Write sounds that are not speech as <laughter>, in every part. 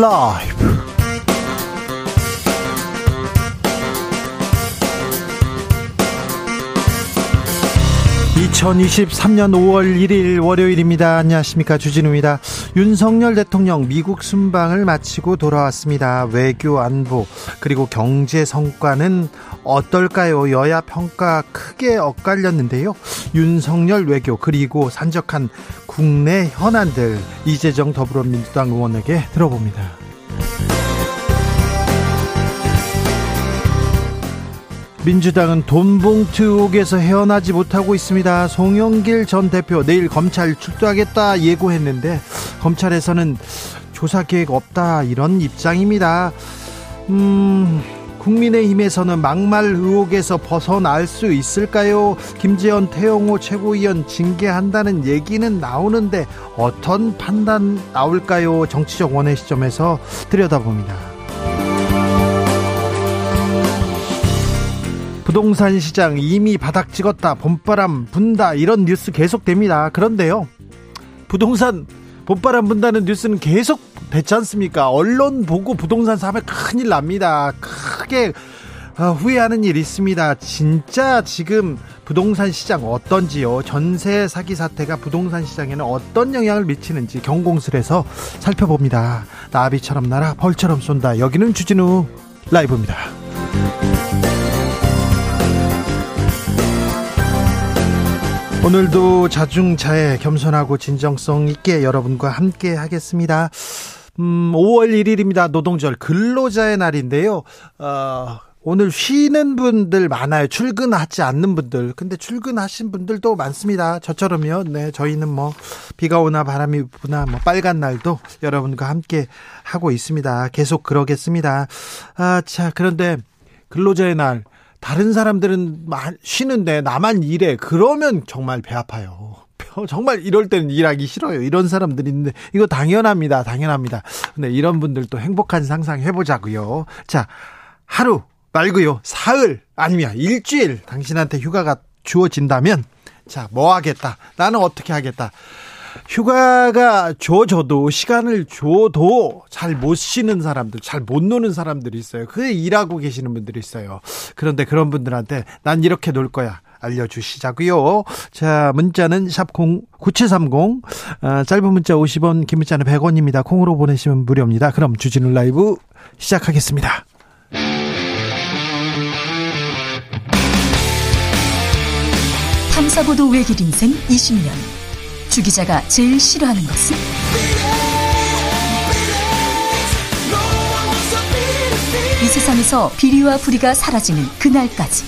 라이브. 2023년 5월 1일 월요일입니다. 안녕하십니까. 주진우입니다. 윤석열 대통령 미국 순방을 마치고 돌아왔습니다. 외교 안보 그리고 경제 성과는 어떨까요? 여야 평가 크게 엇갈렸는데요. 윤석열 외교 그리고 산적한 국내 현안들 이재정 더불어민주당 의원에게 들어봅니다. 민주당은 돈봉투 의혹에서 헤어나지 못하고 있습니다. 송영길 전 대표 내일 검찰 출두하겠다 예고했는데 검찰에서는 조사 계획 없다 이런 입장입니다. 음, 국민의힘에서는 막말 의혹에서 벗어날 수 있을까요? 김재현 태영호 최고위원 징계한다는 얘기는 나오는데 어떤 판단 나올까요? 정치적 원의 시점에서 들여다봅니다. 부동산 시장 이미 바닥 찍었다. 봄바람 분다. 이런 뉴스 계속됩니다. 그런데요. 부동산 봄바람 분다는 뉴스는 계속 됐지 않습니까? 언론 보고 부동산 사면 큰일 납니다. 크게 어, 후회하는 일이 있습니다. 진짜 지금 부동산 시장 어떤지요? 전세 사기 사태가 부동산 시장에는 어떤 영향을 미치는지 경공술에서 살펴봅니다. 나비처럼 날아 벌처럼 쏜다. 여기는 주진우 라이브입니다. 오늘도 자중차에 겸손하고 진정성 있게 여러분과 함께 하겠습니다. 음, 5월 1일입니다. 노동절 근로자의 날인데요. 어, 오늘 쉬는 분들 많아요. 출근하지 않는 분들. 근데 출근하신 분들도 많습니다. 저처럼요. 네, 저희는 뭐 비가 오나 바람이 부나 뭐 빨간 날도 여러분과 함께 하고 있습니다. 계속 그러겠습니다. 아, 자, 그런데 근로자의 날 다른 사람들은 쉬는데 나만 일해. 그러면 정말 배 아파요. 정말 이럴 때는 일하기 싫어요. 이런 사람들이 있는데 이거 당연합니다. 당연합니다. 근데 이런 분들도 행복한 상상 해보자고요. 자, 하루 말고요. 사흘 아니면 일주일 당신한테 휴가가 주어진다면 자, 뭐 하겠다. 나는 어떻게 하겠다. 휴가가 줘줘도 시간을 줘도 잘 못 쉬는 사람들, 잘 못 노는 사람들이 있어요. 그 일하고 계시는 분들이 있어요. 그런데 그런 분들한테 난 이렇게 놀 거야. 알려주시자고요. 자, 문자는 샵 9730, 어, 짧은 문자 50원, 긴 문자는 100원입니다. 콩으로 보내시면 무료입니다. 그럼 주진우 라이브 시작하겠습니다. 탐사보도 외길 인생 20년. 주 기자가 제일 싫어하는 것은? 이 세상에서 비리와 부리가 사라지는 그날까지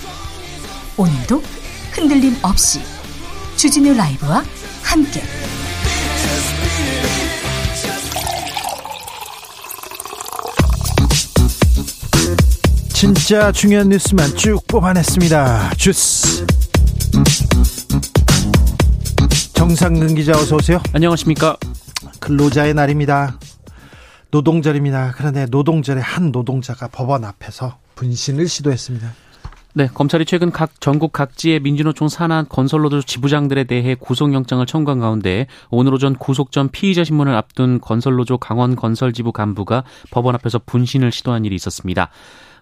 오늘도 흔들림 없이 주진우 라이브와 함께 진짜 중요한 뉴스만 쭉 뽑아냈습니다. 주스 정상근 기자 어서 오세요. 안녕하십니까. 근로자의 날입니다. 노동절입니다. 그런데 노동절에 한 노동자가 법원 앞에서 분신을 시도했습니다. 네, 검찰이 최근 각 전국 각지의 민주노총 산하 건설노조 지부장들에 대해 구속영장을 청구한 가운데 오늘 오전 구속 전 피의자 신문을 앞둔 건설노조 강원 건설지부 간부가 법원 앞에서 분신을 시도한 일이 있었습니다.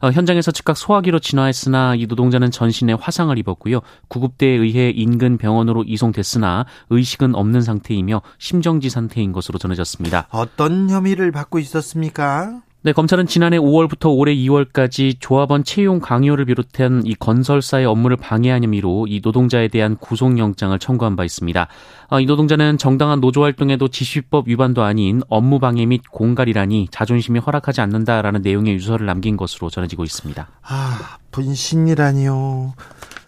어, 현장에서 즉각 소화기로 진화했으나 이 노동자는 전신에 화상을 입었고요. 구급대에 의해 인근 병원으로 이송됐으나 의식은 없는 상태이며 심정지 상태인 것으로 전해졌습니다. 어떤 혐의를 받고 있었습니까? 네, 검찰은 지난해 5월부터 올해 2월까지 조합원 채용 강요를 비롯한 이 건설사의 업무를 방해한 혐의로 이 노동자에 대한 구속영장을 청구한 바 있습니다. 아, 이 노동자는 정당한 노조 활동에도 지시법 위반도 아닌 업무 방해 및 공갈이라니 자존심이 허락하지 않는다라는 내용의 유서를 남긴 것으로 전해지고 있습니다. 아, 분신이라니요.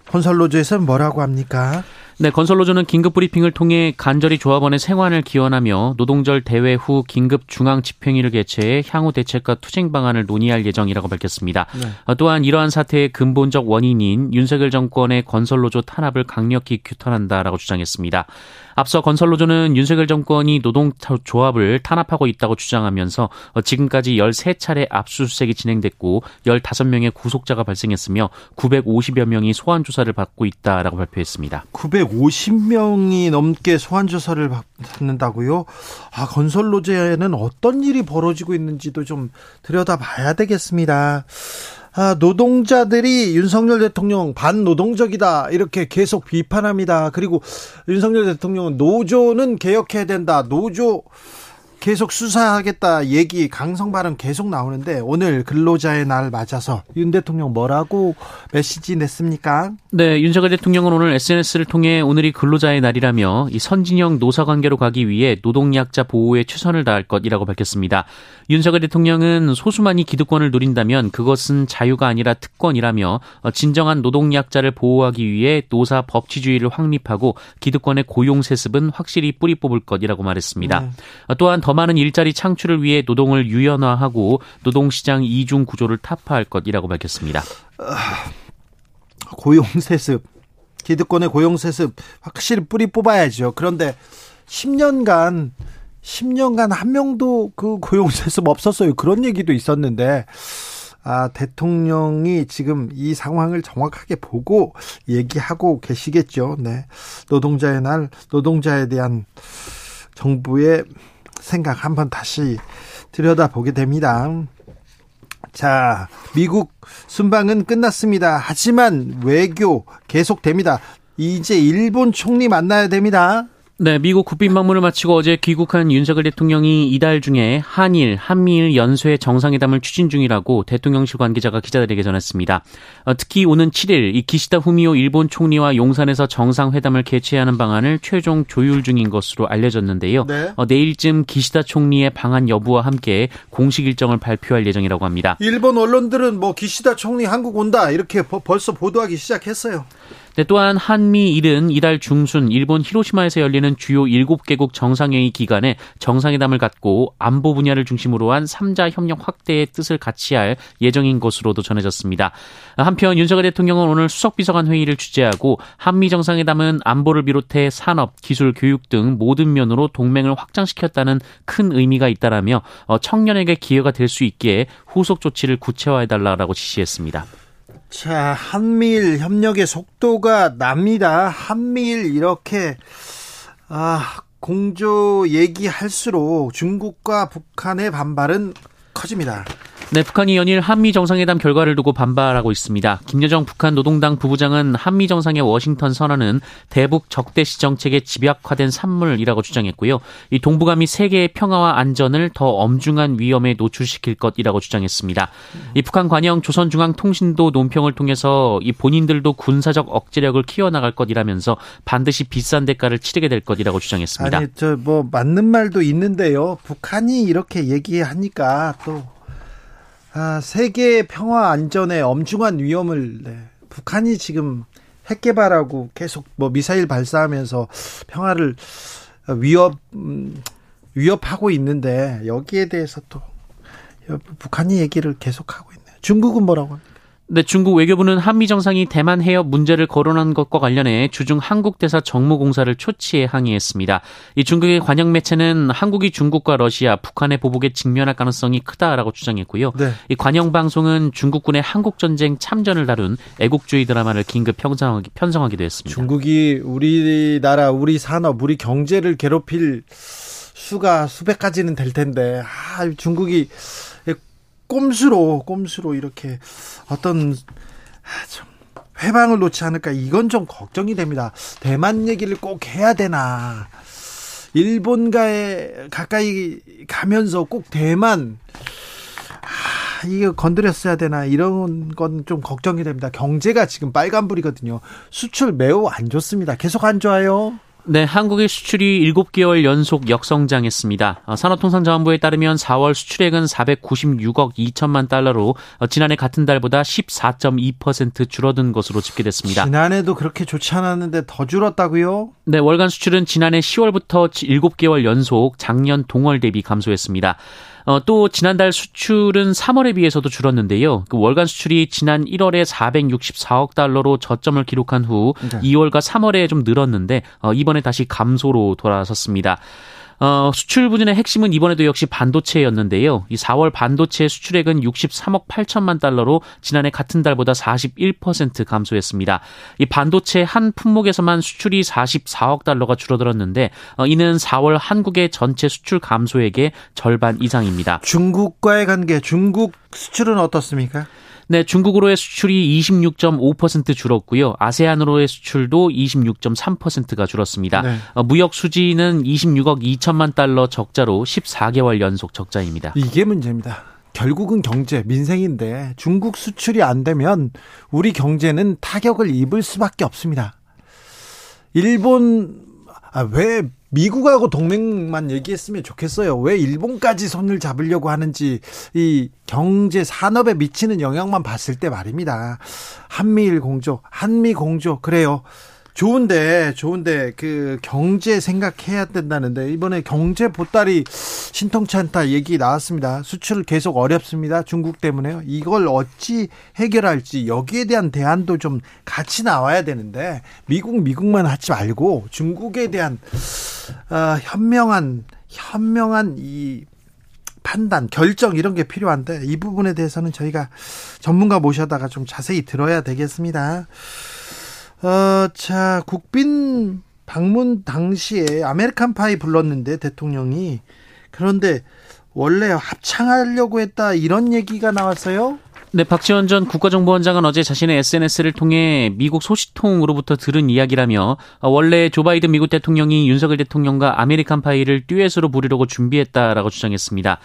건설노조에서는 뭐라고 합니까? 네, 건설노조는 긴급 브리핑을 통해 간절히 조합원의 생환을 기원하며 노동절 대회 후 긴급 중앙 집행위를 개최해 향후 대책과 투쟁 방안을 논의할 예정이라고 밝혔습니다. 네. 어, 또한 이러한 사태의 근본적 원인인 윤석열 정권의 건설노조 탄압을 강력히 규탄한다라고 주장했습니다. 앞서 건설노조는 윤석열 정권이 노동조합을 탄압하고 있다고 주장하면서 지금까지 13차례 압수수색이 진행됐고 15명의 구속자가 발생했으며 950여 명이 소환 조사를 받고 있다라고 발표했습니다. 9 250명이 넘게 소환 조사를 받는다고요? 아, 건설 노조에는 어떤 일이 벌어지고 있는지도 좀 들여다봐야 되겠습니다. 아, 노동자들이 윤석열 대통령 반노동적이다 이렇게 계속 비판합니다. 그리고 윤석열 대통령은 노조는 개혁해야 된다. 노조 계속 수사하겠다 얘기 강성 발언 계속 나오는데 오늘 근로자의 날 맞아서 윤 대통령 뭐라고 메시지 냈습니까? 네, 윤석열 대통령은 오늘 SNS를 통해 오늘이 근로자의 날이라며 이 선진형 노사 관계로 가기 위해 노동약자 보호에 최선을 다할 것이라고 밝혔습니다. 윤석열 대통령은 소수만이 기득권을 누린다면 그것은 자유가 아니라 특권이라며 진정한 노동약자를 보호하기 위해 노사 법치주의를 확립하고 기득권의 고용 세습은 확실히 뿌리 뽑을 것이라고 말했습니다. 네. 또한 더 많은 일자리 창출을 위해 노동을 유연화하고 노동시장 이중 구조를 타파할 것이라고 밝혔습니다. 고용세습, 기득권의 고용세습 확실히 뿌리 뽑아야죠. 그런데 10년간 10년간 한 명도 그 고용세습 없었어요. 그런 얘기도 있었는데 아, 대통령이 지금 이 상황을 정확하게 보고 얘기하고 계시겠죠. 네. 노동자의 날, 노동자에 대한 정부의 생각 한번 다시 들여다보게 됩니다. 자, 미국 순방은 끝났습니다. 하지만 외교 계속됩니다. 이제 일본 총리 만나야 됩니다. 네, 미국 국빈 방문을 마치고 어제 귀국한 윤석열 대통령이 이달 중에 한일, 한미일 연쇄 정상회담을 추진 중이라고 대통령실 관계자가 기자들에게 전했습니다. 어, 특히 오는 7일 이 기시다 후미오 일본 총리와 용산에서 정상회담을 개최하는 방안을 최종 조율 중인 것으로 알려졌는데요. 네. 어, 내일쯤 기시다 총리의 방안 여부와 함께 공식 일정을 발표할 예정이라고 합니다. 일본 언론들은 뭐 기시다 총리 한국 온다 이렇게 벌써 보도하기 시작했어요. 네, 또한 한미 일은 이달 중순 일본 히로시마에서 열리는 주요 7개국 정상회의 기간에 정상회담을 갖고 안보 분야를 중심으로 한 3자 협력 확대의 뜻을 같이 할 예정인 것으로도 전해졌습니다. 한편 윤석열 대통령은 오늘 수석비서관 회의를 주재하고 한미 정상회담은 안보를 비롯해 산업, 기술, 교육 등 모든 면으로 동맹을 확장시켰다는 큰 의미가 있다라며 어, 청년에게 기회가 될 수 있기에 후속 조치를 구체화해달라고 지시했습니다. 자, 한미일 협력의 속도가 납니다. 한미일 이렇게 아, 공조 얘기할수록 중국과 북한의 반발은 커집니다. 네, 북한이 연일 한미 정상회담 결과를 두고 반발하고 있습니다. 김여정 북한 노동당 부부장은 한미 정상의 워싱턴 선언은 대북 적대시 정책의 집약화된 산물이라고 주장했고요. 이 동북아미 세계의 평화와 안전을 더 엄중한 위험에 노출시킬 것이라고 주장했습니다. 이 북한 관영 조선중앙통신도 논평을 통해서 이 본인들도 군사적 억제력을 키워나갈 것이라면서 반드시 비싼 대가를 치르게 될 것이라고 주장했습니다. 아니, 저 뭐 맞는 말도 있는데요. 북한이 이렇게 얘기하니까 또 아, 세계 평화 안전에 엄중한 위험을 네. 북한이 지금 핵 개발하고 계속 뭐 미사일 발사하면서 평화를 위협 음, 위협하고 있는데 여기에 대해서 또 북한이 얘기를 계속하고 있네요. 중국은 뭐라고 합니까? 네, 중국 외교부는 한미 정상이 대만 해협 문제를 거론한 것과 관련해 주중 한국 대사 정무공사를 초치해 항의했습니다. 이 중국의 관영 매체는 한국이 중국과 러시아, 북한의 보복에 직면할 가능성이 크다라고 주장했고요. 네. 이 관영 방송은 중국군의 한국 전쟁 참전을 다룬 애국주의 드라마를 긴급 편성하기, 편성하기도 했습니다. 중국이 우리나라, 우리 산업, 우리 경제를 괴롭힐 수가 수백 가지는 될 텐데 아, 중국이 꼼수로 꼼수로 이렇게 어떤 아, 좀 회방을 놓지 않을까 이건 좀 걱정이 됩니다. 대만 얘기를 꼭 해야 되나? 일본가에 가까이 가면서 꼭 대만 아, 이거 건드렸어야 되나 이런 건 좀 걱정이 됩니다. 경제가 지금 빨간불이거든요. 수출 매우 안 좋습니다. 계속 안 좋아요. 네, 한국의 수출이 7개월 연속 역성장했습니다. 어, 산업통상자원부에 따르면 4월 수출액은 496억 2천만 달러로 어, 지난해 같은 달보다 14.2% 줄어든 것으로 집계됐습니다. 지난해도 그렇게 좋지 않았는데 더 줄었다고요? 네, 월간 수출은 지난해 10월부터 7개월 연속 작년 동월 대비 감소했습니다. 어, 또 지난달 수출은 3월에 비해서도 줄었는데요. 그 월간 수출이 지난 1월에 464억 달러로 저점을 기록한 후 네. 2월과 3월에 좀 늘었는데 어, 이번에 다시 감소로 돌아섰습니다. 어, 수출 부진의 핵심은 이번에도 역시 반도체였는데요. 이 4월 반도체 수출액은 63억 8천만 달러로 지난해 같은 달보다 41% 감소했습니다. 이 반도체 한 품목에서만 수출이 44억 달러가 줄어들었는데 어, 이는 4월 한국의 전체 수출 감소액의 절반 이상입니다. 중국과의 관계, 중국 수출은 어떻습니까? 네, 중국으로의 수출이 26.5% 줄었고요. 아세안으로의 수출도 26.3%가 줄었습니다. 네. 어, 무역 수지는 26억 2천만 달러 적자로 14개월 연속 적자입니다. 이게 문제입니다. 결국은 경제, 민생인데 중국 수출이 안 되면 우리 경제는 타격을 입을 수밖에 없습니다. 일본 아, 왜 미국하고 동맹만 얘기했으면 좋겠어요. 왜 일본까지 손을 잡으려고 하는지 이 경제 산업에 미치는 영향만 봤을 때 말입니다. 한미일 공조, 한미 공조 그래요. 좋은데 좋은데 그 경제 생각해야 된다는데 이번에 경제 보따리 신통치 않다 얘기 나왔습니다. 수출 계속 어렵습니다. 중국 때문에요. 이걸 어찌 해결할지 여기에 대한 대안도 좀 같이 나와야 되는데 미국 미국만 하지 말고 중국에 대한 어, 현명한 현명한 이 판단, 결정 이런 게 필요한데 이 부분에 대해서는 저희가 전문가 모셔다가 좀 자세히 들어야 되겠습니다. 어, 자, 국빈 방문 당시에 American Pie 불렀는데 대통령이 그런데 원래 합창하려고 했다 이런 얘기가 나왔어요? 네, 박지원 전 국가정보원장은 어제 자신의 SNS를 통해 미국 소식통으로부터 들은 이야기라며 원래 조 바이든 미국 대통령이 윤석열 대통령과 American Pie를 듀엣으로 부르려고 준비했다라고 주장했습니다.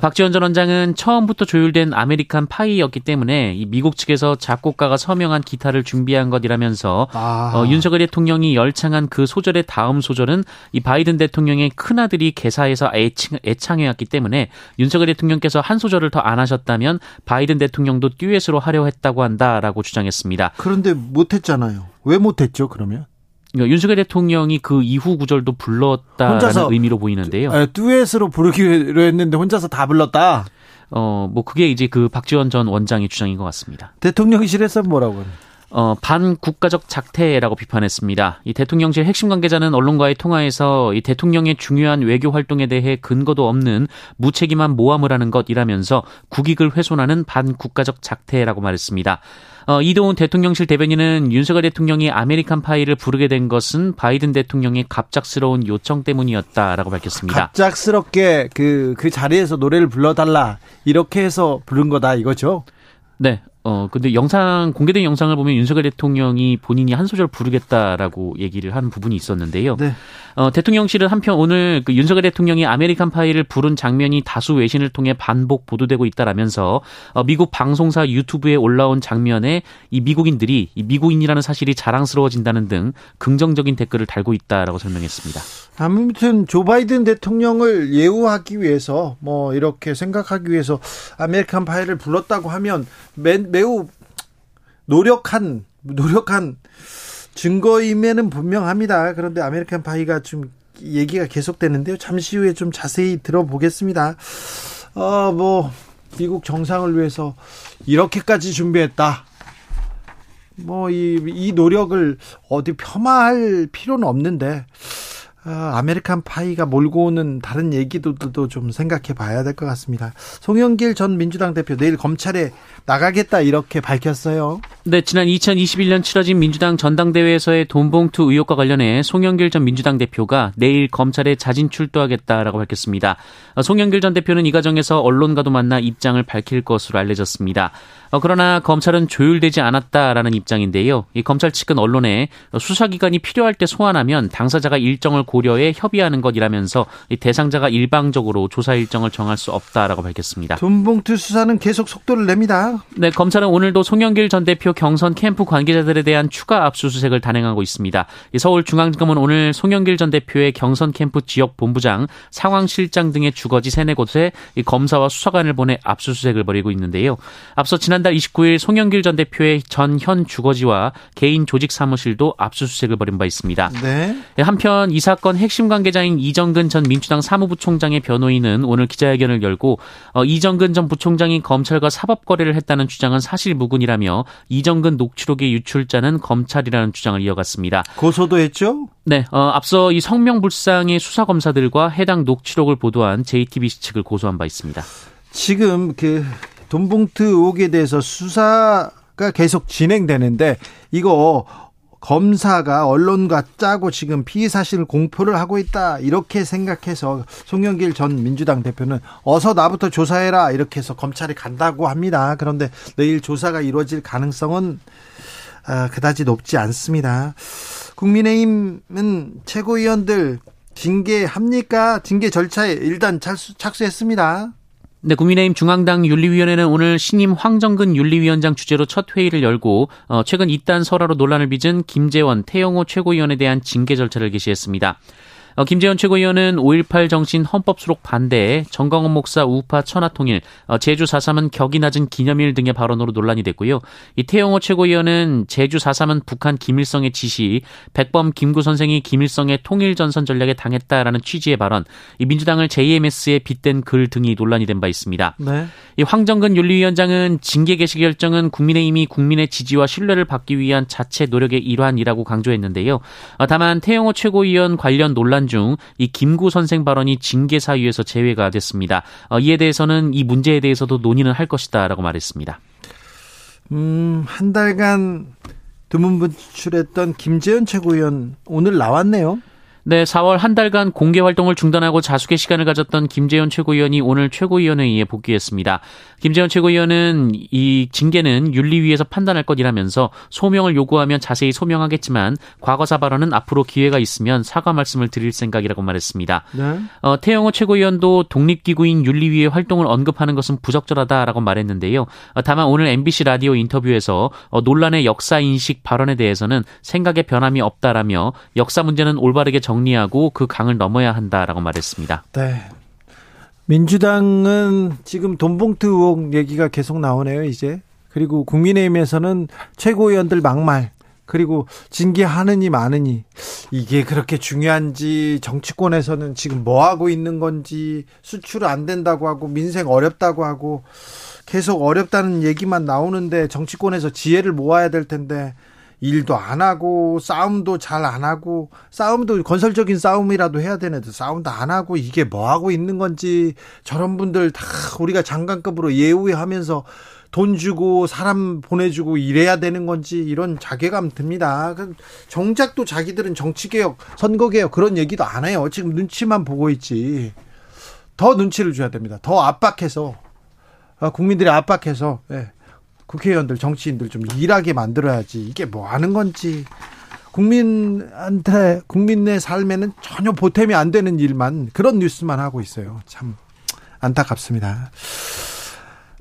박지원 전 원장은 처음부터 조율된 American Pie였기 때문에 이 미국 측에서 작곡가가 서명한 기타를 준비한 것이라면서 아. 어, 윤석열 대통령이 열창한 그 소절의 다음 소절은 이 바이든 대통령의 큰아들이 개사해서 애칭, 애창해왔기 때문에 윤석열 대통령께서 한 소절을 더 안 하셨다면 바이든 대통령도 듀엣으로 하려 했다고 한다라고 주장했습니다. 그런데 못했잖아요. 왜 못했죠 그러면? 그러니까 윤석열 대통령이 그 이후 구절도 불렀다는 혼자서, 의미로 보이는데요. 아, 듀엣으로 부르기로 했는데 혼자서 다 불렀다. 어, 뭐 그게 이제 그 박지원 전 원장의 주장인 것 같습니다. 대통령실에서 뭐라고? 어, 반국가적 작태라고 비판했습니다. 이 대통령실 핵심 관계자는 언론과의 통화에서 이 대통령의 중요한 외교 활동에 대해 근거도 없는 무책임한 모함을 하는 것이라면서 국익을 훼손하는 반국가적 작태라고 말했습니다. 어, 이동훈 대통령실 대변인은 윤석열 대통령이 American Pie를 부르게 된 것은 바이든 대통령의 갑작스러운 요청 때문이었다라고 밝혔습니다. 갑작스럽게 그, 그 자리에서 노래를 불러달라. 이렇게 해서 부른 거다 이거죠? 네. 어, 근데 영상, 공개된 영상을 보면 윤석열 대통령이 본인이 한 소절 부르겠다라고 얘기를 하는 부분이 있었는데요. 네. 어, 대통령실은 한편 오늘 그 윤석열 대통령이 American Pie를 부른 장면이 다수 외신을 통해 반복 보도되고 있다라면서 어, 미국 방송사 유튜브에 올라온 장면에 이 미국인들이 이 미국인이라는 사실이 자랑스러워진다는 등 긍정적인 댓글을 달고 있다라고 설명했습니다. 아무튼 조 바이든 대통령을 예우하기 위해서 뭐 이렇게 생각하기 위해서 American Pie를 불렀다고 하면 매, 매우 노력한 노력한 증거임에는 분명합니다. 그런데 American Pie가 좀 얘기가 계속되는데요. 잠시 후에 좀 자세히 들어보겠습니다. 어, 뭐, 미국 정상을 위해서 이렇게까지 준비했다. 뭐, 이, 이 노력을 어디 폄하할 필요는 없는데, 아, American Pie가 몰고 오는 다른 얘기도 좀 생각해 봐야 될 것 같습니다. 송영길 전 민주당 대표 내일 검찰에 나가겠다 이렇게 밝혔어요. 네, 지난 2021년 치러진 민주당 전당대회에서의 돈봉투 의혹과 관련해 송영길 전 민주당 대표가 내일 검찰에 자진 출두하겠다라고 밝혔습니다. 송영길 전 대표는 이 과정에서 언론과도 만나 입장을 밝힐 것으로 알려졌습니다. 어, 그러나 검찰은 조율되지 않았다라는 입장인데요. 이 검찰 측은 언론에 수사기관이 필요할 때 소환하면 당사자가 일정을 고려해 협의하는 것이라면서 이 대상자가 일방적으로 조사 일정을 정할 수 없다라고 밝혔습니다. 돈봉투 수사는 계속 속도를 냅니다. 네, 검찰은 오늘도 송영길 전 대표 경선 캠프 관계자들에 대한 추가 압수수색을 단행하고 있습니다. 서울중앙지검은 오늘 송영길 전 대표의 경선 캠프 지역 본부장, 상황실장 등의 주거지 세네 곳에 검사와 수사관을 보내 압수수색을 벌이고 있는데요. 앞서 지난 지난달 29일 송영길 전 대표의 전 현 주거지와 개인 조직 사무실도 압수수색을 벌인 바 있습니다. 네. 예, 한편 이 사건 핵심 관계자인 이정근 전 민주당 사무부총장의 변호인은 오늘 기자회견을 열고 어, 이정근 전 부총장이 검찰과 사법 거래를 했다는 주장은 사실무근이라며 이 이정근 녹취록의 유출자는 검찰이라는 주장을 이어갔습니다. 고소도 했죠? 네, 어, 앞서 이 성명불상의 수사 검사들과 해당 녹취록을 보도한 JTBC 측을 고소한 바 있습니다. 지금 그 돈봉투 의혹에 대해서 수사가 계속 진행되는데 이거 검사가 언론과 짜고 지금 피의 사실을 공표를 하고 있다 이렇게 생각해서 송영길 전 민주당 대표는 어서 나부터 조사해라 이렇게 해서 검찰이 간다고 합니다. 그런데 내일 조사가 이루어질 가능성은 아, 그다지 높지 않습니다. 국민의힘은 최고위원들 징계합니까? 징계 절차에 일단 착수, 착수했습니다. 네, 국민의힘 중앙당 윤리위원회는 오늘 신임 황정근 윤리위원장 주재로 첫 회의를 열고 어, 최근 이딴 설화로 논란을 빚은 김재원, 태영호 최고위원에 대한 징계 절차를 개시했습니다. 어, 김재원 최고위원은 5.18 정신 헌법 수록 반대에 정광훈 목사 우파 천하통일, 어, 제주 4.3은 격이 낮은 기념일 등의 발언으로 논란이 됐고요. 이 태영호 최고위원은 제주 4.3은 북한 김일성의 지시, 백범 김구 선생이 김일성의 통일전선 전략에 당했다라는 취지의 발언, 이 민주당을 JMS에 빗댄 글 등이 논란이 된 바 있습니다. 네. 이 황정근 윤리위원장은 징계 개시 결정은 국민의힘이 국민의 지지와 신뢰를 받기 위한 자체 노력의 일환이라고 강조했는데요. 어, 다만 태영호 최고위원 관련 논란 논란 중 이 김구 선생 발언이 징계 사유에서 제외가 됐습니다. 어, 이에 대해서는 이 문제에 대해서도 논의는 할 것이다라고 말했습니다. 음, 한 달간 드문 분출했던 김재현 최고위원 오늘 나왔네요. 네, 4월 한 달간 공개 활동을 중단하고 자숙의 시간을 가졌던 김재현 최고위원이 오늘 최고위원회의에 복귀했습니다. 김재현 최고위원은 이 징계는 윤리위에서 판단할 것이라면서 소명을 요구하면 자세히 소명하겠지만 과거사 발언은 앞으로 기회가 있으면 사과 말씀을 드릴 생각이라고 말했습니다. 네. 어, 태영호 최고위원도 독립기구인 윤리위의 활동을 언급하는 것은 부적절하다라고 말했는데요. 어, 다만 오늘 MBC 라디오 인터뷰에서 어, 논란의 역사 인식 발언에 대해서는 생각의 변함이 없다라며 역사 문제는 올바르게 정 정리하고 그 강을 넘어야 한다라고 말했습니다. 네. 민주당은 지금 돈봉투 의혹 얘기가 계속 나오네요, 이제. 그리고 국민의힘에서는 최고위원들 막말, 그리고 징계하느니 마느니, 이게 그렇게 중요한지, 정치권에서는 지금 뭐 하고 있는 건지, 수출 안 된다고 하고, 민생 어렵다고 하고, 계속 어렵다는 얘기만 나오는데, 정치권에서 지혜를 모아야 될 텐데, 일도 안 하고 싸움도 잘 안 하고 싸움도 건설적인 싸움이라도 해야 되는데 싸움도 안 하고 이게 뭐 하고 있는 건지 저런 분들 다 우리가 장관급으로 예우하면서 돈 주고 사람 보내주고 이래야 되는 건지 이런 자괴감 듭니다. 그 정작 또 자기들은 정치개혁, 선거개혁 그런 얘기도 안 해요. 지금 눈치만 보고 있지. 더 눈치를 줘야 됩니다. 더 압박해서 아, 국민들이 압박해서 예. 국회의원들, 정치인들 좀 일하게 만들어야지. 이게 뭐 하는 건지. 국민한테, 국민의 삶에는 전혀 보탬이 안 되는 일만, 그런 뉴스만 하고 있어요. 참 안타깝습니다.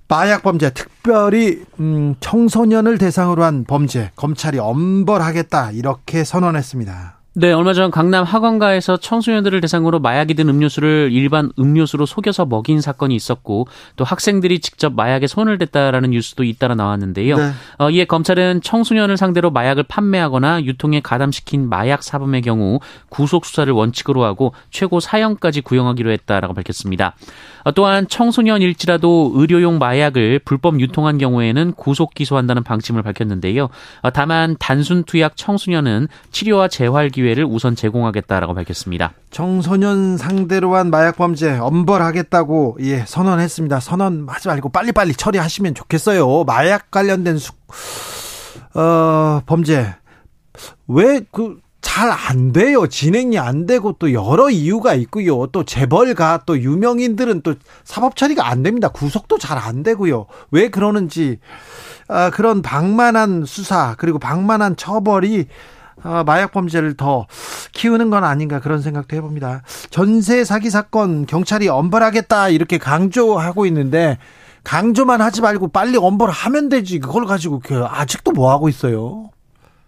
마약 범죄, 특별히 음, 청소년을 대상으로 한 범죄, 검찰이 엄벌하겠다 이렇게 선언했습니다. 네, 얼마 전 강남 학원가에서 청소년들을 대상으로 마약이 든 음료수를 일반 음료수로 속여서 먹인 사건이 있었고 또 학생들이 직접 마약에 손을 댔다라는 뉴스도 잇따라 나왔는데요. 네. 어, 이에 검찰은 청소년을 상대로 마약을 판매하거나 유통에 가담시킨 마약 사범의 경우 구속 수사를 원칙으로 하고 최고 사형까지 구형하기로 했다라고 밝혔습니다. 어, 또한 청소년일지라도 의료용 마약을 불법 유통한 경우에는 구속 기소한다는 방침을 밝혔는데요. 어, 다만 단순 투약 청소년은 치료와 재활 기회를 우선 제공하겠다라고 밝혔습니다. 청소년 상대로 한 마약 범죄 엄벌하겠다고 예 선언했습니다. 선언하지 말고 빨리빨리 처리하시면 좋겠어요. 마약 관련된 수, 어, 범죄 왜 그 잘 안 돼요. 진행이 안 되고 또 여러 이유가 있고요. 또 재벌가 또 유명인들은 또 사법 처리가 안 됩니다. 구속도 잘 안 되고요. 왜 그러는지 아, 그런 방만한 수사 그리고 방만한 처벌이 아, 마약 범죄를 더 키우는 건 아닌가 그런 생각도 해봅니다. 전세 사기 사건 경찰이 엄벌하겠다 이렇게 강조하고 있는데 강조만 하지 말고 빨리 엄벌하면 되지 그걸 가지고 그 아직도 뭐 하고 있어요?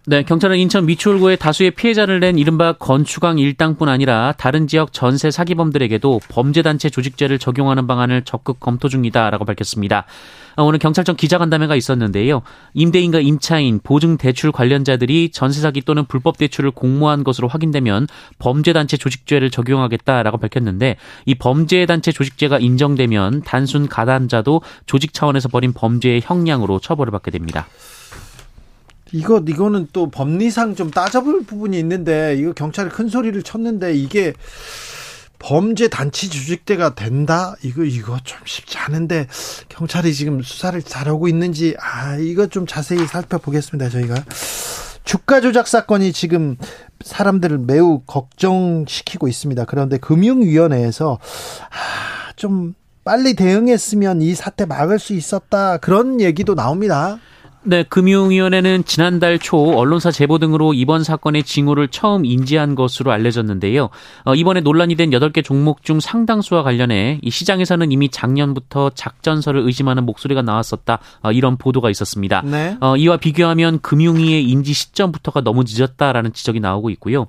네, 경찰은 인천 미추홀구에 다수의 피해자를 낸 이른바 건축왕 일당뿐 아니라 다른 지역 전세 사기범들에게도 범죄단체 조직죄를 적용하는 방안을 적극 검토 중이다라고 밝혔습니다. 어, 오늘 경찰청 기자간담회가 있었는데요. 임대인과 임차인, 보증대출 관련자들이 전세 사기 또는 불법 대출을 공모한 것으로 확인되면 범죄단체 조직죄를 적용하겠다라고 밝혔는데 이 범죄단체 조직죄가 인정되면 단순 가담자도 조직 차원에서 벌인 범죄의 형량으로 처벌을 받게 됩니다. 이거 이거는 또 법리상 좀 따져볼 부분이 있는데 이거 경찰이 큰 소리를 쳤는데 이게 범죄 단체 조직대가 된다? 이거 이거 좀 쉽지 않은데 경찰이 지금 수사를 잘하고 있는지 아 이거 좀 자세히 살펴보겠습니다 저희가 주가 조작 사건이 지금 사람들을 매우 걱정시키고 있습니다. 그런데 금융위원회에서 아, 좀 빨리 대응했으면 이 사태 막을 수 있었다 그런 얘기도 나옵니다. 네, 금융위원회는 지난달 초 언론사 제보 등으로 이번 사건의 징후를 처음 인지한 것으로 알려졌는데요. 어, 이번에 논란이 된 8개 종목 중 상당수와 관련해 이 시장에서는 이미 작년부터 작전설을 의심하는 목소리가 나왔었다. 어, 이런 보도가 있었습니다. 네. 어, 이와 비교하면 금융위의 인지 시점부터가 너무 늦었다라는 지적이 나오고 있고요.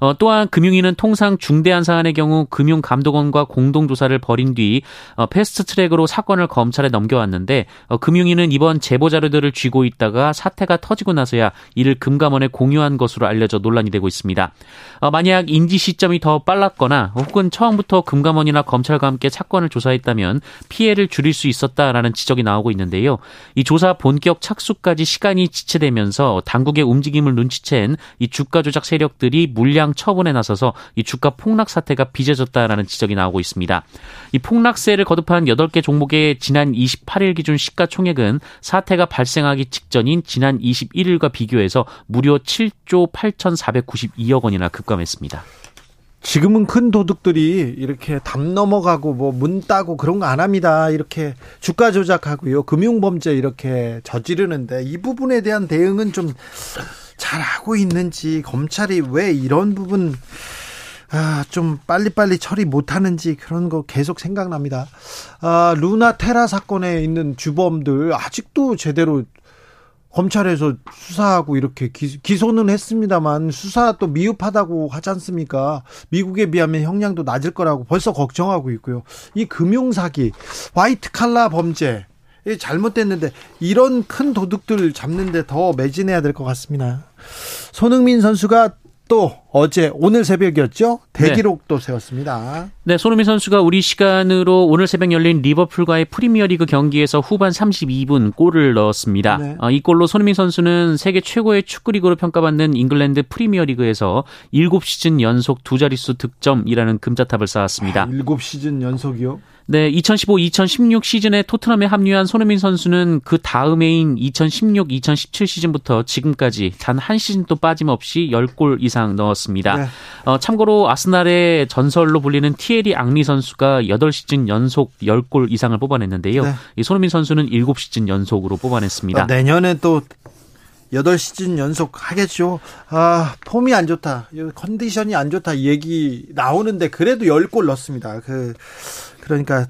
어, 또한 금융위는 통상 중대한 사안의 경우 금융감독원과 공동조사를 벌인 뒤 어, 패스트트랙으로 사건을 검찰에 넘겨왔는데 어, 금융위는 이번 제보 자료들을 쥐고 지고 있다가 사태가 터지고 나서야 이를 금감원에 공유한 것으로 알려져 논란이 되고 있습니다. 어, 만약 인지 시점이 더 빨랐거나 혹은 처음부터 금감원이나 검찰과 함께 사건을 조사했다면 피해를 줄일 수 있었다라는 지적이 나오고 있는데요. 이 조사 본격 착수까지 시간이 지체되면서 당국의 움직임을 눈치챈 이 주가 조작 세력들이 물량 처분에 나서서 이 주가 폭락 사태가 빚어졌다라는 지적이 나오고 있습니다. 이 폭락세를 거듭한 8개 종목의 지난 28일 기준 시가총액은 사태가 발생하기 직전인 지난 21일과 비교해서 무려 7조 8,492억 원이나 급감했습니다. 지금은 큰 도둑들이 이렇게 담 넘어가고 뭐 문 따고 그런 거 안 합니다. 이렇게 주가 조작하고요. 금융 범죄 이렇게 저지르는데 이 부분에 대한 대응은 좀 잘하고 있는지 검찰이 왜 이런 부분 아, 좀 빨리빨리 처리 못하는지 그런 거 계속 생각납니다. 아, 루나 테라 사건에 있는 주범들 아직도 제대로 검찰에서 수사하고 이렇게 기, 소는 했습니다만 수사 또 미흡하다고 하지 않습니까? 미국에 비하면 형량도 낮을 거라고 벌써 걱정하고 있고요. 이 금융 사기, 화이트 칼라 범죄, 잘못됐는데 이런 큰 도둑들 잡는데 더 매진해야 될 것 같습니다. 손흥민 선수가 또 어제 오늘 새벽이었죠 대기록도 네. 세웠습니다. 네, 손흥민 선수가 우리 시간으로 오늘 새벽 열린 리버풀과의 프리미어리그 경기에서 후반 32분 골을 넣었습니다. 네. 어, 이 골로 손흥민 선수는 세계 최고의 축구 리그로 평가받는 잉글랜드 프리미어리그에서 7시즌 연속 두 자릿수 득점이라는 금자탑을 쌓았습니다. 아, 7시즌 연속이요? 네, 2015-2016 시즌에 토트넘에 합류한 손흥민 선수는 그 다음 해인 2016-2017 시즌부터 지금까지 단 한 시즌도 빠짐없이 10골 이상 넣었습니다. 네. 어, 참고로 아스날의 전설로 불리는 티에리 앙리 선수가 8시즌 연속 10골 이상을 뽑아냈는데요. 네. 이 손흥민 선수는 7시즌 연속으로 뽑아냈습니다. 어, 내년에 또 8시즌 연속 하겠죠. 아, 폼이 안 좋다. 컨디션이 안 좋다. 얘기 나오는데 그래도 10골 넣습니다. 그 그러니까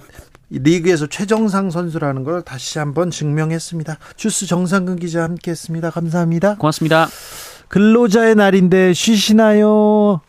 리그에서 최정상 선수라는 걸 다시 한번 증명했습니다. 주스 정상근 기자 함께했습니다. 감사합니다. 고맙습니다. 근로자의 날인데 쉬시나요?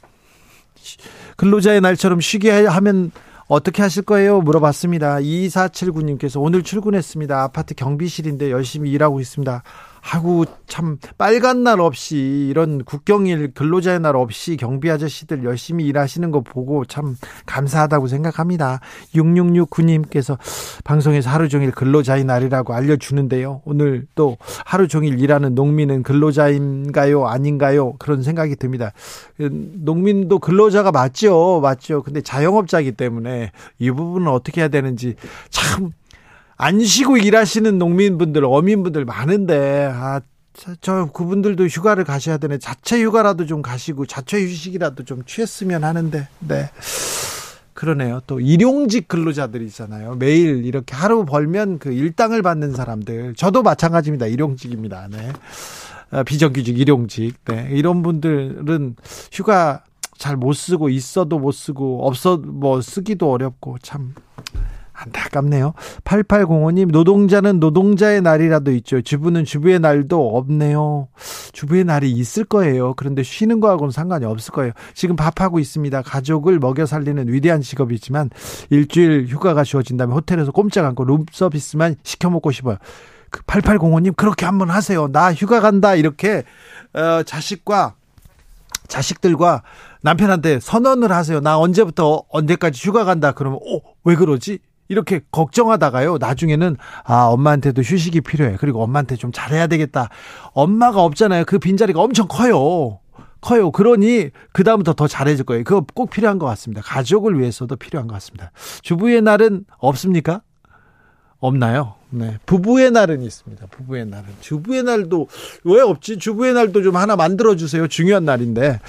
근로자의 날처럼 쉬게 하면 어떻게 하실 거예요? 물어봤습니다. 2479님께서 오늘 출근했습니다. 아파트 경비실인데 열심히 일하고 있습니다. 하고 참 빨간 날 없이 이런 국경일 근로자의 날 없이 경비 아저씨들 열심히 일하시는 거 보고 참 감사하다고 생각합니다. 6669님께서 방송에서 하루 종일 근로자의 날이라고 알려주는데요. 오늘 또 하루 종일 일하는 농민은 근로자인가요? 아닌가요? 그런 생각이 듭니다. 농민도 근로자가 맞죠. 맞죠. 근데 자영업자이기 때문에 이 부분은 어떻게 해야 되는지 참 안 쉬고 일하시는 농민분들, 어민분들 많은데, 아, 저 그분들도 휴가를 가셔야 되네. 자체 휴가라도 좀 가시고 자체 휴식이라도 좀 취했으면 하는데. 네. 그러네요. 또 일용직 근로자들 있잖아요. 매일 이렇게 하루 벌면 그 일당을 받는 사람들. 저도 마찬가지입니다. 일용직입니다. 네. 아, 비정규직 일용직. 네. 이런 분들은 휴가 잘 못 쓰고 있어도 못 쓰고 없어 뭐 쓰기도 어렵고 참 안타깝네요. 8805님, 노동자는 노동자의 날이라도 있죠. 주부는 주부의 날도 없네요. 주부의 날이 있을 거예요. 그런데 쉬는 거하고는 상관이 없을 거예요. 지금 밥하고 있습니다. 가족을 먹여 살리는 위대한 직업이지만 일주일 휴가가 주어진다면 호텔에서 꼼짝 않고 룸서비스만 시켜 먹고 싶어요. 8805님, 그 그렇게 한번 하세요. 나 휴가 간다. 이렇게, 어, 자식과 자식들과 남편한테 선언을 하세요. 나 언제부터 언제까지 휴가 간다. 그러면, 어, 왜 그러지? 이렇게 걱정하다가요. 나중에는 아 엄마한테도 휴식이 필요해. 그리고 엄마한테 좀 잘해야 되겠다. 엄마가 없잖아요. 그 빈자리가 엄청 커요. 커요. 그러니 그 다음부터 더 잘해줄 거예요. 그거 꼭 필요한 것 같습니다. 가족을 위해서도 필요한 것 같습니다. 주부의 날은 없습니까? 없나요? 네. 부부의 날은 있습니다. 부부의 날은. 주부의 날도 왜 없지? 주부의 날도 좀 하나 만들어 주세요. 중요한 날인데.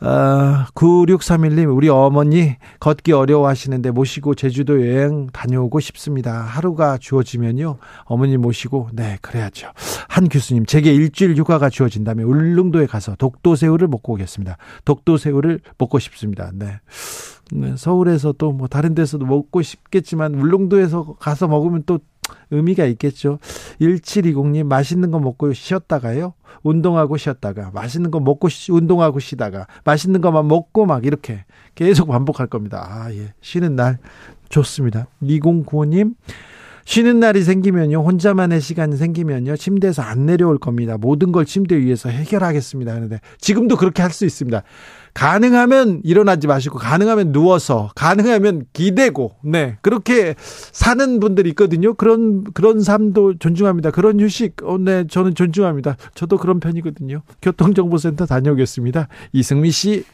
어, 9631님, 우리 어머니 걷기 어려워 하시는데 모시고 제주도 여행 다녀오고 싶습니다. 하루가 주어지면요. 어머니 모시고, 네, 그래야죠. 한 교수님, 제게 일주일 휴가가 주어진다면 울릉도에 가서 독도새우를 먹고 오겠습니다. 독도새우를 먹고 싶습니다. 네. 네 서울에서 또 뭐 다른 데서도 먹고 싶겠지만 울릉도에서 가서 먹으면 또 의미가 있겠죠. 1720님 맛있는 거 먹고 쉬었다가요. 운동하고 쉬었다가 맛있는 거 먹고 쉬, 운동하고 쉬다가 맛있는 것만 먹고 막 이렇게 계속 반복할 겁니다. 아, 예. 쉬는 날 좋습니다. 2095님 쉬는 날이 생기면요, 혼자만의 시간이 생기면요, 침대에서 안 내려올 겁니다. 모든 걸 침대 위에서 해결하겠습니다. 하는데, 지금도 그렇게 할 수 있습니다. 가능하면 일어나지 마시고 가능하면 누워서 가능하면 기대고 네 그렇게 사는 분들이 있거든요. 그런 그런 삶도 존중합니다. 그런 휴식 어, 네 저는 존중합니다. 저도 그런 편이거든요. 교통정보센터 다녀오겠습니다. 이승미 씨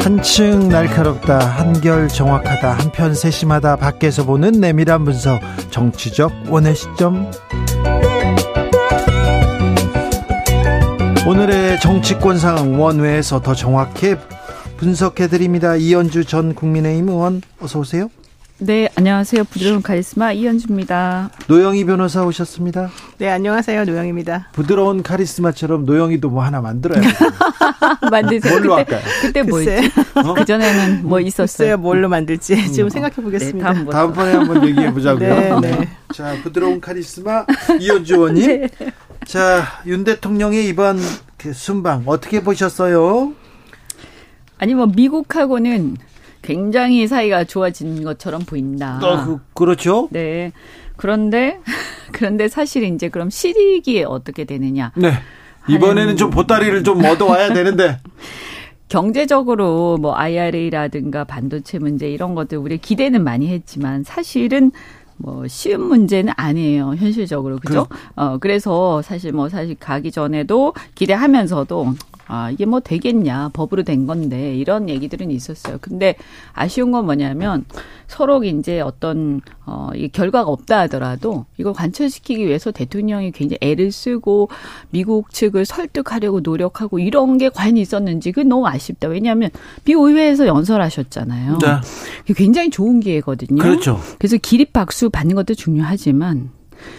한층 날카롭다 한결 정확하다 한편 세심하다 밖에서 보는 내밀한 분석 정치적 원의 시점. 오늘의 정치권 상황 원외에서 더 정확히 분석해 드립니다. 이현주 전 국민의힘 의원 어서 오세요 네, 안녕하세요. 부드러운 카리스마 이현주입니다. 노영희 변호사 오셨습니다. 네, 안녕하세요. 노영입니다. 부드러운 카리스마처럼 노영희도 뭐 하나 만들어야 돼요. <laughs> 만드세요. 뭘로 그때, 할까요? 그때 뭐였지? 어? 그전에는 뭐 있었어요? 글쎄요, 뭘로 만들지 음. 지금 생각해 보겠습니다. 네, 다음 번에 한번 얘기해 보자고요. 네, 네. 자, 부드러운 카리스마 이현주 의원님. <laughs> 네. 자, 윤 대통령의 이번 그 순방 어떻게 보셨어요? 아니 뭐 미국하고는 굉장히 사이가 좋아진 것처럼 보인다. 어, 그, 그렇죠. 네. 그런데 <laughs> 그런데 사실 이제 그럼 시리기에 어떻게 되느냐? 네. 이번에는 좀 보따리를 좀 얻어와야 되는데. <laughs> 경제적으로 뭐 IRA라든가 반도체 문제 이런 것들 우리 기대는 많이 했지만 사실은 뭐 쉬운 문제는 아니에요 현실적으로 그죠? 그, 어 그래서 사실 뭐 사실 가기 전에도 기대하면서도 아, 이게 뭐 되겠냐. 법으로 된 건데. 이런 얘기들은 있었어요. 근데 아쉬운 건 뭐냐면 서로 이제 어떤, 어, 이 결과가 없다 하더라도 이걸 관철시키기 위해서 대통령이 굉장히 애를 쓰고 미국 측을 설득하려고 노력하고 이런 게 과연 있었는지 그게 너무 아쉽다. 왜냐하면 비의회에서 연설하셨잖아요. 네. 굉장히 좋은 기회거든요. 그렇죠. 그래서 기립 박수 받는 것도 중요하지만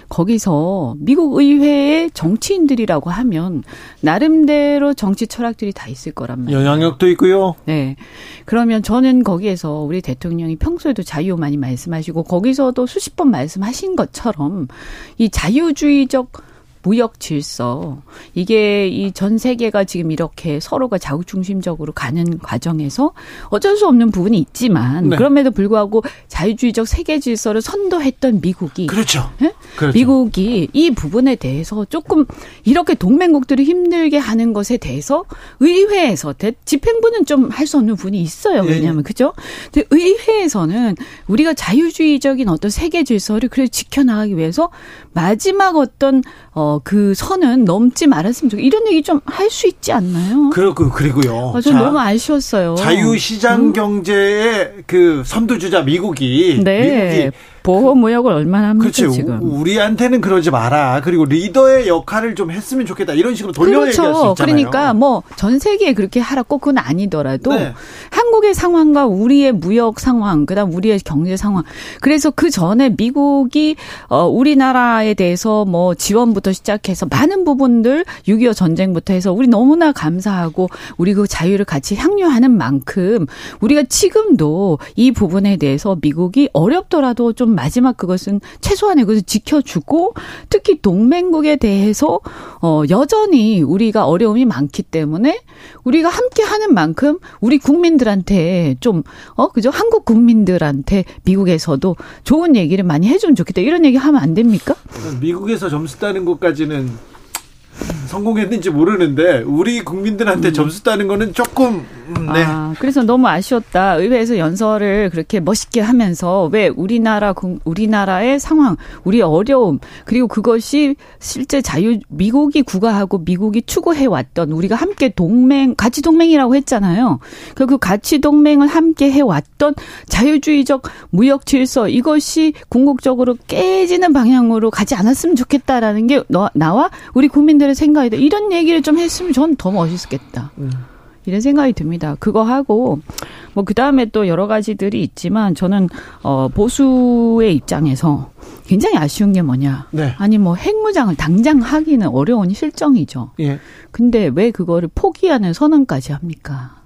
거기서 미국 의회의 정치인들이라고 하면 나름대로 정치 철학들이 다 있을 거란 말이에요. 영향력도 있고요. 네. 그러면 저는 거기에서 우리 대통령이 평소에도 자유 많이 말씀하시고 거기서도 수십 번 말씀하신 것처럼 이 자유주의적 무역 질서 이게 이 전 세계가 지금 이렇게 서로가 자국중심적으로 가는 과정에서 어쩔 수 없는 부분이 있지만 네. 그럼에도 불구하고 자유주의적 세계 질서를 선도했던 미국이 그렇죠. 네? 그렇죠. 미국이 이 부분에 대해서 조금 이렇게 동맹국들이 힘들게 하는 것에 대해서 의회에서 집행부는 좀 할 수 없는 부분이 있어요. 예, 예. 왜냐하면 예. 그죠? 근데 의회에서는 우리가 자유주의적인 어떤 세계 질서를 그래 지켜나가기 위해서 마지막 어떤 어, 그 선은 넘지 말았으면 좋겠 이런 얘기 좀 할 수 있지 않나요? 그렇고, 그리고요. 아, 전 너무 아쉬웠어요. 자유시장 음? 경제의 그 선두주자 미국이. 네. 미국이 보호 무역을 얼마나 합니까 그렇지. 지금? 우리한테는 그러지 마라. 그리고 리더의 역할을 좀 했으면 좋겠다. 이런 식으로 돌려 그렇죠. 얘기할 수 있잖아요. 그러니까 뭐 전 세계에 그렇게 하라 꼭 그건 아니더라도 네. 한국의 상황과 우리의 무역 상황, 그다음 우리의 경제 상황. 그래서 그 전에 미국이 어 우리나라에 대해서 뭐 지원부터 시작해서 많은 부분들 6.25 전쟁부터 해서 우리 너무나 감사하고 우리 그 자유를 같이 향유하는 만큼 우리가 지금도 이 부분에 대해서 미국이 어렵더라도 좀 마지막 그것은 최소한의 것을 지켜주고 특히 동맹국에 대해서 어 여전히 우리가 어려움이 많기 때문에 우리가 함께 하는 만큼 우리 국민들한테 좀 어 그죠 한국 국민들한테 미국에서도 좋은 얘기를 많이 해주면 좋겠다 이런 얘기 하면 안 됩니까? 미국에서 점수 따는 것까지는 성공했는지 모르는데 우리 국민들한테 음. 점수 따는 거는 조금 음, 네. 아, 그래서 너무 아쉬웠다. 의회에서 연설을 그렇게 멋있게 하면서 왜 우리나라 우리나라의 상황, 우리 어려움 그리고 그것이 실제 자유 미국이 구가하고 미국이 추구해 왔던 우리가 함께 동맹 가치 동맹이라고 했잖아요. 그, 그 가치 동맹을 함께 해 왔던 자유주의적 무역 질서 이것이 궁극적으로 깨지는 방향으로 가지 않았으면 좋겠다라는 게 너, 나와 우리 국민들의 생각 이다. 이런 얘기를 좀 했으면 전 더 멋있었겠다. 음. 이런 생각이 듭니다. 그거 하고 뭐 그다음에 또 여러 가지들이 있지만 저는 어 보수의 입장에서 굉장히 아쉬운 게 뭐냐? 네. 아니 뭐 핵무장을 당장 하기는 어려운 실정이죠. 예. 근데 왜 그거를 포기하는 선언까지 합니까?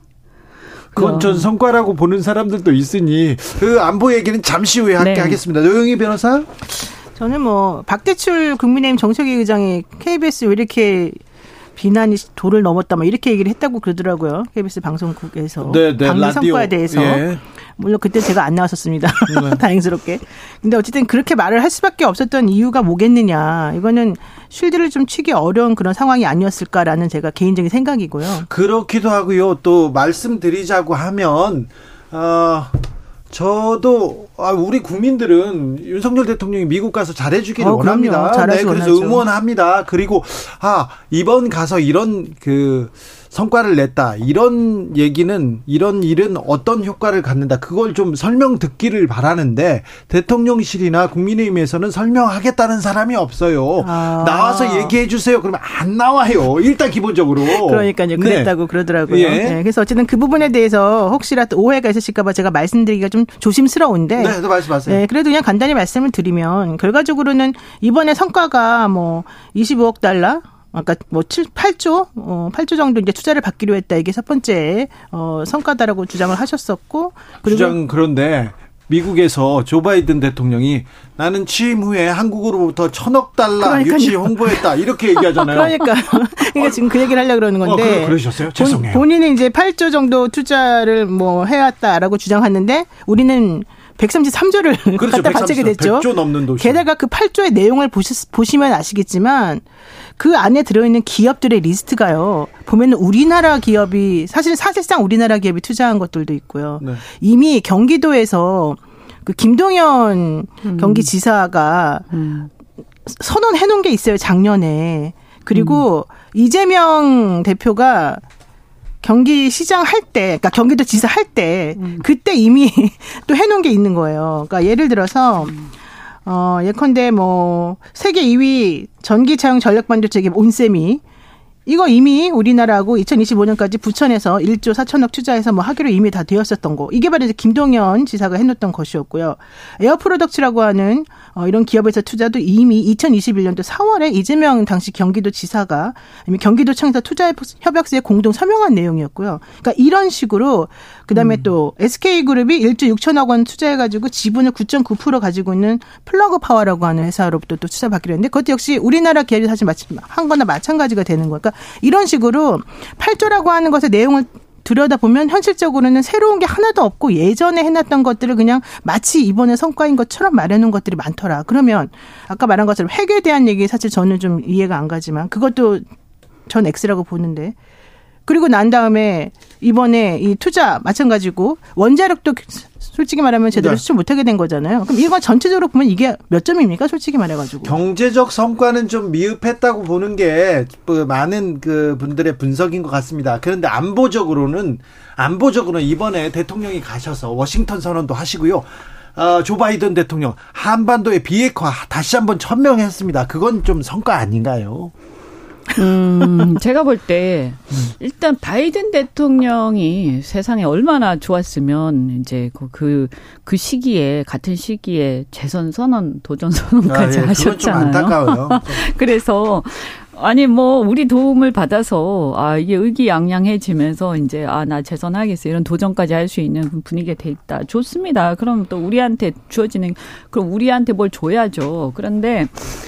그건 전 성과라고 보는 사람들도 있으니 그 안보 얘기는 잠시 후에 함께 네. 하겠습니다. 노영희 변호사? 저는 뭐 박대출 국민의힘 정책위 의장이 KBS 왜 이렇게 비난이 도를 넘었다, 뭐 이렇게 얘기를 했다고 그러더라고요. KBS 방송국에서 네, 네, 방미 성과에 대해서. 예. 물론 그때 제가 안 나왔었습니다. 네. <laughs> 다행스럽게. 근데 어쨌든 그렇게 말을 할 수밖에 없었던 이유가 뭐겠느냐. 이거는 쉴드를 좀 치기 어려운 그런 상황이 아니었을까라는 제가 개인적인 생각이고요. 그렇기도 하고요. 또 말씀드리자고 하면 어 저도 아, 우리 국민들은 윤석열 대통령이 미국 가서 잘해주기를 어, 원합니다. 네, 그래서. 응원합니다. 그리고 아 이번 가서 이런 그 성과를 냈다. 이런 얘기는 이런 일은 어떤 효과를 갖는다. 그걸 좀 설명 듣기를 바라는데 대통령실이나 국민의힘에서는 설명하겠다는 사람이 없어요. 아. 나와서 얘기해 주세요. 그러면 안 나와요. 일단 기본적으로. 그러니까요. 네. 그랬다고 네. 그러더라고요. 예. 네. 그래서 어쨌든 그 부분에 대해서 혹시라도 오해가 있으실까 봐 제가 말씀드리기가 좀 조심스러운데. 네, 말씀하세요. 네, 그래도 그냥 간단히 말씀을 드리면 결과적으로는 이번에 성과가 뭐 25억 달러 아까 뭐 7, 8조, 어, 8조 정도 이제 투자를 받기로 했다. 이게 첫 번째, 어, 성과다라고 주장을 하셨었고. 그리고 주장 그런데 미국에서 조 바이든 대통령이 나는 취임 후에 한국으로부터 천억 달러 그러니까요. 유치 홍보했다 이렇게 얘기하잖아요. <laughs> 그러니까 그러니까 지금 그 얘기를 하려고 그러는 건데. 어, 그러, 셨어요 죄송해요. 본인이 이제 8조 정도 투자를 뭐 해왔다라고 주장하는데 우리는 133조를 그렇죠, 갖다 바치게 됐죠. 100조 넘는 도시. 게다가 그 8조의 내용을 보시, 보시면 아시겠지만 그 안에 들어있는 기업들의 리스트가요. 보면 우리나라 기업이 사실 사실상 우리나라 기업이 투자한 것들도 있고요. 네. 이미 경기도에서 그 김동연 음. 경기지사가 음. 선언해 놓은 게 있어요. 작년에. 그리고 음. 이재명 대표가 경기 시장 할 때, 그러니까 경기도 지사 할때 음. 그때 이미 <laughs> 또 해놓은 게 있는 거예요. 그러니까 예를 들어서 음. 어, 예컨대 뭐 세계 2위 전기차용 전력반도체 기업 온셈이 이거 이미 우리나라하고 2025년까지 부천에서 1조 4천억 투자해서 뭐 하기로 이미 다 되었었던 거. 이게 바로 이제 김동연 지사가 해놓던 것이었고요. 에어프로덕츠라고 하는 어, 이런 기업에서 투자도 이미 2021년도 4월에 이재명 당시 경기도 지사가 경기도청에서 투자 협약서에 공동 서명한 내용이었고요. 그러니까 이런 식으로 그다음에 음. 또 SK그룹이 1조 6천억 원 투자해가지고 지분을 9.9% 가지고 있는 Plug Power라고 하는 회사로부터 또 투자받기로 했는데 그것도 역시 우리나라 기업이 사실 마치 한 거나 마찬가지가 되는 거니까 그러니까 이런 식으로 8조라고 하는 것의 내용을 들여다보면 현실적으로는 새로운 게 하나도 없고 예전에 해놨던 것들을 그냥 마치 이번에 성과인 것처럼 말해놓은 것들이 많더라. 그러면 아까 말한 것처럼 핵에 대한 얘기 사실 저는 좀 이해가 안 가지만 그것도 전 X라고 보는데 그리고 난 다음에 이번에 이 투자 마찬가지고 원자력도 솔직히 말하면 제대로 네. 수출 못하게 된 거잖아요. 그럼 이거 전체적으로 보면 이게 몇 점입니까? 솔직히 말해가지고. 경제적 성과는 좀 미흡했다고 보는 게그 많은 그 분들의 분석인 것 같습니다. 그런데 안보적으로는 안보적으로는 이번에 대통령이 가셔서 워싱턴 선언도 하시고요. 어, 조 바이든 대통령 한반도의 비핵화 다시 한번 천명했습니다. 그건 좀 성과 아닌가요? 음, 제가 볼 때 일단 바이든 대통령이 세상에 얼마나 좋았으면 이제 그, 그, 그 시기에 같은 시기에 재선 선언, 도전 선언까지 아, 예, 하셨잖아요. <laughs> 그래서 아니 뭐 우리 도움을 받아서 아 이게 의기양양해지면서 이제 아 나 재선하겠어 이런 도전까지 할 수 있는 분위기가 돼 있다 좋습니다. 그럼 또 우리한테 주어지는 그럼 우리한테 뭘 줘야죠. 그런데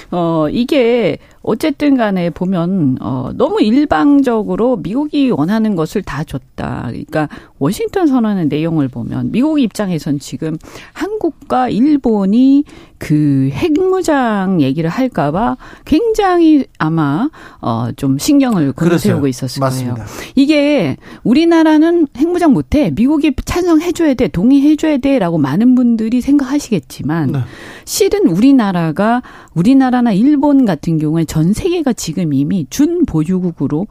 어 이게 어쨌든 간에 보면 어 너무 일방적으로 미국이 원하는 것을 다 줬다. 그러니까 워싱턴 선언의 내용을 보면 미국 입장에선 지금 한국과 일본이 그 핵무장 얘기를 할까봐 굉장히 아마 어좀 신경을 곤두세우고 있었을 맞습니다. 거예요. 이게 우리나라는 핵무장 못해 미국이 찬성해줘야 돼 동의해줘야 돼라고 많은 분들이 생각하시겠지만 네. 실은 우리나라가 우리나라나 일본 같은 경우에 전 세계가 지금 이미 준보유국으로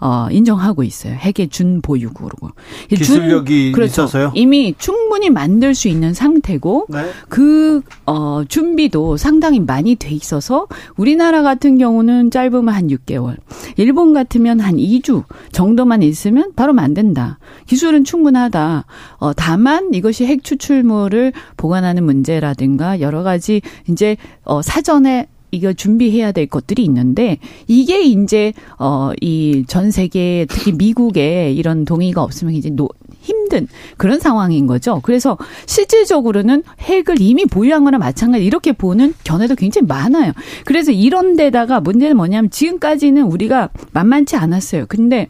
어, 인정하고 있어요. 핵의 준보유국으로. 기술력이 준, 그렇죠. 있어서요? 이미 충분히 만들 수 있는 상태고 네. 그 어, 준비도 상당히 많이 돼 있어서 우리나라 같은 경우는 짧으면 한 6개월, 일본 같으면 한 2주 정도만 있으면 바로 만든다. 기술은 충분하다. 어, 다만 이것이 핵 추출물을 보관하는 문제라든가 여러 가지 이제 어, 사전에 이거 준비해야 될 것들이 있는데 이게 이제 어이 전 세계 특히 미국에 이런 동의가 없으면 이제 노, 힘든 그런 상황인 거죠. 그래서 실질적으로는 핵을 이미 보유한 거나 마찬가지 이렇게 보는 견해도 굉장히 많아요. 그래서 이런 데다가 문제는 뭐냐면 지금까지는 우리가 만만치 않았어요. 근데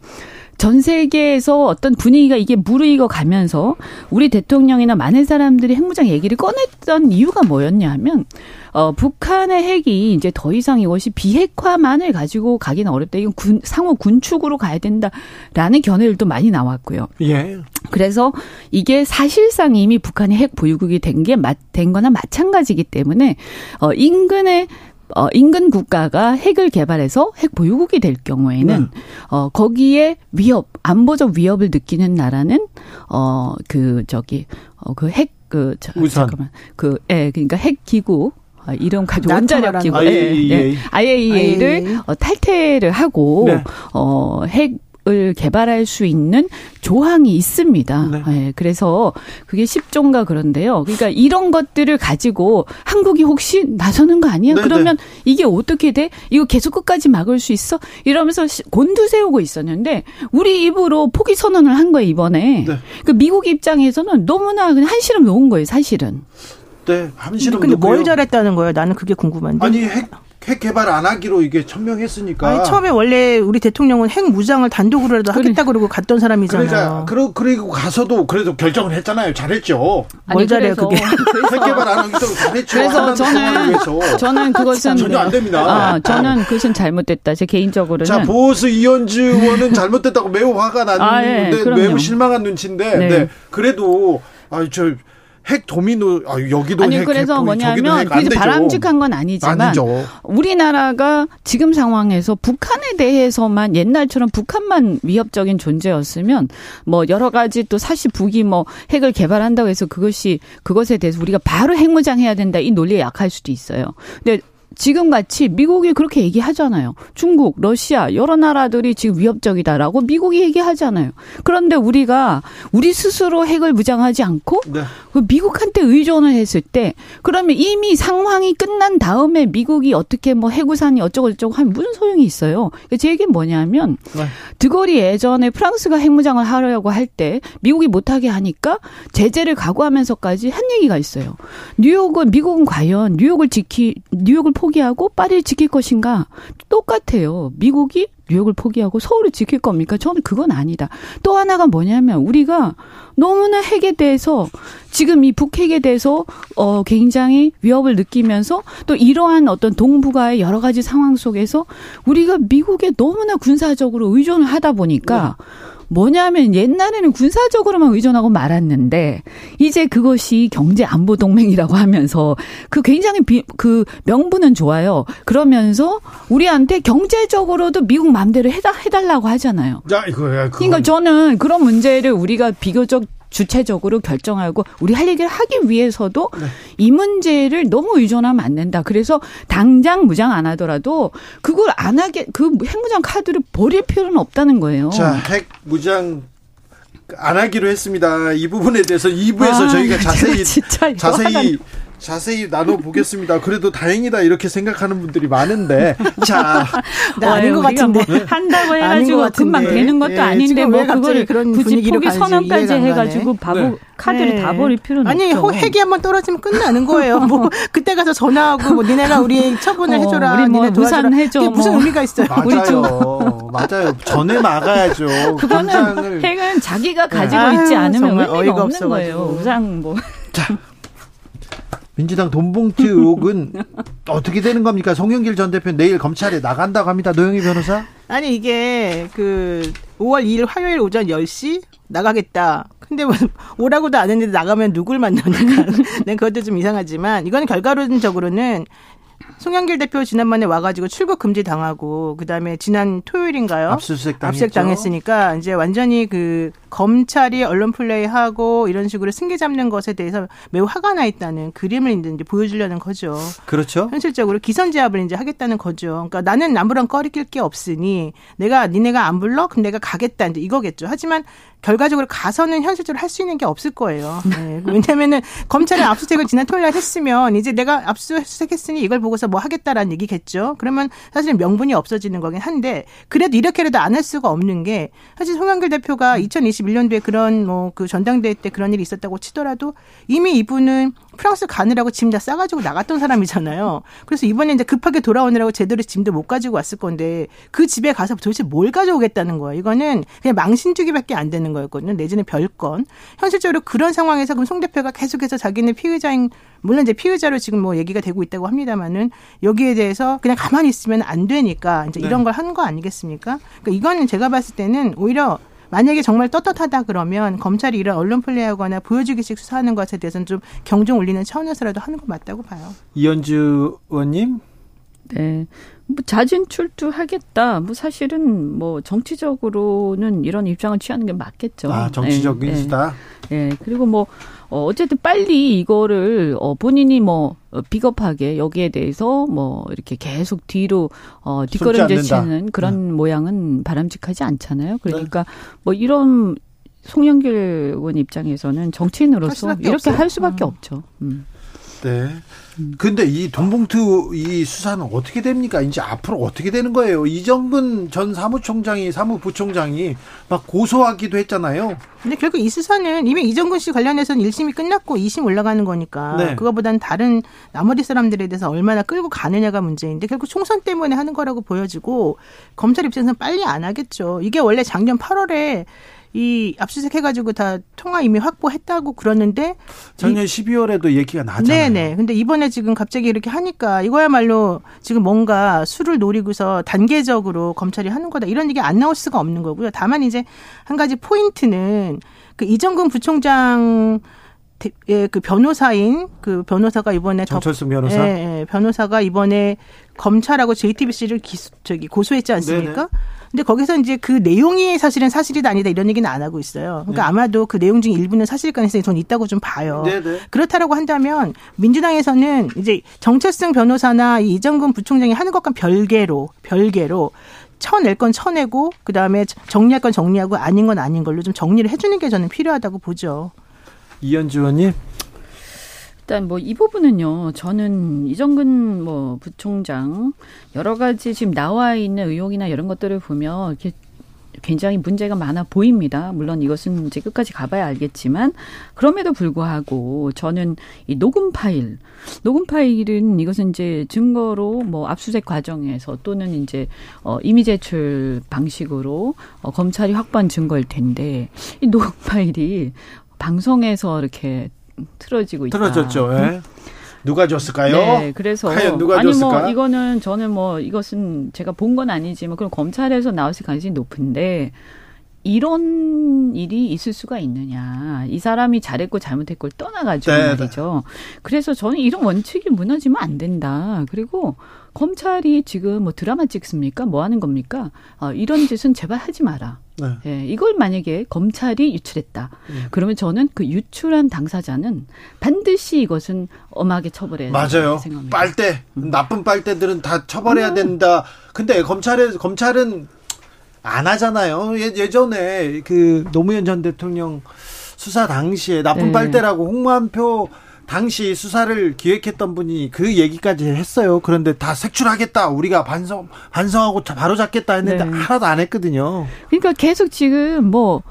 전 세계에서 어떤 분위기가 이게 무르익어 가면서 우리 대통령이나 많은 사람들이 핵무장 얘기를 꺼냈던 이유가 뭐였냐 하면 어, 북한의 핵이 이제 더 이상 이것이 비핵화만을 가지고 가기는 어렵다. 이건 군, 상호 군축으로 가야 된다라는 견해들도 많이 나왔고요. 예. 그래서 이게 사실상 이미 북한이 핵 보유국이 된 게 된 거나 마찬가지이기 때문에 어, 인근의 어, 인근 국가가 핵을 개발해서 핵 보유국이 될 경우에는 네. 어, 거기에 위협, 안보적 위협을 느끼는 나라는 어, 그 저기 어, 그핵그 잠깐만 그 예, 그러니까 핵 기구 아, 이런 가지 원자력 기구 IAEA. 예, 예. IAEA를 어, 탈퇴를 하고 네. 어, 핵 을 개발할 수 있는 조항이 있습니다. 네. 네. 그래서 그게 10조인가 그런데요. 그러니까 이런 것들을 가지고 한국이 혹시 나서는 거 아니야? 네, 그러면 네. 이게 어떻게 돼? 이거 계속 끝까지 막을 수 있어? 이러면서 곤두세우고 있었는데 우리 입으로 포기 선언을 한 거예요 이번에. 네. 그 미국 입장에서는 너무나 그냥 한시름 놓은 거예요 사실은. 네, 한시름. 근데 놓고요. 뭘 잘했다는 거예요? 나는 그게 궁금한데. 아니 핵 핵 개발 안 하기로 이게 천명했으니까. 아니, 처음에 원래 우리 대통령은 핵 무장을 단독으로라도 그래. 하겠다 그러고 갔던 사람이잖아요. 그러니까 그러, 그리고 가서도 그래도 결정을 했잖아요. 잘했죠. 뭘 잘해요 그게. <laughs> 핵 개발 안 하기도 잘했죠. 그래서 저는 저는 그것은 전혀 안 됩니다. 아, 저는 그것은 잘못됐다. 제 개인적으로는. 자 보스 이현주 의원은 잘못됐다고 매우 화가 났는데 아, 예, 매우 실망한 눈치인데 네. 네. 그래도 아저 핵 도미노 아, 여기도 아니 핵, 그래서 핵, 뭐냐면 그게 바람직한 건 아니지만 아니죠. 우리나라가 지금 상황에서 북한에 대해서만 옛날처럼 북한만 위협적인 존재였으면 뭐 여러 가지 또 사실 북이 뭐 핵을 개발한다고 해서 그것이 그것에 대해서 우리가 바로 핵무장해야 된다 이 논리에 약할 수도 있어요. 근데 지금 같이 미국이 그렇게 얘기하잖아요. 중국, 러시아 여러 나라들이 지금 위협적이다라고 미국이 얘기하잖아요. 그런데 우리가 우리 스스로 핵을 무장하지 않고 네. 그 미국한테 의존을 했을 때 그러면 이미 상황이 끝난 다음에 미국이 어떻게 뭐 해구산이 어쩌고 저쩌고 하면 무슨 소용이 있어요. 그러니까 제 얘기는 뭐냐면 네. 드골이 예전에 프랑스가 핵무장을 하려고 할 때 미국이 못하게 하니까 제재를 각오하면서까지 한 얘기가 있어요. 뉴욕은 미국은 과연 뉴욕을 지키 뉴욕을 포기하고 파리를 지킬 것인가? 똑같아요. 미국이 뉴욕을 포기하고 서울을 지킬 겁니까? 저는 그건 아니다. 또 하나가 뭐냐면 우리가 너무나 핵에 대해서 지금 이 북핵에 대해서 어 굉장히 위협을 느끼면서 또 이러한 어떤 동북아의 여러 가지 상황 속에서 우리가 미국에 너무나 군사적으로 의존을 하다 보니까 네. 뭐냐면 옛날에는 군사적으로만 의존하고 말았는데 이제 그것이 경제 안보 동맹이라고 하면서 그 굉장히 비, 그 명분은 좋아요. 그러면서 우리한테 경제적으로도 미국 맘대로 해다 해달라고 하잖아요. 야, 이거야. 그러니까 저는 그런 문제를 우리가 비교적 주체적으로 결정하고 우리 할 얘기를 하기 위해서도 네. 이 문제를 너무 의존하면 안 된다. 그래서 당장 무장 안 하더라도 그걸 안 하게 그 핵무장 카드를 버릴 필요는 없다는 거예요. 자, 핵 무장 안 하기로 했습니다. 이 부분에 대해서 2부에서 아, 저희가 자세히 자세히 자세히 나눠보겠습니다. 그래도 다행이다 이렇게 생각하는 분들이 많은데 <laughs> 자 네, 아닌 것 같은데 뭐 한다고 해가지고 금방 되는 것도 예, 아닌데 뭐 그거를 그런 굳이 포기 선언까지 해가지고 바보 네. 카드를 네. 다 버릴 필요는 아니 없죠. 핵이 한번 떨어지면 끝나는 거예요. 뭐 <laughs> <laughs> 그때 가서 전화하고 뭐 니네가 우리 처분을 어, 해줘라. 우리 뭐. 무산 해줘, 그게 무슨 뭐. 의미가 있어요? 맞아요. 맞아요. 전에 막아야죠. 그거는. 핵은 자기가 가지고 아유, 있지 않으면 정말 의미가 어이가 없는 거예요. 우상 뭐 민주당 돈봉투 <laughs> 의혹은 어떻게 되는 겁니까? 송영길 전 대표 내일 검찰에 나간다고 합니다. 노영희 변호사. 아니 이게 그 5월 2일 화요일 오전 10시 나가겠다. 근데 뭐 <laughs> 오라고도 안 했는데 나가면 누굴 만나니까. <laughs> 난 그것도 좀 이상하지만 이건 결과론적으로는 송영길 대표 지난번에 와가지고 출국 금지 당하고 그 다음에 지난 토요일인가요? 압수수색 당했죠. 압수수색 당했으니까 이제 완전히 그 검찰이 언론 플레이하고 이런 식으로 승계 잡는 것에 대해서 매우 화가 나 있다는 그림을 이제 보여주려는 거죠. 그렇죠. 현실적으로 기선 제압을 이제 하겠다는 거죠. 그러니까 나는 아무런 꺼리낄 게 없으니 내가 니네가 안 불러? 그럼 내가 가겠다 이제 이거겠죠. 하지만 결과적으로 가서는 현실적으로 할 수 있는 게 없을 거예요. 네. 왜냐면은 검찰이 압수수색을 지난 토요일 날 했으면 이제 내가 압수수색했으니 이걸 보고서 뭐 하겠다라는 얘기겠죠. 그러면 사실 명분이 없어지는 거긴 한데 그래도 이렇게라도 안 할 수가 없는 게 사실 송영길 대표가 2021년도에 그런 뭐 그 전당대회 때 그런 일이 있었다고 치더라도 이미 이분은 프랑스 가느라고 짐 다 싸가지고 나갔던 사람이잖아요. 그래서 이번에 이제 급하게 돌아오느라고 제대로 짐도 못 가지고 왔을 건데 그 집에 가서 도대체 뭘 가져오겠다는 거예요. 이거는 그냥 망신주기밖에 안 되는 거였거든요. 내지는 별건. 현실적으로 그런 상황에서 그럼 송 대표가 계속해서 자기는 피의자인 물론 이제 피의자로 지금 뭐 얘기가 되고 있다고 합니다만은 여기에 대해서 그냥 가만히 있으면 안 되니까 이제 이런 걸 하는 거 아니겠습니까? 그러니까 이거는 제가 봤을 때는 오히려 만약에 정말 떳떳하다 그러면 검찰이 이런 언론 플레이하거나 보여주기식 수사하는 것에 대해서는 좀 경종 울리는 차원에서라도 하는 것 맞다고 봐요. 이현주 의원님. 네. 뭐 자진 출두하겠다. 뭐 사실은 뭐 정치적으로는 이런 입장을 취하는 게 맞겠죠. 아 정치적 네, 네. 인수다. 예, 그리고 뭐, 어, 어쨌든 빨리 이거를, 어, 본인이 뭐, 어, 비겁하게 여기에 대해서 뭐, 이렇게 계속 뒤로, 어, 뒷걸음질 않는다. 네. 치는 그런 모양은 바람직하지 않잖아요. 그러니까 뭐 이런 송영길 의원 입장에서는 할 정치인으로서 이렇게 없어요. 할 수밖에 음. 없죠. 음. 네. 근데 이 돈봉투 이 수사는 어떻게 됩니까? 이제 앞으로 어떻게 되는 거예요? 이정근 전 사무총장이 사무부총장이 막 고소하기도 했잖아요. 근데 결국 이 수사는 이미 이정근 씨 관련해서는 1심이 끝났고 2심 올라가는 거니까 네. 그거보다는 다른 나머지 사람들에 대해서 얼마나 끌고 가느냐가 문제인데 결국 총선 때문에 하는 거라고 보여지고 검찰 입장에서는 빨리 안 하겠죠. 이게 원래 작년 8월에 이 압수수색 해가지고 다 통화 이미 확보했다고 그러는데 작년 12월에도 얘기가 나잖아요. 네네. 근데 이번에 지금 갑자기 이렇게 하니까 이거야말로 지금 뭔가 수를 노리고서 단계적으로 검찰이 하는 거다 이런 얘기 안 나올 수가 없는 거고요. 다만 이제 한 가지 포인트는 그 이정근 부총장 대- 예, 그 변호사인 그 변호사가 이번에 더- 정철승 변호사. 예, 예, 변호사가 이번에 검찰하고 JTBC를 기수, 저기 고소했지 않습니까? 네네. 근데 거기서 이제 그 내용이 사실은 사실이다 아니다 이런 얘기는 안 하고 있어요. 그러니까 네. 아마도 그 내용 중 일부는 사실 가능성이 전 있다고 좀 봐요. 네네. 그렇다라고 한다면 민주당에서는 이제 정철승 변호사나 이 이정근 부총장이 하는 것과 별개로 별개로 쳐낼 건 쳐내고 그 다음에 정리할 건 정리하고 아닌 건 아닌 걸로 좀 정리를 해주는 게 저는 필요하다고 보죠. 이현주 의원님. 일단 뭐 이 부분은요. 저는 이정근 뭐 부총장 여러 가지 지금 나와 있는 의혹이나 이런 것들을 보면 이렇게 굉장히 문제가 많아 보입니다. 물론 이것은 이제 끝까지 가봐야 알겠지만 그럼에도 불구하고 저는 이 녹음 파일, 녹음 파일은 이것은 이제 증거로 뭐 압수수색 과정에서 또는 이제 어 이미 제출 방식으로 어 검찰이 확보한 증거일 텐데 이 녹음 파일이 방송에서 이렇게 틀어지고 있다. 틀어졌죠. 예. 누가 줬을까요? 네, 그래서 과연 누가 아니 줬을까? 뭐 이거는 저는 뭐 이것은 제가 본 건 아니지만 그럼 검찰에서 나왔을 가능성이 높은데 이런 일이 있을 수가 있느냐. 이 사람이 잘했고 잘못했고를 떠나가지고 네, 말이죠. 그래서 저는 이런 원칙이 무너지면 안 된다. 그리고 검찰이 지금 뭐 드라마 찍습니까? 뭐 하는 겁니까? 어, 이런 짓은 제발 하지 마라. 네. 예, 이걸 만약에 검찰이 유출했다. 음. 그러면 저는 그 유출한 당사자는 반드시 이것은 엄하게 처벌해야 맞아요. 생각합니다. 빨대 나쁜 빨대들은 다 처벌해야 음. 된다. 근데 검찰에 검찰은 안 하잖아요. 예, 예전에 그 노무현 전 대통령 수사 당시에 나쁜 네. 빨대라고 홍만표 당시 수사를 기획했던 분이 그 얘기까지 했어요. 그런데 다 색출하겠다. 우리가 반성 반성하고 바로 잡겠다 했는데 네. 하나도 안 했거든요. 그러니까 계속 지금 뭐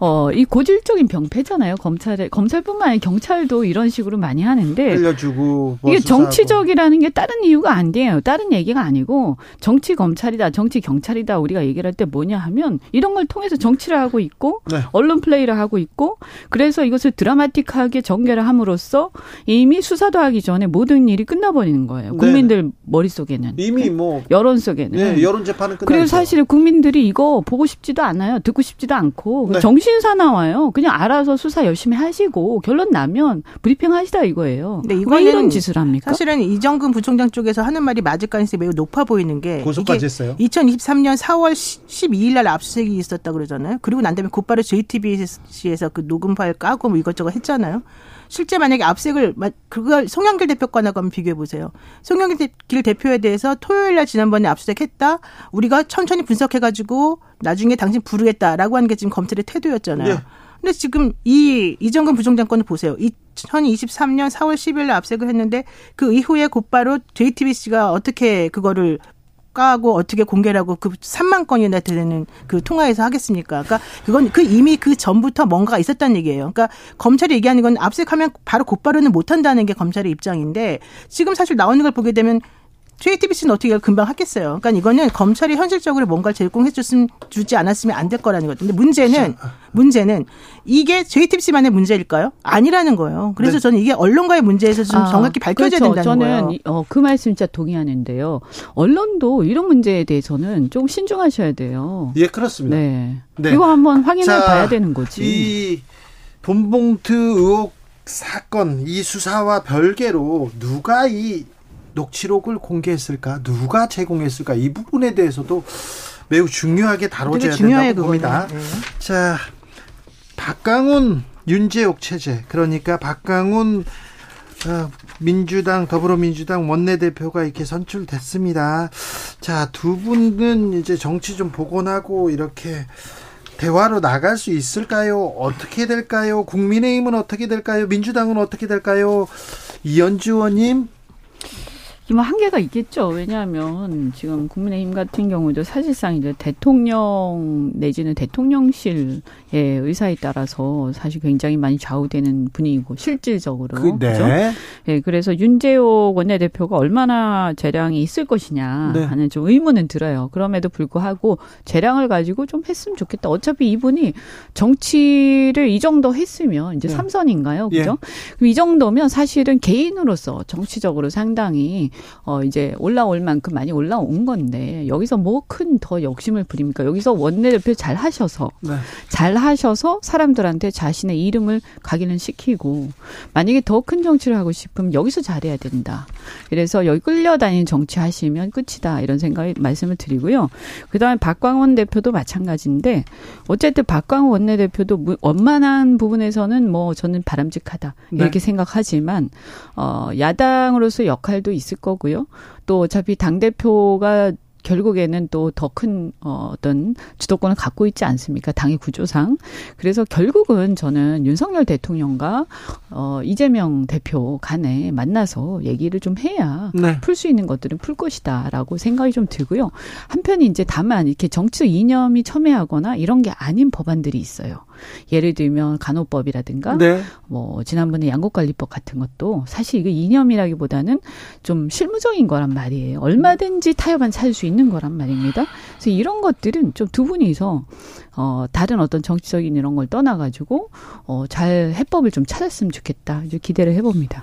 어, 이 고질적인 병폐잖아요. 검찰에 검찰뿐만 아니라 경찰도 이런 식으로 많이 하는데 알려주고 뭐 이게 수사하고. 정치적이라는 게 다른 이유가 안 돼요. 다른 얘기가 아니고 정치 검찰이다, 정치 경찰이다 우리가 얘기를 할 때 뭐냐 하면 이런 걸 통해서 정치를 하고 있고 네. 언론 플레이를 하고 있고 그래서 이것을 드라마틱하게 전개를 함으로써 이미 수사도 하기 전에 모든 일이 끝나버리는 거예요. 네. 국민들 네. 머릿속에는 이미 뭐 여론 속에는 네, 여론 재판은 끝나 그리고 사실 국민들이 이거 보고 싶지도 않아요. 듣고 싶지도 않고 네. 정신 신사 나와요. 그냥 알아서 수사 열심히 하시고 결론 나면 브리핑 하시다 이거예요. 근데 이거는 이런 짓을 합니까? 사실은 이정근 부총장 쪽에서 하는 말이 맞을 가능성이 매우 높아 보이는 게 고소까지 했어요. 2023년 4월 12일 날 압수수색이 있었다 그러잖아요. 그리고 난 다음에 곧바로 JTBC에서 그 녹음 파일 까고 뭐 이것저것 했잖아요. 실제 만약에 압색을 그걸 송영길 대표과하고 한번 비교해 보세요. 송영길 대표에 대해서 토요일 날 지난번에 압수색했다. 우리가 천천히 분석해 가지고 나중에 당신 부르겠다라고 하는 게 지금 검찰의 태도였잖아요. 네. 근데 지금 이 이정근 부총장 건을 보세요. 2023년 4월 10일 날 압색을 했는데 그 이후에 곧바로 JTBC가 어떻게 그거를 까고 어떻게 공개를 하고 그 3만 건이나 되는 그 통화에서 하겠습니까? 그러니까 그건 그 이미 그 전부터 뭔가가 있었다는 얘기예요. 그러니까 검찰이 얘기하는 건 압색하면 바로 곧바로는 못 한다는 게 검찰의 입장인데 지금 사실 나오는 걸 보게 되면 JTBC는 어떻게 금방 하겠어요. 그러니까 이거는 검찰이 현실적으로 뭔가를 제공해 줬으면 주지 않았으면 안 될 거라는 거죠. 근데 문제는 문제는 이게 JTBC만의 문제일까요? 아니라는 거예요. 그래서 네. 저는 이게 언론과의 문제에서 좀 아, 정확히 밝혀져야 그렇죠. 된다는 저는 거예요. 어, 그 말씀 진짜 동의하는데요. 언론도 이런 문제에 대해서는 좀 신중하셔야 돼요. 예, 그렇습니다. 네. 네. 이거 한번 확인해 자, 봐야 되는 거지. 이 돈봉투 의혹 사건 이 수사와 별개로 누가 이 녹취록을 공개했을까? 누가 제공했을까? 이 부분에 대해서도 매우 중요하게 다뤄져야 된다고 봅니다. 네. 자, 박강훈 윤재옥 체제 그러니까 박강훈 어, 민주당 더불어민주당 원내대표가 이렇게 선출됐습니다. 자, 두 분은 이제 정치 좀 복원하고 이렇게 대화로 나갈 수 있을까요? 어떻게 될까요? 국민의힘은 어떻게 될까요? 민주당은 어떻게 될까요? 이현주 의원님 뭐 한계가 있겠죠. 왜냐하면 지금 국민의힘 같은 경우도 사실상 이제 대통령 내지는 대통령실의 의사에 따라서 사실 굉장히 많이 좌우되는 분위기고 실질적으로 그, 네. 그렇죠. 네, 그래서 윤재호 원내대표가 얼마나 재량이 있을 것이냐 네. 하는 좀 의문은 들어요. 그럼에도 불구하고 재량을 가지고 좀 했으면 좋겠다. 어차피 이분이 정치를 이 정도 했으면 이제 네. 삼선인가요, 그죠? 예. 그럼 이 정도면 사실은 개인으로서 정치적으로 상당히 어 이제 올라올 만큼 많이 올라온 건데 여기서 뭐 큰 더 욕심을 부립니까? 여기서 원내대표 잘 하셔서 네. 잘 하셔서 사람들한테 자신의 이름을 각인을 시키고 만약에 더 큰 정치를 하고 싶으면 여기서 잘해야 된다. 그래서 여기 끌려다니는 정치 하시면 끝이다 이런 생각을 말씀을 드리고요. 그다음에 박광원 대표도 마찬가지인데 어쨌든 박광원 원내대표도 원만한 부분에서는 뭐 저는 바람직하다 이렇게 네. 생각하지만 어 야당으로서 역할도 있을 거. 거고요. 또 어차피 당 대표가 결국에는 또 더큰 어, 어떤 주도권을 갖고 있지 않습니까? 당의 구조상. 그래서 결국은 저는 윤석열 대통령과 어, 이재명 대표 간에 만나서 얘기를 좀 해야 네. 풀수 있는 것들은 풀 것이다라고 생각이 좀 들고요. 한편이 이제 다만 이렇게 정치 이념이 첨예하거나 이런 게 아닌 법안들이 있어요. 예를 들면 간호법이라든가 네. 뭐 지난번에 양곡관리법 같은 것도 사실 이게 이념이라기보다는 좀 실무적인 거란 말이에요. 얼마든지 타협안 찾을 수 있는 거란 말입니다. 그래서 이런 것들은 좀 두 분이서 어 다른 어떤 정치적인 이런 걸 떠나 가지고 어잘 해법을 좀 찾았으면 좋겠다. 이제 기대를 해 봅니다.